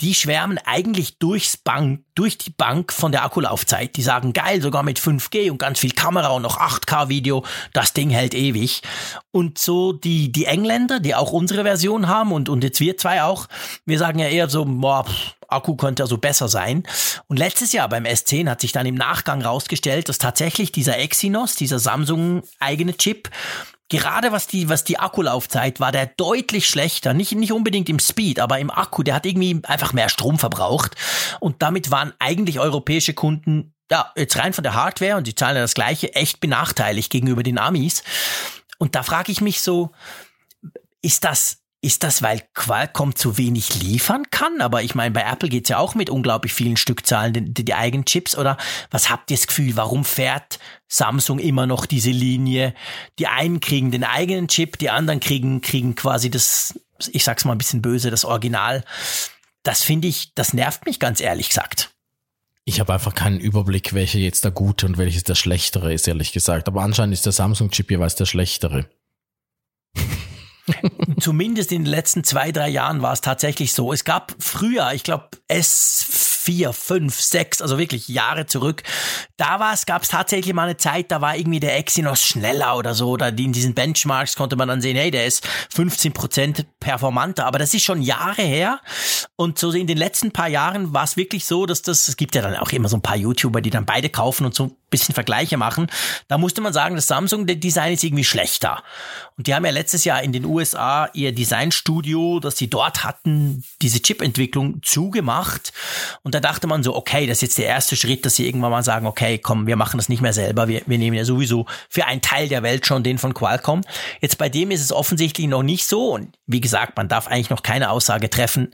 die schwärmen eigentlich durchs Bank, durch die Bank von der Akkulaufzeit. Die sagen, geil, sogar mit 5G und ganz viel Kamera und noch 8K-Video, das Ding hält ewig. Und so die, die Engländer, die auch unsere Version haben und, und jetzt wir zwei auch, wir sagen ja eher so, boah, Akku könnte also besser sein. Und letztes Jahr beim S10 hat sich dann im Nachgang rausgestellt, dass tatsächlich dieser Exynos, dieser Samsung eigene Chip, gerade was die, was die Akkulaufzeit war, der deutlich schlechter. Nicht, nicht unbedingt im Speed, aber im Akku. Der hat irgendwie einfach mehr Strom verbraucht. Und damit waren eigentlich europäische Kunden, ja, jetzt rein von der Hardware, und die zahlen ja das Gleiche, echt benachteiligt gegenüber den Amis. Und da frage ich mich so, ist das, ist das, weil Qualcomm zu wenig liefern kann? Aber ich meine, bei Apple geht's ja auch mit unglaublich vielen Stückzahlen, die, die, die eigenen Chips. Oder was habt ihr das Gefühl, warum fährt Samsung immer noch diese Linie? Die einen kriegen den eigenen Chip, die anderen kriegen, kriegen quasi das, ich sag's mal ein bisschen böse, das Original. Das finde ich, das nervt mich ganz ehrlich gesagt. Ich habe einfach keinen Überblick, welcher jetzt der gute und welches der schlechtere ist, ehrlich gesagt. Aber anscheinend ist der Samsung-Chip jeweils der schlechtere. *laughs* Zumindest in den letzten zwei, drei Jahren war es tatsächlich so. Es gab früher, ich glaube, S4, 5, 6, also wirklich Jahre zurück, da war es, gab es tatsächlich mal eine Zeit, da war irgendwie der Exynos schneller oder so, oder in diesen Benchmarks konnte man dann sehen, hey, der ist 15% performanter, aber das ist schon Jahre her. Und so in den letzten paar Jahren war es wirklich so, dass das, es gibt ja dann auch immer so ein paar YouTuber, die dann beide kaufen und so ein bisschen Vergleiche machen. Da musste man sagen, das Samsung, der Design ist irgendwie schlechter. Und die haben ja letztes Jahr in den USA ihr Designstudio, das sie dort hatten, diese Chip-Entwicklung zugemacht. Und da dachte man so, okay, das ist jetzt der erste Schritt, dass sie irgendwann mal sagen, okay, komm, wir machen das nicht mehr selber. Wir, wir nehmen ja sowieso für einen Teil der Welt schon den von Qualcomm. Jetzt bei dem ist es offensichtlich noch nicht so. Und wie gesagt, man darf eigentlich noch keine Aussage treffen.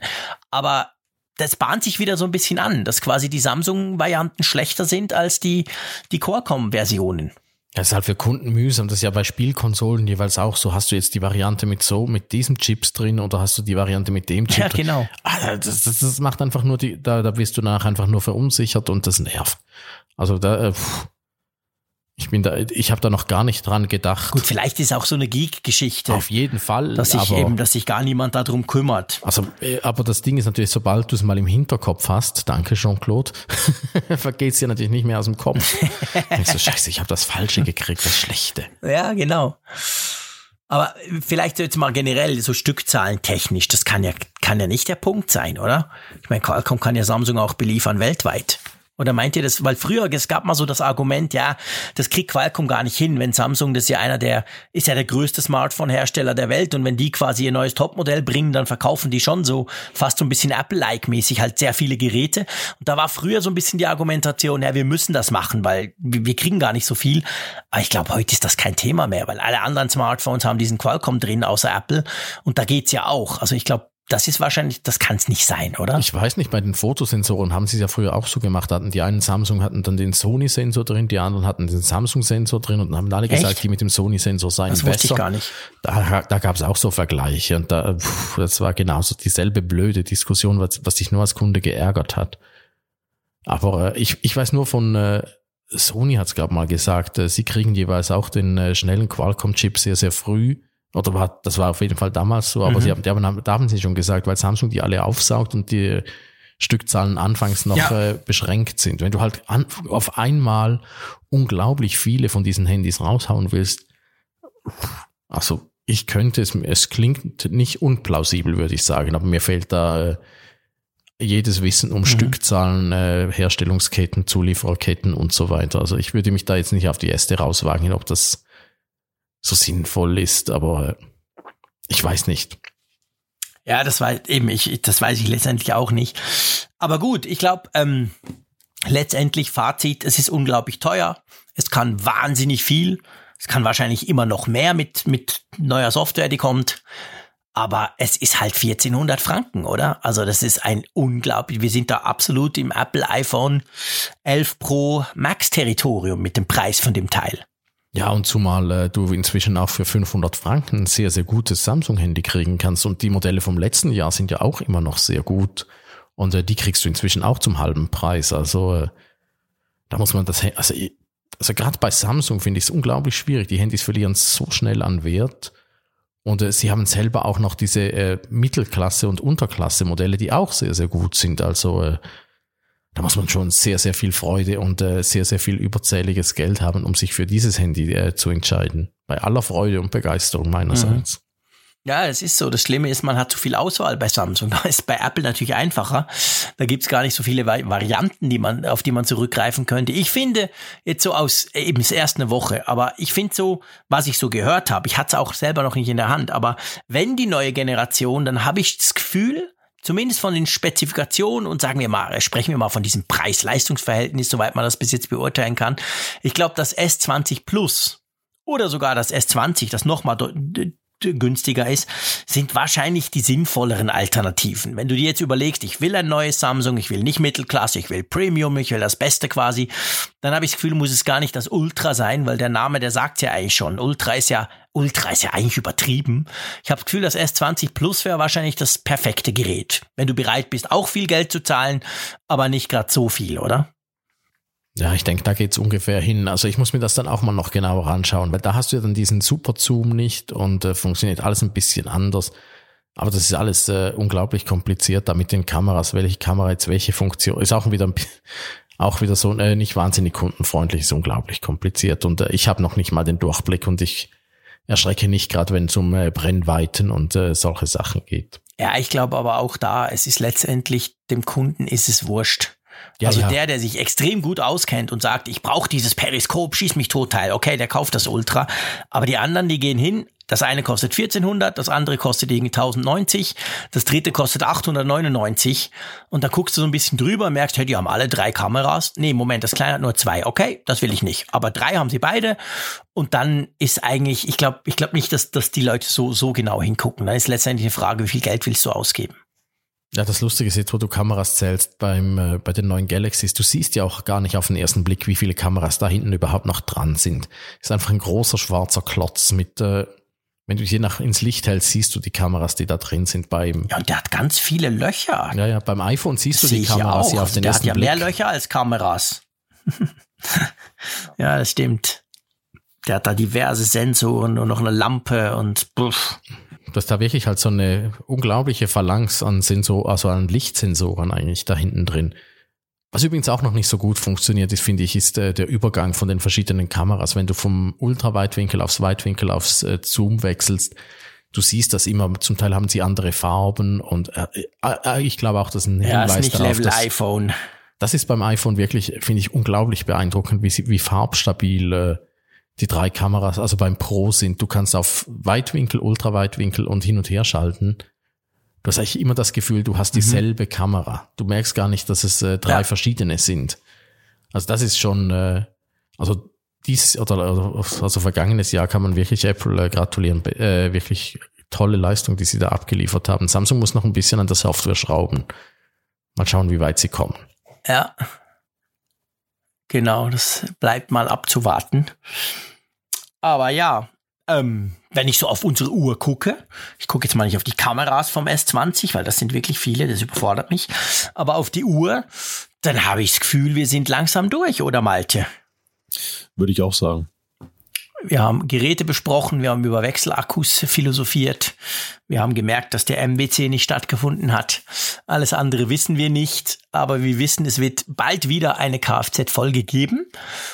Aber das bahnt sich wieder so ein bisschen an, dass quasi die Samsung-Varianten schlechter sind als die, die Qualcomm-Versionen. Das ist halt für Kunden mühsam. Das ist ja bei Spielkonsolen jeweils auch so. Hast du jetzt die Variante mit so, mit diesem Chips drin oder hast du die Variante mit dem Chip Ja, drin? genau. Ah, Das, das, das macht einfach nur die, da, da wirst du nachher einfach nur verunsichert und das nervt. Also da, äh, pff, ich bin da, ich habe da noch gar nicht dran gedacht. Gut, vielleicht ist auch so eine Geek-Geschichte, Auf jeden Fall. dass sich eben, dass sich gar niemand darum kümmert. Also, äh, aber das Ding ist natürlich, sobald du es mal im Hinterkopf hast, danke Jean-Claude, *laughs* vergeht es dir natürlich nicht mehr aus dem Kopf. *laughs* ich so, scheiße, ich habe das Falsche gekriegt, das Schlechte. Ja, genau. Aber vielleicht jetzt mal generell so Stückzahlen technisch, das kann ja, kann ja nicht der Punkt sein, oder? Ich meine, Qualcomm kann ja Samsung auch beliefern weltweit. Oder meint ihr das, weil früher, es gab mal so das Argument, ja, das kriegt Qualcomm gar nicht hin, wenn Samsung, das ist ja einer der, ist ja der größte Smartphone-Hersteller der Welt und wenn die quasi ihr neues Topmodell bringen, dann verkaufen die schon so fast so ein bisschen Apple-like mäßig halt sehr viele Geräte. Und da war früher so ein bisschen die Argumentation, ja, wir müssen das machen, weil wir kriegen gar nicht so viel. Aber ich glaube, heute ist das kein Thema mehr, weil alle anderen Smartphones haben diesen Qualcomm drin, außer Apple. Und da geht's ja auch. Also ich glaube, das ist wahrscheinlich, das kann es nicht sein, oder? Ich weiß nicht, bei den Fotosensoren haben sie es ja früher auch so gemacht. Hatten die einen Samsung hatten dann den Sony-Sensor drin, die anderen hatten den Samsung-Sensor drin und haben alle gesagt, Echt? die mit dem Sony-Sensor seien das besser. Ich gar nicht. Da, da gab es auch so Vergleiche und da, pff, das war genauso dieselbe blöde Diskussion, was, was dich nur als Kunde geärgert hat. Aber äh, ich, ich weiß nur von äh, Sony hat es glaube mal gesagt, äh, sie kriegen jeweils auch den äh, schnellen Qualcomm-Chip sehr, sehr früh oder war, das war auf jeden Fall damals so, aber mhm. sie haben, die haben, da haben sie schon gesagt, weil Samsung die alle aufsaugt und die Stückzahlen anfangs noch ja. äh, beschränkt sind. Wenn du halt an, auf einmal unglaublich viele von diesen Handys raushauen willst, also ich könnte es, es klingt nicht unplausibel, würde ich sagen, aber mir fehlt da äh, jedes Wissen um mhm. Stückzahlen, äh, Herstellungsketten, Zuliefererketten und so weiter. Also ich würde mich da jetzt nicht auf die Äste rauswagen, ob das so sinnvoll ist, aber ich weiß nicht. Ja, das war eben, ich, das weiß ich letztendlich auch nicht. Aber gut, ich glaube, ähm, letztendlich Fazit, es ist unglaublich teuer. Es kann wahnsinnig viel. Es kann wahrscheinlich immer noch mehr mit, mit neuer Software, die kommt. Aber es ist halt 1400 Franken, oder? Also das ist ein unglaublich, wir sind da absolut im Apple iPhone 11 Pro Max Territorium mit dem Preis von dem Teil. Ja, und zumal äh, du inzwischen auch für 500 Franken ein sehr, sehr gutes Samsung-Handy kriegen kannst. Und die Modelle vom letzten Jahr sind ja auch immer noch sehr gut. Und äh, die kriegst du inzwischen auch zum halben Preis. Also äh, da muss man das, also, also gerade bei Samsung finde ich es unglaublich schwierig. Die Handys verlieren so schnell an Wert. Und äh, sie haben selber auch noch diese äh, Mittelklasse- und Unterklasse-Modelle, die auch sehr, sehr gut sind. Also äh, da muss man schon sehr, sehr viel Freude und äh, sehr, sehr viel überzähliges Geld haben, um sich für dieses Handy äh, zu entscheiden. Bei aller Freude und Begeisterung meinerseits. Mhm. Ja, es ist so. Das Schlimme ist, man hat zu viel Auswahl bei Samsung. Da *laughs* ist bei Apple natürlich einfacher. Da gibt's gar nicht so viele Varianten, die man, auf die man zurückgreifen könnte. Ich finde, jetzt so aus, eben es erst eine Woche, aber ich finde so, was ich so gehört habe, ich hatte es auch selber noch nicht in der Hand, aber wenn die neue Generation, dann habe ich das Gefühl, zumindest von den Spezifikationen und sagen wir mal, sprechen wir mal von diesem Preis-Leistungs-Verhältnis, soweit man das bis jetzt beurteilen kann. Ich glaube, das S20 Plus oder sogar das S20, das nochmal günstiger ist, sind wahrscheinlich die sinnvolleren Alternativen. Wenn du dir jetzt überlegst, ich will ein neues Samsung, ich will nicht Mittelklasse, ich will Premium, ich will das Beste quasi, dann habe ich das Gefühl, muss es gar nicht das Ultra sein, weil der Name, der sagt ja eigentlich schon, Ultra ist ja, Ultra ist ja eigentlich übertrieben. Ich habe das Gefühl, das S20 Plus wäre wahrscheinlich das perfekte Gerät, wenn du bereit bist, auch viel Geld zu zahlen, aber nicht gerade so viel, oder? Ja, ich denke, da geht's ungefähr hin. Also ich muss mir das dann auch mal noch genauer anschauen, weil da hast du ja dann diesen Super Zoom nicht und äh, funktioniert alles ein bisschen anders. Aber das ist alles äh, unglaublich kompliziert da mit den Kameras, welche Kamera jetzt welche Funktion. Ist auch wieder *laughs* auch wieder so äh, nicht wahnsinnig kundenfreundlich, ist unglaublich kompliziert. Und äh, ich habe noch nicht mal den Durchblick und ich erschrecke nicht gerade, wenn es um äh, Brennweiten und äh, solche Sachen geht. Ja, ich glaube aber auch da, es ist letztendlich, dem Kunden ist es wurscht ja, also ja. der, der sich extrem gut auskennt und sagt, ich brauche dieses Periskop, schieß mich tot teil. Okay, der kauft das Ultra. Aber die anderen, die gehen hin, das eine kostet 1400, das andere kostet irgendwie 1090, das dritte kostet 899 und dann guckst du so ein bisschen drüber, merkst, hey, die haben alle drei Kameras. Nee, Moment, das kleine hat nur zwei. Okay, das will ich nicht. Aber drei haben sie beide und dann ist eigentlich, ich glaube, ich glaube nicht, dass, dass die Leute so, so genau hingucken. Dann ist letztendlich eine Frage, wie viel Geld willst du ausgeben? Ja, das Lustige ist jetzt, wo du Kameras zählst beim, äh, bei den neuen Galaxies, du siehst ja auch gar nicht auf den ersten Blick, wie viele Kameras da hinten überhaupt noch dran sind. Ist einfach ein großer schwarzer Klotz mit, äh, wenn du je nach ins Licht hältst, siehst du die Kameras, die da drin sind beim. Ja, und der hat ganz viele Löcher. Ja, ja, beim iPhone siehst du die Kameras ja auf den der ersten Blick. Der hat ja mehr Löcher als Kameras. *laughs* ja, das stimmt. Der hat da diverse Sensoren und noch eine Lampe und buff dass da wirklich halt so eine unglaubliche Phalanx an Sensor, also an Lichtsensoren eigentlich da hinten drin. Was übrigens auch noch nicht so gut funktioniert ist, finde ich, ist äh, der Übergang von den verschiedenen Kameras. Wenn du vom Ultraweitwinkel aufs Weitwinkel aufs äh, Zoom wechselst, du siehst das immer, zum Teil haben sie andere Farben und äh, äh, äh ich glaube auch, dass ein Hinweis ja, ist nicht darauf, Level dass, iPhone. Das ist beim iPhone wirklich, finde ich, unglaublich beeindruckend, wie, wie farbstabil äh, die drei Kameras, also beim Pro sind. Du kannst auf Weitwinkel, Ultraweitwinkel und hin und her schalten. Du hast eigentlich immer das Gefühl, du hast dieselbe mhm. Kamera. Du merkst gar nicht, dass es äh, drei ja. verschiedene sind. Also das ist schon, äh, also dies oder also vergangenes Jahr kann man wirklich Apple äh, gratulieren, äh, wirklich tolle Leistung, die sie da abgeliefert haben. Samsung muss noch ein bisschen an der Software schrauben. Mal schauen, wie weit sie kommen. Ja. Genau, das bleibt mal abzuwarten. Aber ja, ähm, wenn ich so auf unsere Uhr gucke, ich gucke jetzt mal nicht auf die Kameras vom S20, weil das sind wirklich viele, das überfordert mich, aber auf die Uhr, dann habe ich das Gefühl, wir sind langsam durch, oder Malte? Würde ich auch sagen. Wir haben Geräte besprochen, wir haben über Wechselakkus philosophiert, wir haben gemerkt, dass der MWC nicht stattgefunden hat. Alles andere wissen wir nicht, aber wir wissen, es wird bald wieder eine Kfz-Folge geben.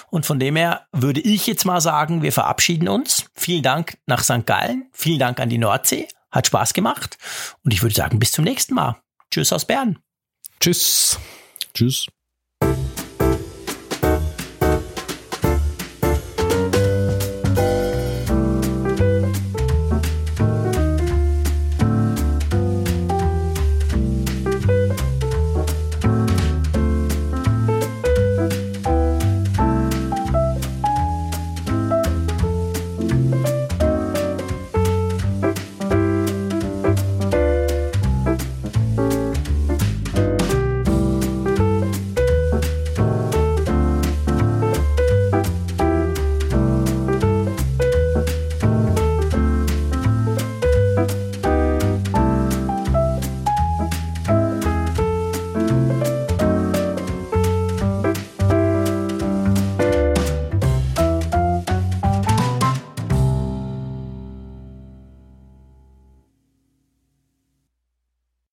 Und von dem her würde ich jetzt mal sagen, wir verabschieden uns. Vielen Dank nach St. Gallen, vielen Dank an die Nordsee, hat Spaß gemacht. Und ich würde sagen, bis zum nächsten Mal. Tschüss aus Bern. Tschüss. Tschüss.